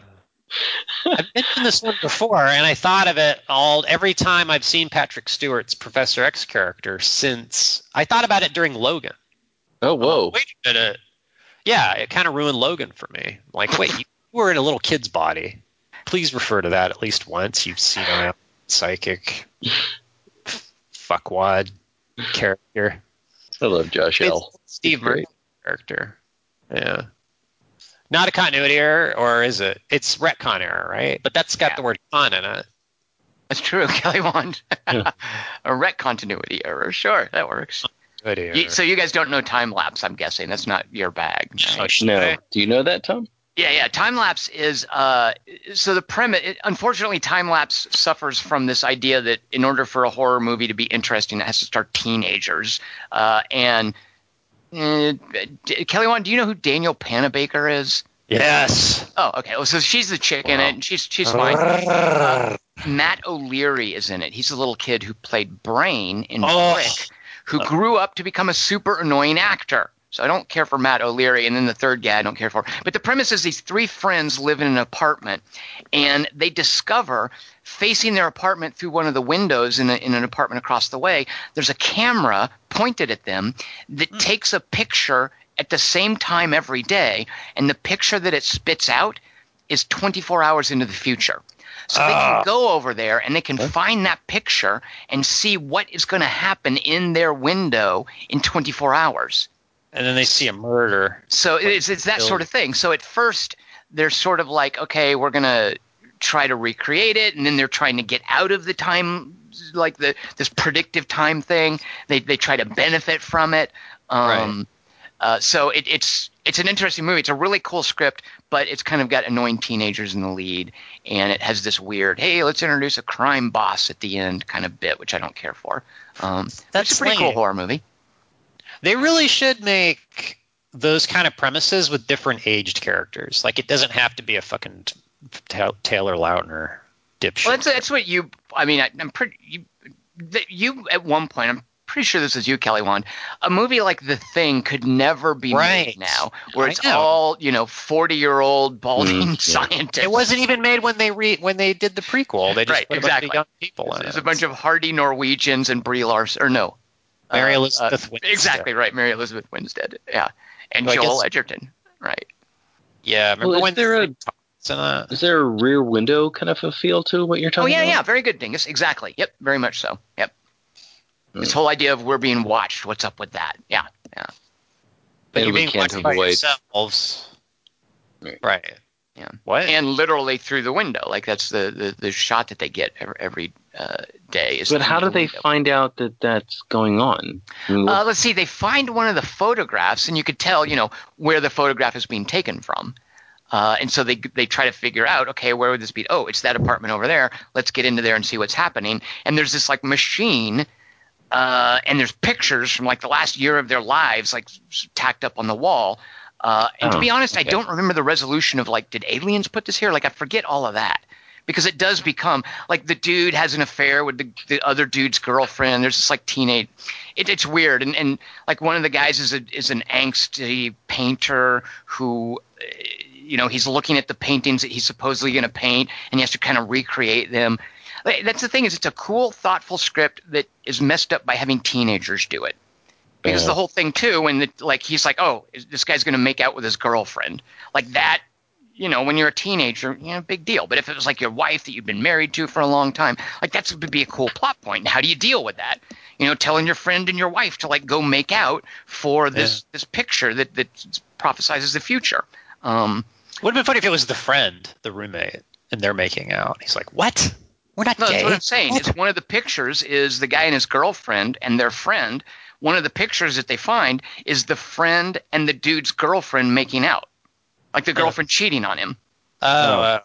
I've mentioned this one before, and I thought of it all every time I've seen Patrick Stewart's Professor X character since I thought about it during Logan. Oh, whoa. Wait a minute. Yeah, it kind of ruined Logan for me. Like, wait, you were in a little kid's body. Please refer to that at least once. You've seen a psychic fuckwad character. I love Josh L. Steve Murray character. Yeah. Not a continuity error, or is it? It's retcon error, right? But that's got Yeah. the word con in it. That's true, Kelly Wand. Yeah. a rec continuity error. Sure, that works. You, so you guys don't know time lapse, I'm guessing. That's not your bag. Right? should No. Do you know that, Tom? Yeah, yeah. Time lapse is uh, so the premise. It, unfortunately, time lapse suffers from this idea that in order for a horror movie to be interesting, it has to star teenagers. Uh, and uh, D- Kelly, Wand, do you know who Danielle Panabaker is? Yes. Oh, okay. Well, so she's the chick in it, and she's she's fine. Uh, Matt O'Leary is in it. He's a little kid who played Brain in Oh. Brick, who grew up to become a super annoying actor. So I don't care for Matt O'Leary, and then the third guy I don't care for. But the premise is these three friends live in an apartment, and they discover facing their apartment through one of the windows in, a, in an apartment across the way, there's a camera pointed at them that takes a picture at the same time every day, and the picture that it spits out is 24 hours into the future. So they Ah. can go over there and they can find that picture and see what is going to happen in their window in 24 hours. And then they see a murder. So it's, it's that Bill- sort of thing. So at first, they're sort of like, okay, we're going to try to recreate it. And then they're trying to get out of the time, like the this predictive time thing. They, they try to benefit from it. Um, uh, so it, it's it's an interesting movie. It's a really cool script, but it's kind of got annoying teenagers in the lead, and it has this weird, hey, let's introduce a crime boss at the end kind of bit, which I don't care for. Um, That's a pretty cool horror movie. They really should make those kind of premises with different aged characters. Like it doesn't have to be a fucking t- Ta- Taylor Lautner dipshit. Well, that's that's what you. I mean, I, I'm pretty. You, that you at one point. I'm pretty sure this is you, Kelly Wand. A movie like The Thing could never be Right. made now, where I it's know. all you know, 40 year old balding Mm, yeah. scientists. it wasn't even made when they re- when they did the prequel. They just Right, put a bunch of young people in There's it. a bunch of hardy Norwegians and Brie Larson, or no, Mary Uh, Elizabeth uh, Winstead. Exactly right, Mary Elizabeth Winstead. Yeah, and So Joel guess- Edgerton. Right. Yeah, remember Well, is when there a- Thompson, uh, Is there a rear window kind of a feel to what you're talking about? Oh yeah, about? yeah. Very good, Dingus. Exactly. Yep. Very much so. Yep. Hmm. This whole idea of we're being watched. What's up with that? Yeah. Yeah. but you're being can't watched by avoid- yourselves. Right. Right. Yeah. What? And literally through the window, like that's the the, the shot that they get every, every uh, day. Is But how do they window. find out that that's going on? I mean, Uh, let's see. They find one of the photographs, and you could tell, you know, where the photograph is being taken from. Uh, and so they they try to figure out, okay, where would this be? Oh, it's that apartment over there. Let's get into there and see what's happening. And there's this like machine, uh, and there's pictures from like the last year of their lives, like tacked up on the wall. Uh, and to Oh, be honest, I don't remember the resolution of like, did aliens put this here? Like, I forget all of that because it does become like the dude has an affair with the, the other dude's girlfriend. There's this like teenage. It, it's weird, and and like one of the guys is a is an angsty painter who. You know, he's looking at the paintings that he's supposedly going to paint, and he has to kind of recreate them. That's the thing is, it's a cool, thoughtful script that is messed up by having teenagers do it because Yeah. the whole thing too when the, like he's like oh this guy's going to make out with his girlfriend like that you know when you're a teenager you know big deal but if it was like your wife that you've been married to for a long time like that's would be a cool plot point how do you deal with that you know telling your friend and your wife to like go make out for this this picture that that prophesizes the future um Would have been funny if it was the friend, the roommate, and they're making out. He's like, "What? We're not No, gay." that's what I'm saying. What? Is one of the pictures is the guy and his girlfriend and their friend. One of the pictures that they find is the friend and the dude's girlfriend making out, like the Oh. girlfriend cheating on him. Oh, uh,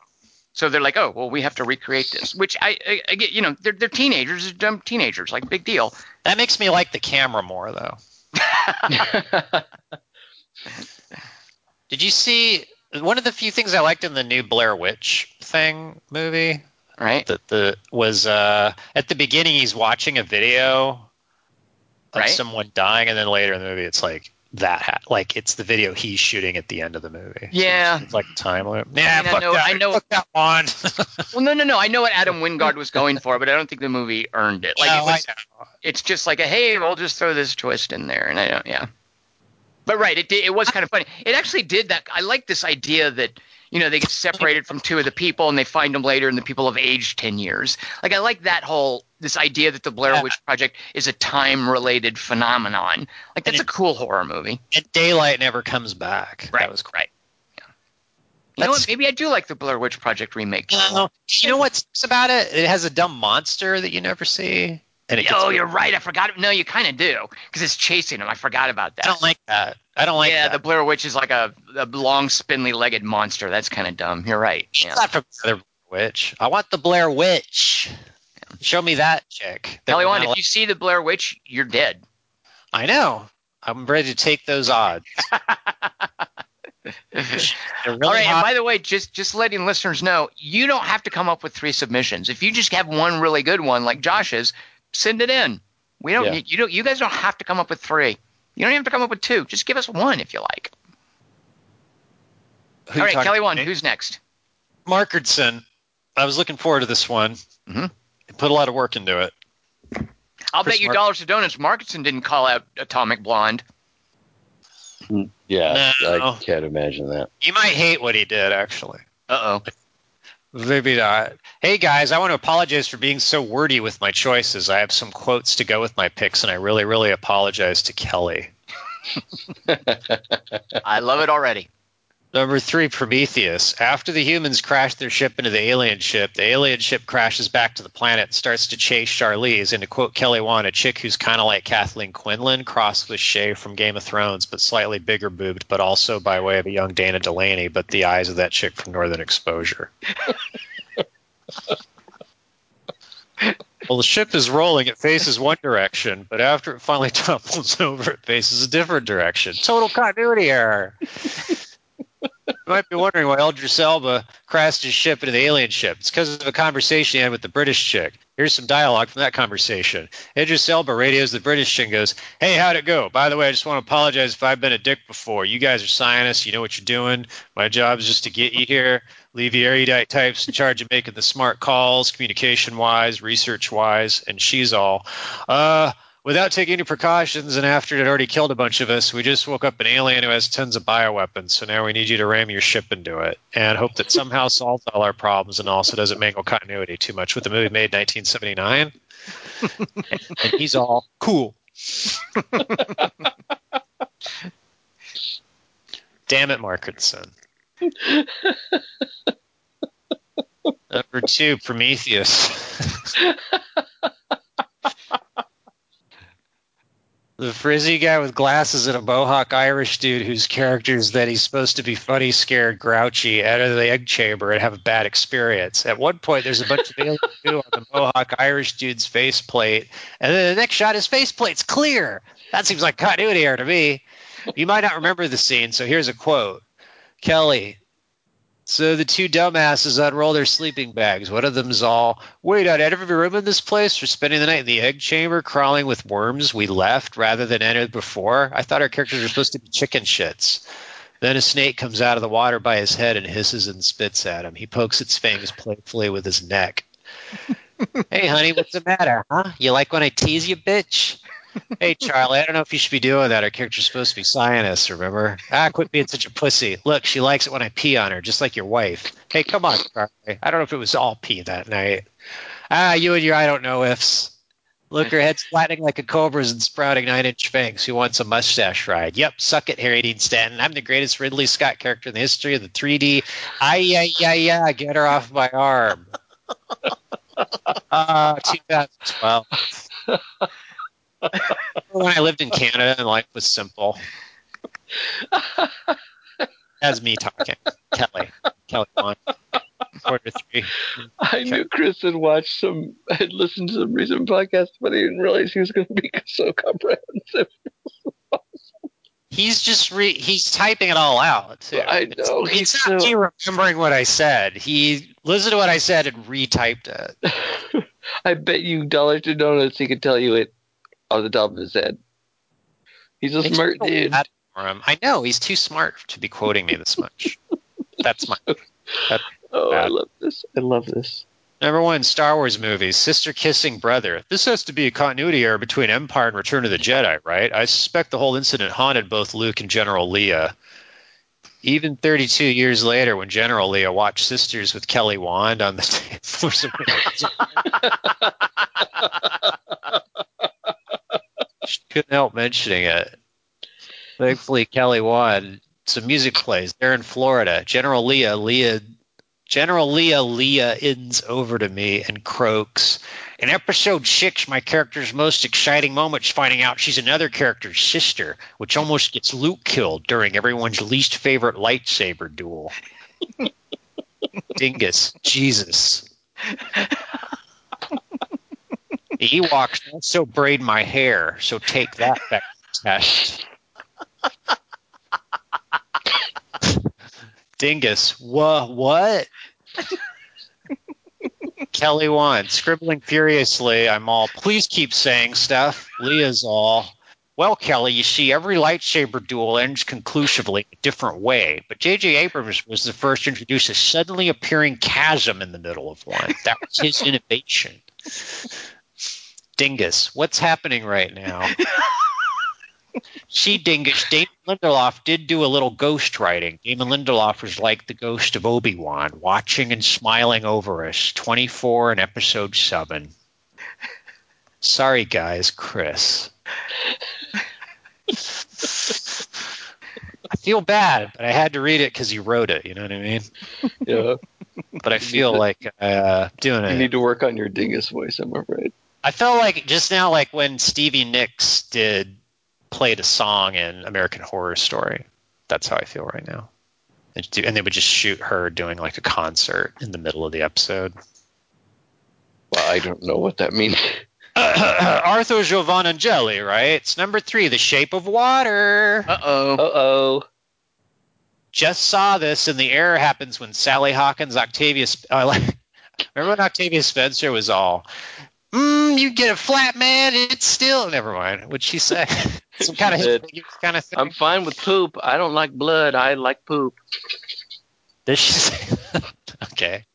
So they're like, oh, well, we have to recreate this. Which I, I, I get, you know, they're they're teenagers, they're dumb teenagers, like big deal. that makes me like the camera more, though. Did you see one of the few things I liked in the new Blair Witch thing movie? Right? That the was uh, at the beginning he's watching a video of Right. someone dying, and then later in the movie it's like that, ha- like it's the video he's shooting at the end of the movie. So Yeah. it's like time loop. Yeah, I mean, I know- that. I know- Fuck that one. Well, no, no, no. I know what Adam Wingard was going for, but I don't think the movie earned it. Like, No, it was, I know. it's just like a hey, we'll just throw this twist in there, and I don't, yeah. But right, it did, it was kind of funny. It actually did that. I like this idea that you know they get separated from two of the people, and they find them later, and the people have aged ten years. Like I like that whole this idea that the Blair Witch Project is a time related phenomenon. Like that's And a cool horror movie. and daylight never comes back. Right. That was cool. right. You know what? Maybe I do like the Blair Witch Project remake. No, uh, you know what sucks about it? It has a dumb monster that you never see, and it. Oh, you're right. I forgot. No, you kind of do because it's chasing him. I forgot about that. I don't like that. I don't like yeah, that. the Blair Witch is like a, a long, spindly-legged monster. That's kind of dumb. You're right. It's not from the other Witch. I want the Blair Witch. Show me that chick. That Kelly not if you see the Blair Witch, you're dead. I know. I'm ready to take those odds. Really All right. And by the way, just just letting listeners know, you don't have to come up with three submissions. If you just have one really good one, like Josh's, send it in. We don't. Yeah. You don't. You guys don't have to come up with three. You don't even have to come up with two. Just give us one if you like. Who All right, Kelly Wand. Who's next? Markardson. I was looking forward to this one. Mhm. Put a lot of work into it. I'll Chris bet you Mark- dollars to donuts. Markinson didn't call out Atomic Blonde. yeah, No. I can't imagine that. You might hate what he did, actually. Uh oh. Maybe not. Uh, hey guys, I want to apologize for being so wordy with my choices. I have some quotes to go with my picks, and I really, really apologize to Kelly. I love it already. Number three, Prometheus. After the humans crash their ship into the alien ship, the alien ship crashes back to the planet and starts to chase Charlize. And to quote Kelly Wand, a chick who's kind of like Kathleen Quinlan, crossed with Shae from Game of Thrones, but slightly bigger boobed, but also by way of a young Dana Delany, but the eyes of that chick from Northern Exposure. Well, the ship is rolling. It faces one direction, but after it finally topples over, it faces a different direction. Total continuity error. You might be wondering why Idris Elba crashed his ship into the alien ship. It's because of a conversation he had with the British chick. Here's some dialogue from that conversation. Idris Elba radios the British chick and goes, Hey, how'd it go? By the way, I just want to apologize if I've been a dick before. You guys are scientists. You know what you're doing. My job is just to get you here, leave the erudite types in charge of making the smart calls, communication wise, research wise, and she's all, Uh, without taking any precautions, and after it had already killed a bunch of us, we just woke up an alien who has tons of bioweapons. So now we need you to ram your ship into it and hope that somehow solves all our problems and also doesn't mangle continuity too much with the movie made in 1979. and he's all cool. Damn it, Markinson. Number two, Prometheus. The frizzy guy with glasses and a mohawk Irish dude whose character is that he's supposed to be funny, scared, grouchy, out of the egg chamber and have a bad experience. At one point, there's a bunch of aliens on the mohawk Irish dude's faceplate, and then the next shot, his faceplate's clear. That seems like continuity error to me. You might not remember the scene, so here's a quote Kelly. So the two dumbasses unroll their sleeping bags. One of them's all, wait, I'd every room in this place for spending the night in the egg chamber crawling with worms we left rather than entered before. I thought our characters were supposed to be chicken shits. Then a snake comes out of the water by his head and hisses and spits at him. He pokes its fangs playfully with his neck. hey, honey, what's the matter, huh? You like when I tease you, bitch? Hey, Charlie, I don't know if you should be doing that. Our character's supposed to be scientists, remember? Ah, quit being such a pussy. Look, she likes it when I pee on her, just like your wife. Hey, come on, Charlie. I don't know if it was all pee that night. Ah, you and your I don't know ifs. Look, her head's flattening like a cobra's and sprouting nine inch fangs. Who wants a mustache ride? Yep, suck it, Harry Dean Stanton. I'm the greatest Ridley Scott character in the history of the 3D. Ah, yeah, yeah, yeah. Get her off my arm. Uh, 2012 when I lived in Canada and life was simple. That's me talking. Kelly. Kelly on. Quarter three. I knew Chris had watched some, had listened to some recent podcasts, but I didn't realize he was going to be so comprehensive. He's just re- he's typing it all out. Too. I know. It's, He's not so- me remembering what I said. He listened to what I said and retyped it. I bet you dollars to donuts he could tell you it off the top of his head. He's a Makes smart dude. for him. I know he's too smart to be quoting me this much. That's my Oh, I love this. I love this. Number one, Star Wars movies, sister kissing brother. This has to be a continuity error between Empire and Return of the Jedi, right? I suspect the whole incident haunted both Luke and General Leia. Even 32 years later, when General Leia watched Sisters with Kelly Wand on the Force Awakens, she couldn't help mentioning it. Thankfully, Kelly won. some music plays. They're in Florida. General Leia, Leia General Leah Leah ends over to me and croaks. In episode six, my character's most exciting moment is finding out she's another character's sister, which almost gets Luke killed during everyone's least favorite lightsaber duel. Dingus, Jesus. The Ewoks also braid my hair, so take that back test. Dingus, wha what? Kelly Wand, scribbling furiously. I'm all, please keep saying stuff. Leah's all, well, Kelly, you see, every lightsaber duel ends conclusively a different way, but J.J. Abrams was the first to introduce a suddenly appearing chasm in the middle of one. That was his innovation. Dingus, what's happening right now? She Dingus, Damon Lindelof did do a little ghost writing. Damon Lindelof was like the ghost of Obi Wan, watching and smiling over us. 24 and episode 7. Sorry, guys, Chris. I feel bad, but I had to read it because he wrote it. You know what I mean? Yeah. But I feel like uh, doing it. you need to work on your dingus voice, I'm afraid. I felt like just now, like when Stevie Nicks did played a song in American Horror Story. That's how I feel right now. And they would just shoot her doing like a concert in the middle of the episode. Well, I don't know what that means. Arthur Giovanangeli, right? It's number three, The Shape of Water. Uh oh. Uh oh. Just saw this, and the error happens when Sally Hawkins, Octavia. Sp- uh, like, remember when Octavia Spencer was all, mm, "You get a flat man, it's still." Never mind. What'd she say? Some kind of said, kind of thing. I'm fine with poop. I don't like blood. I like poop. Did she say? okay.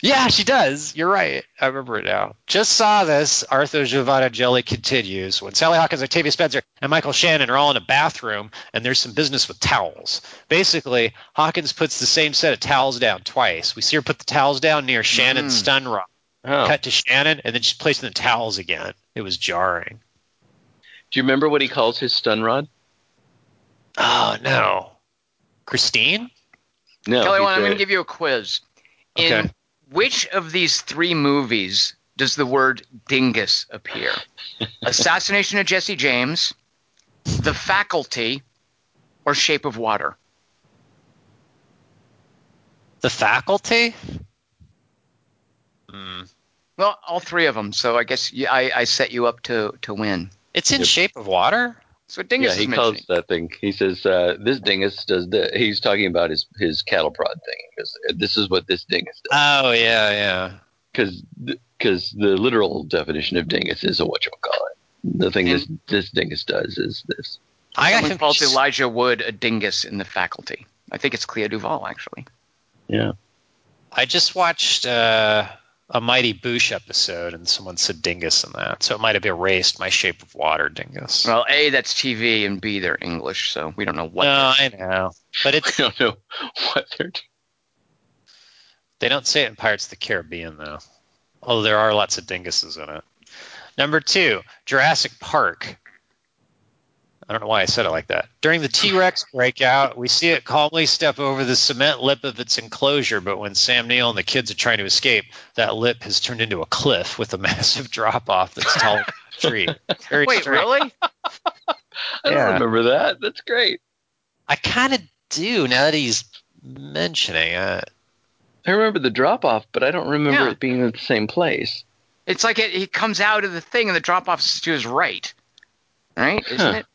Yeah, she does. You're right. I remember it now. Just saw this. Arthur Giovanangeli continues. When Sally Hawkins, Octavia Spencer, and Michael Shannon are all in a bathroom, and there's some business with towels. Basically, Hawkins puts the same set of towels down twice. We see her put the towels down near Shannon's Mm. stun rock. Oh. Cut to Shannon, and then she's placing the towels again. It was jarring. Do you remember what he calls his stun rod? Oh no, Christine. No. Kelly, he one, I'm going to give you a quiz. In Okay. which of these three movies does the word dingus appear? Assassination of Jesse James, The Faculty, or Shape of Water? The faculty. Hmm. Well, all three of them. So I guess you, I, I set you up to, to win. It's in Yep. Shape of Water. So dingus yeah, he is calls that thing. He says, uh, "This dingus does the." He's talking about his his cattle prod thing. Because this is what this dingus does. Oh yeah, yeah. Because because the literal definition of dingus is a what you call it. The thing this this dingus does is this. I Someone think calls Elijah Wood a dingus in The Faculty. I think it's Clea DuVall actually. Yeah. I just watched uh, a Mighty Boosh episode, and someone said dingus in that, so it might have erased my Shape of Water dingus. Well, A, that's TV, and B, they're English, so we don't know what. no, I know, but it's don't know what they're. doing. they don't say it in Pirates of the Caribbean though. Although there are lots of dinguses in it. Number two, Jurassic Park. I don't know why I said it like that. During the T Rex breakout, we see it calmly step over the cement lip of its enclosure, but when Sam Neill and the kids are trying to escape, that lip has turned into a cliff with a massive drop off that's taller than tree. Very Wait, strange. really? I don't Yeah. remember that. That's great. I kind of do now that he's mentioning it. I remember the drop off, but I don't remember Yeah. it being in the same place. It's like it, he comes out of the thing, and the drop off is to his right. Right? Isn't Huh. it?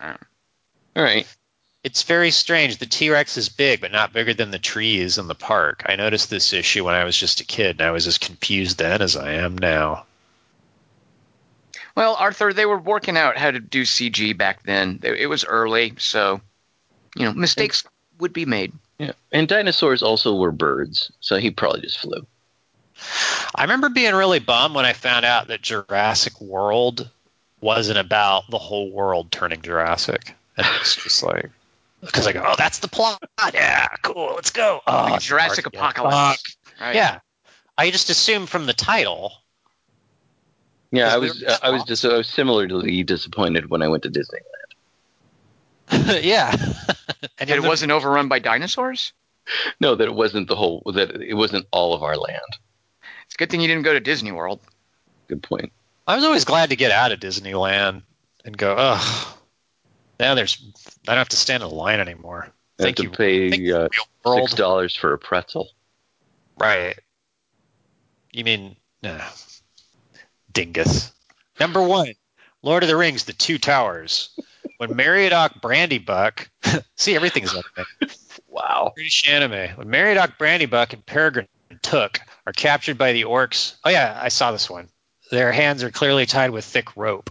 All right. It's very strange. The T Rex is big, but not bigger than the trees in the park. I noticed this issue when I was just a kid, and I was as confused then as I am now. Well, Arthur, they were working out how to do CG back then. It was early, so you know mistakes would be made. Yeah. And dinosaurs also were birds, so he probably just flew. I remember being really bummed when I found out that Jurassic World wasn't about the whole world turning Jurassic. And it's just like, because I go, oh, that's the plot. Yeah, cool, let's go. Oh, Like Jurassic dark. Apocalypse. Fuck. Right? Yeah. I just assumed from the title. Yeah, Is I there was a I was just I was similarly disappointed when I went to Disneyland. yeah. And and in it the- wasn't overrun by dinosaurs. No, that it wasn't the whole that it wasn't all of our land. It's a good thing you didn't go to Disney World. Good point. I was always glad to get out of Disneyland and go, ugh. Now there's, I don't have to stand in line anymore. I Thank have you. to pay Thank uh, world. six dollars for a pretzel. Right. You mean, dingus. Number one, Lord of the Rings, The Two Towers. When Meriadoc Brandybuck, see, everything's up there. Wow. British anime. When Meriadoc Brandybuck and Peregrine Took are captured by the orcs. Oh, yeah, I saw this one. Their hands are clearly tied with thick rope.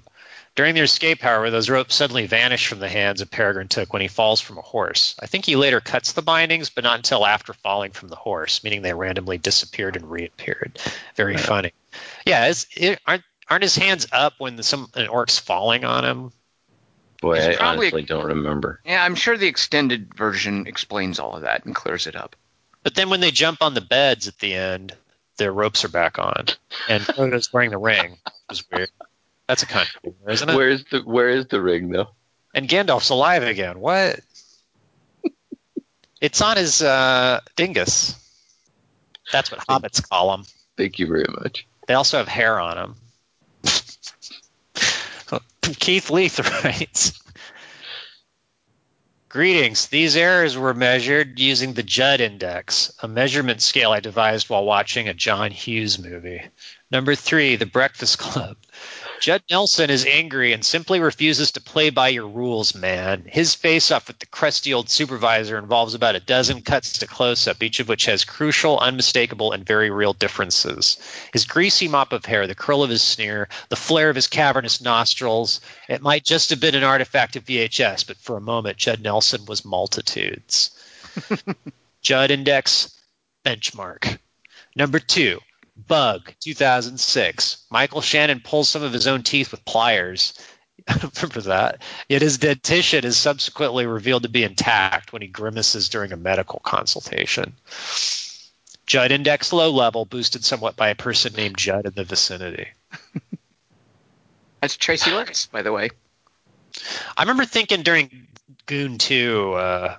During their escape, however, those ropes suddenly vanish from the hands of Peregrine Took when he falls from a horse. I think he later cuts the bindings, but not until after falling from the horse, meaning they randomly disappeared and reappeared. Very funny. Yeah, is, it, aren't aren't his hands up when the, some an orc's falling on him? Boy, It's I probably- honestly don't remember. Yeah, I'm sure the extended version explains all of that and clears it up. But then when they jump on the beds at the end, their ropes are back on, and Frodo's wearing the ring. Which is weird. That's a kind of humor, isn't it? Where is the Where is the ring though? and Gandalf's alive again. What? it's on his uh, dingus. That's what hobbits call them. Thank you very much. They also have hair on them. Keith Leith writes. Greetings. These errors were measured using the Judd Index, a measurement scale I devised while watching a John Hughes movie. Number three, The Breakfast Club. Judd Nelson is angry and simply refuses to play by your rules, man. His face off with the crusty old supervisor involves about a dozen cuts to close up, each of which has crucial, unmistakable, and very real differences. His greasy mop of hair, the curl of his sneer, the flare of his cavernous nostrils. It might just have been an artifact of VHS, but for a moment, Judd Nelson was multitudes. Judd Index benchmark. Number two, Bug, 2006. Michael Shannon pulls some of his own teeth with pliers. Remember that? Yet his dentition is subsequently revealed to be intact when he grimaces during a medical consultation. Judd index low level, boosted somewhat by a person named Judd in the vicinity. That's Tracy Letts, by the way. I remember thinking during Goon 2 uh,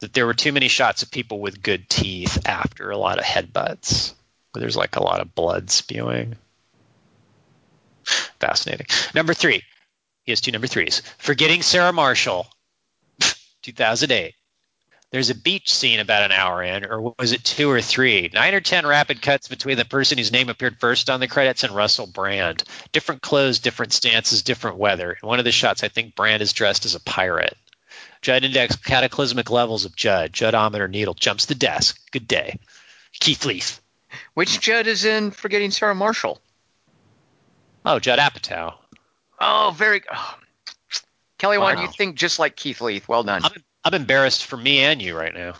that there were too many shots of people with good teeth after a lot of headbutts. Where there's like a lot of blood spewing. Fascinating. Number three. He has two number threes. Forgetting Sarah Marshall, 2008. There's a beach scene about an hour in, or was it two or three? Nine or ten rapid cuts between the person whose name appeared first on the credits and Russell Brand. Different clothes, different stances, different weather. In one of the shots, I think Brand is dressed as a pirate. Judd Index cataclysmic levels of Judd. Juddometer needle jumps the desk. Good day. Keith Leaf. Which Judd is in Forgetting Sarah Marshall? Oh, Judd Apatow. Oh, very. Oh. Kelly, why do you think just like Keith Leith. Well done. I'm, I'm embarrassed for me and you right now.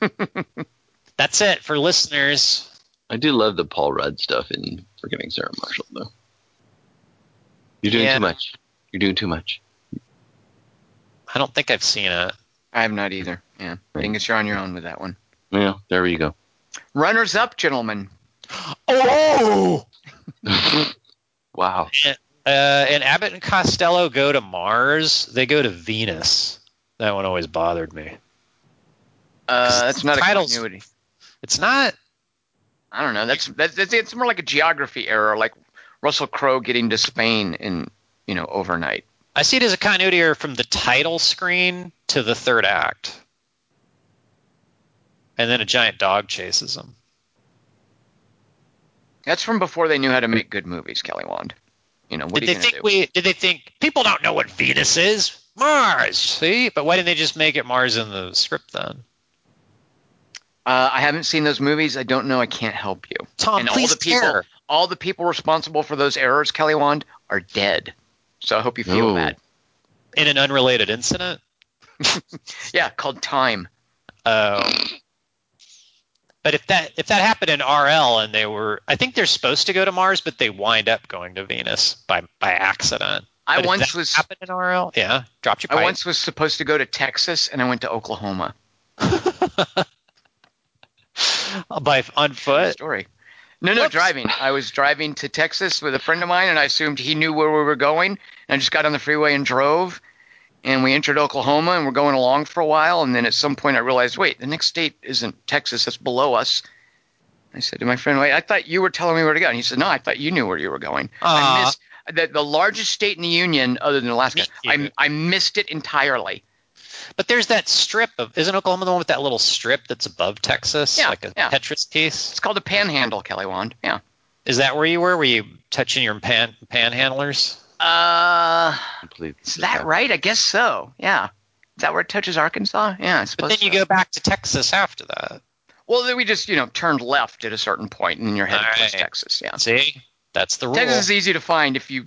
That's it for listeners. I do love the Paul Rudd stuff in Forgetting Sarah Marshall, though. You're doing Yeah. too much. You're doing too much. I don't think I've seen it. I have not either. Yeah, I think you're on your own with that one. Yeah, there you go. Runners up, gentlemen. Oh! wow. Uh, and Abbott and Costello go to Mars. They go to Venus. That one always bothered me. Uh, that's not a continuity. It's not. I don't know. That's, that's that's it's more like a geography error, like Russell Crowe getting to Spain in you know overnight. I see it as a continuity error from the title screen to the third act. And then a giant dog chases him. That's from before they knew how to make good movies, Kelly Wand. You know what did they think do? we? Did they think people don't know what Venus is? Mars. See, but why didn't they just make it Mars in the script then? Uh, I haven't seen those movies. I don't know. I can't help you. Tom, and all please the people, care. all the people responsible for those errors, Kelly Wand, are dead. So I hope you feel No. bad. in an unrelated incident. Yeah, called Time. Oh. But if that if that happened in RL and they were, I think they're supposed to go to Mars, but they wind up going to Venus by by accident. I But once was happened in RL. Yeah, dropped your I pipe. once was supposed to go to Texas, and I went to Oklahoma. by on foot. story. No, no, Whoops. driving. I was driving to Texas with a friend of mine, and I assumed he knew where we were going. And I just got on the freeway and drove. And we entered Oklahoma, and we're going along for a while. And then at some point, I realized, wait, the next state isn't Texas; that's below us. I said to my friend, "Wait, I thought you were telling me where to go." And he said, "No, I thought you knew where you were going." I missed the, the largest state in the union, other than Alaska. I, I missed it entirely. But there's that strip of isn't Oklahoma the one with that little strip that's above Texas, Yeah, like a yeah. Tetris piece? It's called a panhandle, Kelly Wand. Yeah. Is that where you were? Were you touching your pan panhandlers? Uh, is that right? I guess so. Yeah. Is that where it touches Arkansas? Yeah, I suppose. But then you so. go back to Texas after that. Well, then we just you know turned left at a certain point, and then you're headed All towards right. Texas. Yeah. See, that's the rule. Texas is easy to find if you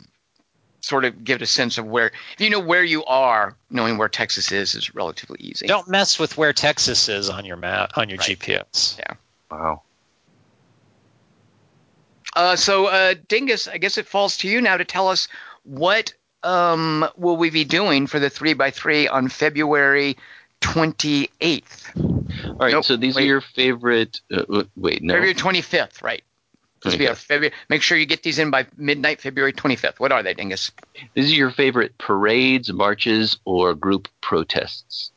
sort of give it a sense of where. If you know where you are, knowing where Texas is is relatively easy. Don't mess with where Texas is on your map on your Right. GPS. Yeah. Wow. Uh, so, uh, Dingus, I guess it falls to you now to tell us what um, will we be doing for the three by three on February twenty eighth, All right. Nope, so these wait. are your favorite. Uh, wait, no. February twenty fifth, right? This will be our 25th. February. Make sure you get these in by midnight, February twenty fifth. What are they, Dingus? These are your favorite parades, marches, or group protests.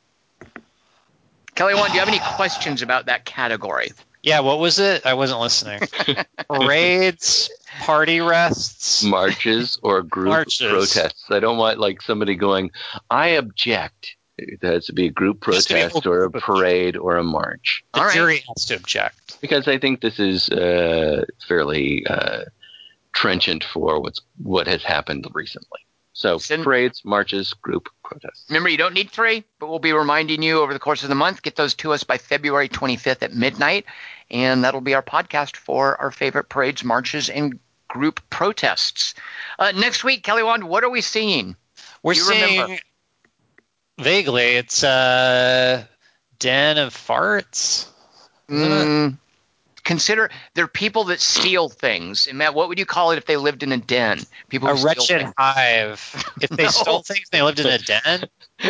Kelly, one, do you have any questions about that category? Yeah, what was it? I wasn't listening. Parades, party rests. Marches or group Marches. protests. I don't want like somebody going, I object. It has to be a group Has a protest or a parade or a march. The All right. jury has to object. Because I think this is uh, fairly uh, trenchant for what's what has happened recently. So Send- parades, marches, group protests. Remember, you don't need three, but we'll be reminding you over the course of the month. Get those to us by February 25th at midnight, and that'll be our podcast for our favorite parades, marches, and group protests. Uh, next week, Kelly Wand, what are we seeing? We're seeing remember. vaguely it's uh Den of Farts. Mm, consider they're people that steal things. And Matt, what would you call it if they lived in a den? People A wretched hive. If they No. stole things, they lived in a den,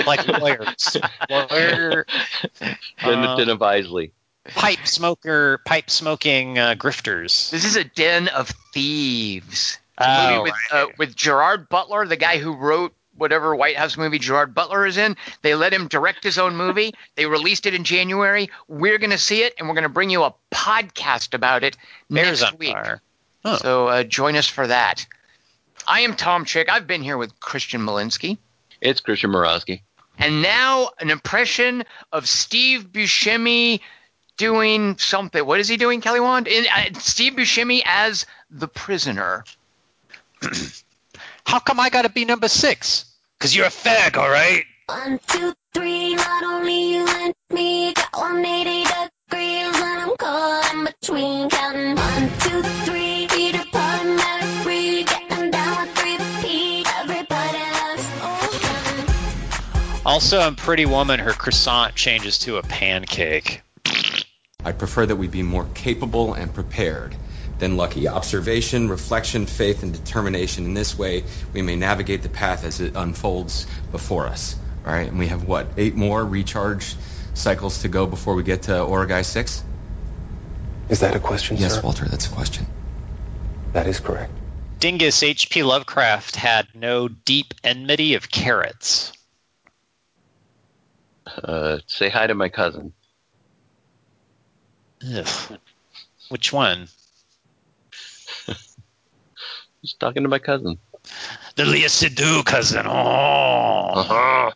like lawyers, lawyer, Then, Uh, then of Isley. Pipe smoker, pipe smoking uh, grifters. This is a den of thieves. Oh, movie with uh, with Gerard Butler, the guy who wrote whatever White House movie Gerard Butler is in. They let him direct his own movie. They released it in January. We're going to see it, and we're going to bring you a podcast about it Bears next week. fire. Oh. So uh, join us for that. I am Tom Chick. I've been here with Christian Malinsky. It's Christian Morosky. And now an impression of Steve Buscemi doing something. What is he doing, Kelly Wand? In, uh, Steve Buscemi as the prisoner. How come I got to be number six? Because you're a fag, all right? One, two, three, not only you and me got 180 degrees and I'm caught in between counting one, two, three, Peter Pan, Mary Free, getting down with three P, everybody loves ocean. Also, in Pretty Woman, her croissant changes to a pancake. I prefer that we be more capable and prepared than lucky. Observation, reflection, faith, and determination. In this way, we may navigate the path as it unfolds before us. All right, and we have what? Eight more recharge cycles to go before we get to Oragai 6? Is that a question, sir? Yes, sir? Walter, that's a question. That is correct. Dingus H.P. Lovecraft had no deep enmity of carrots. Uh, say hi to my cousin. Ugh. Which one? Just talking to my cousin. The Lea Seydoux cousin. Oh. Uh-huh.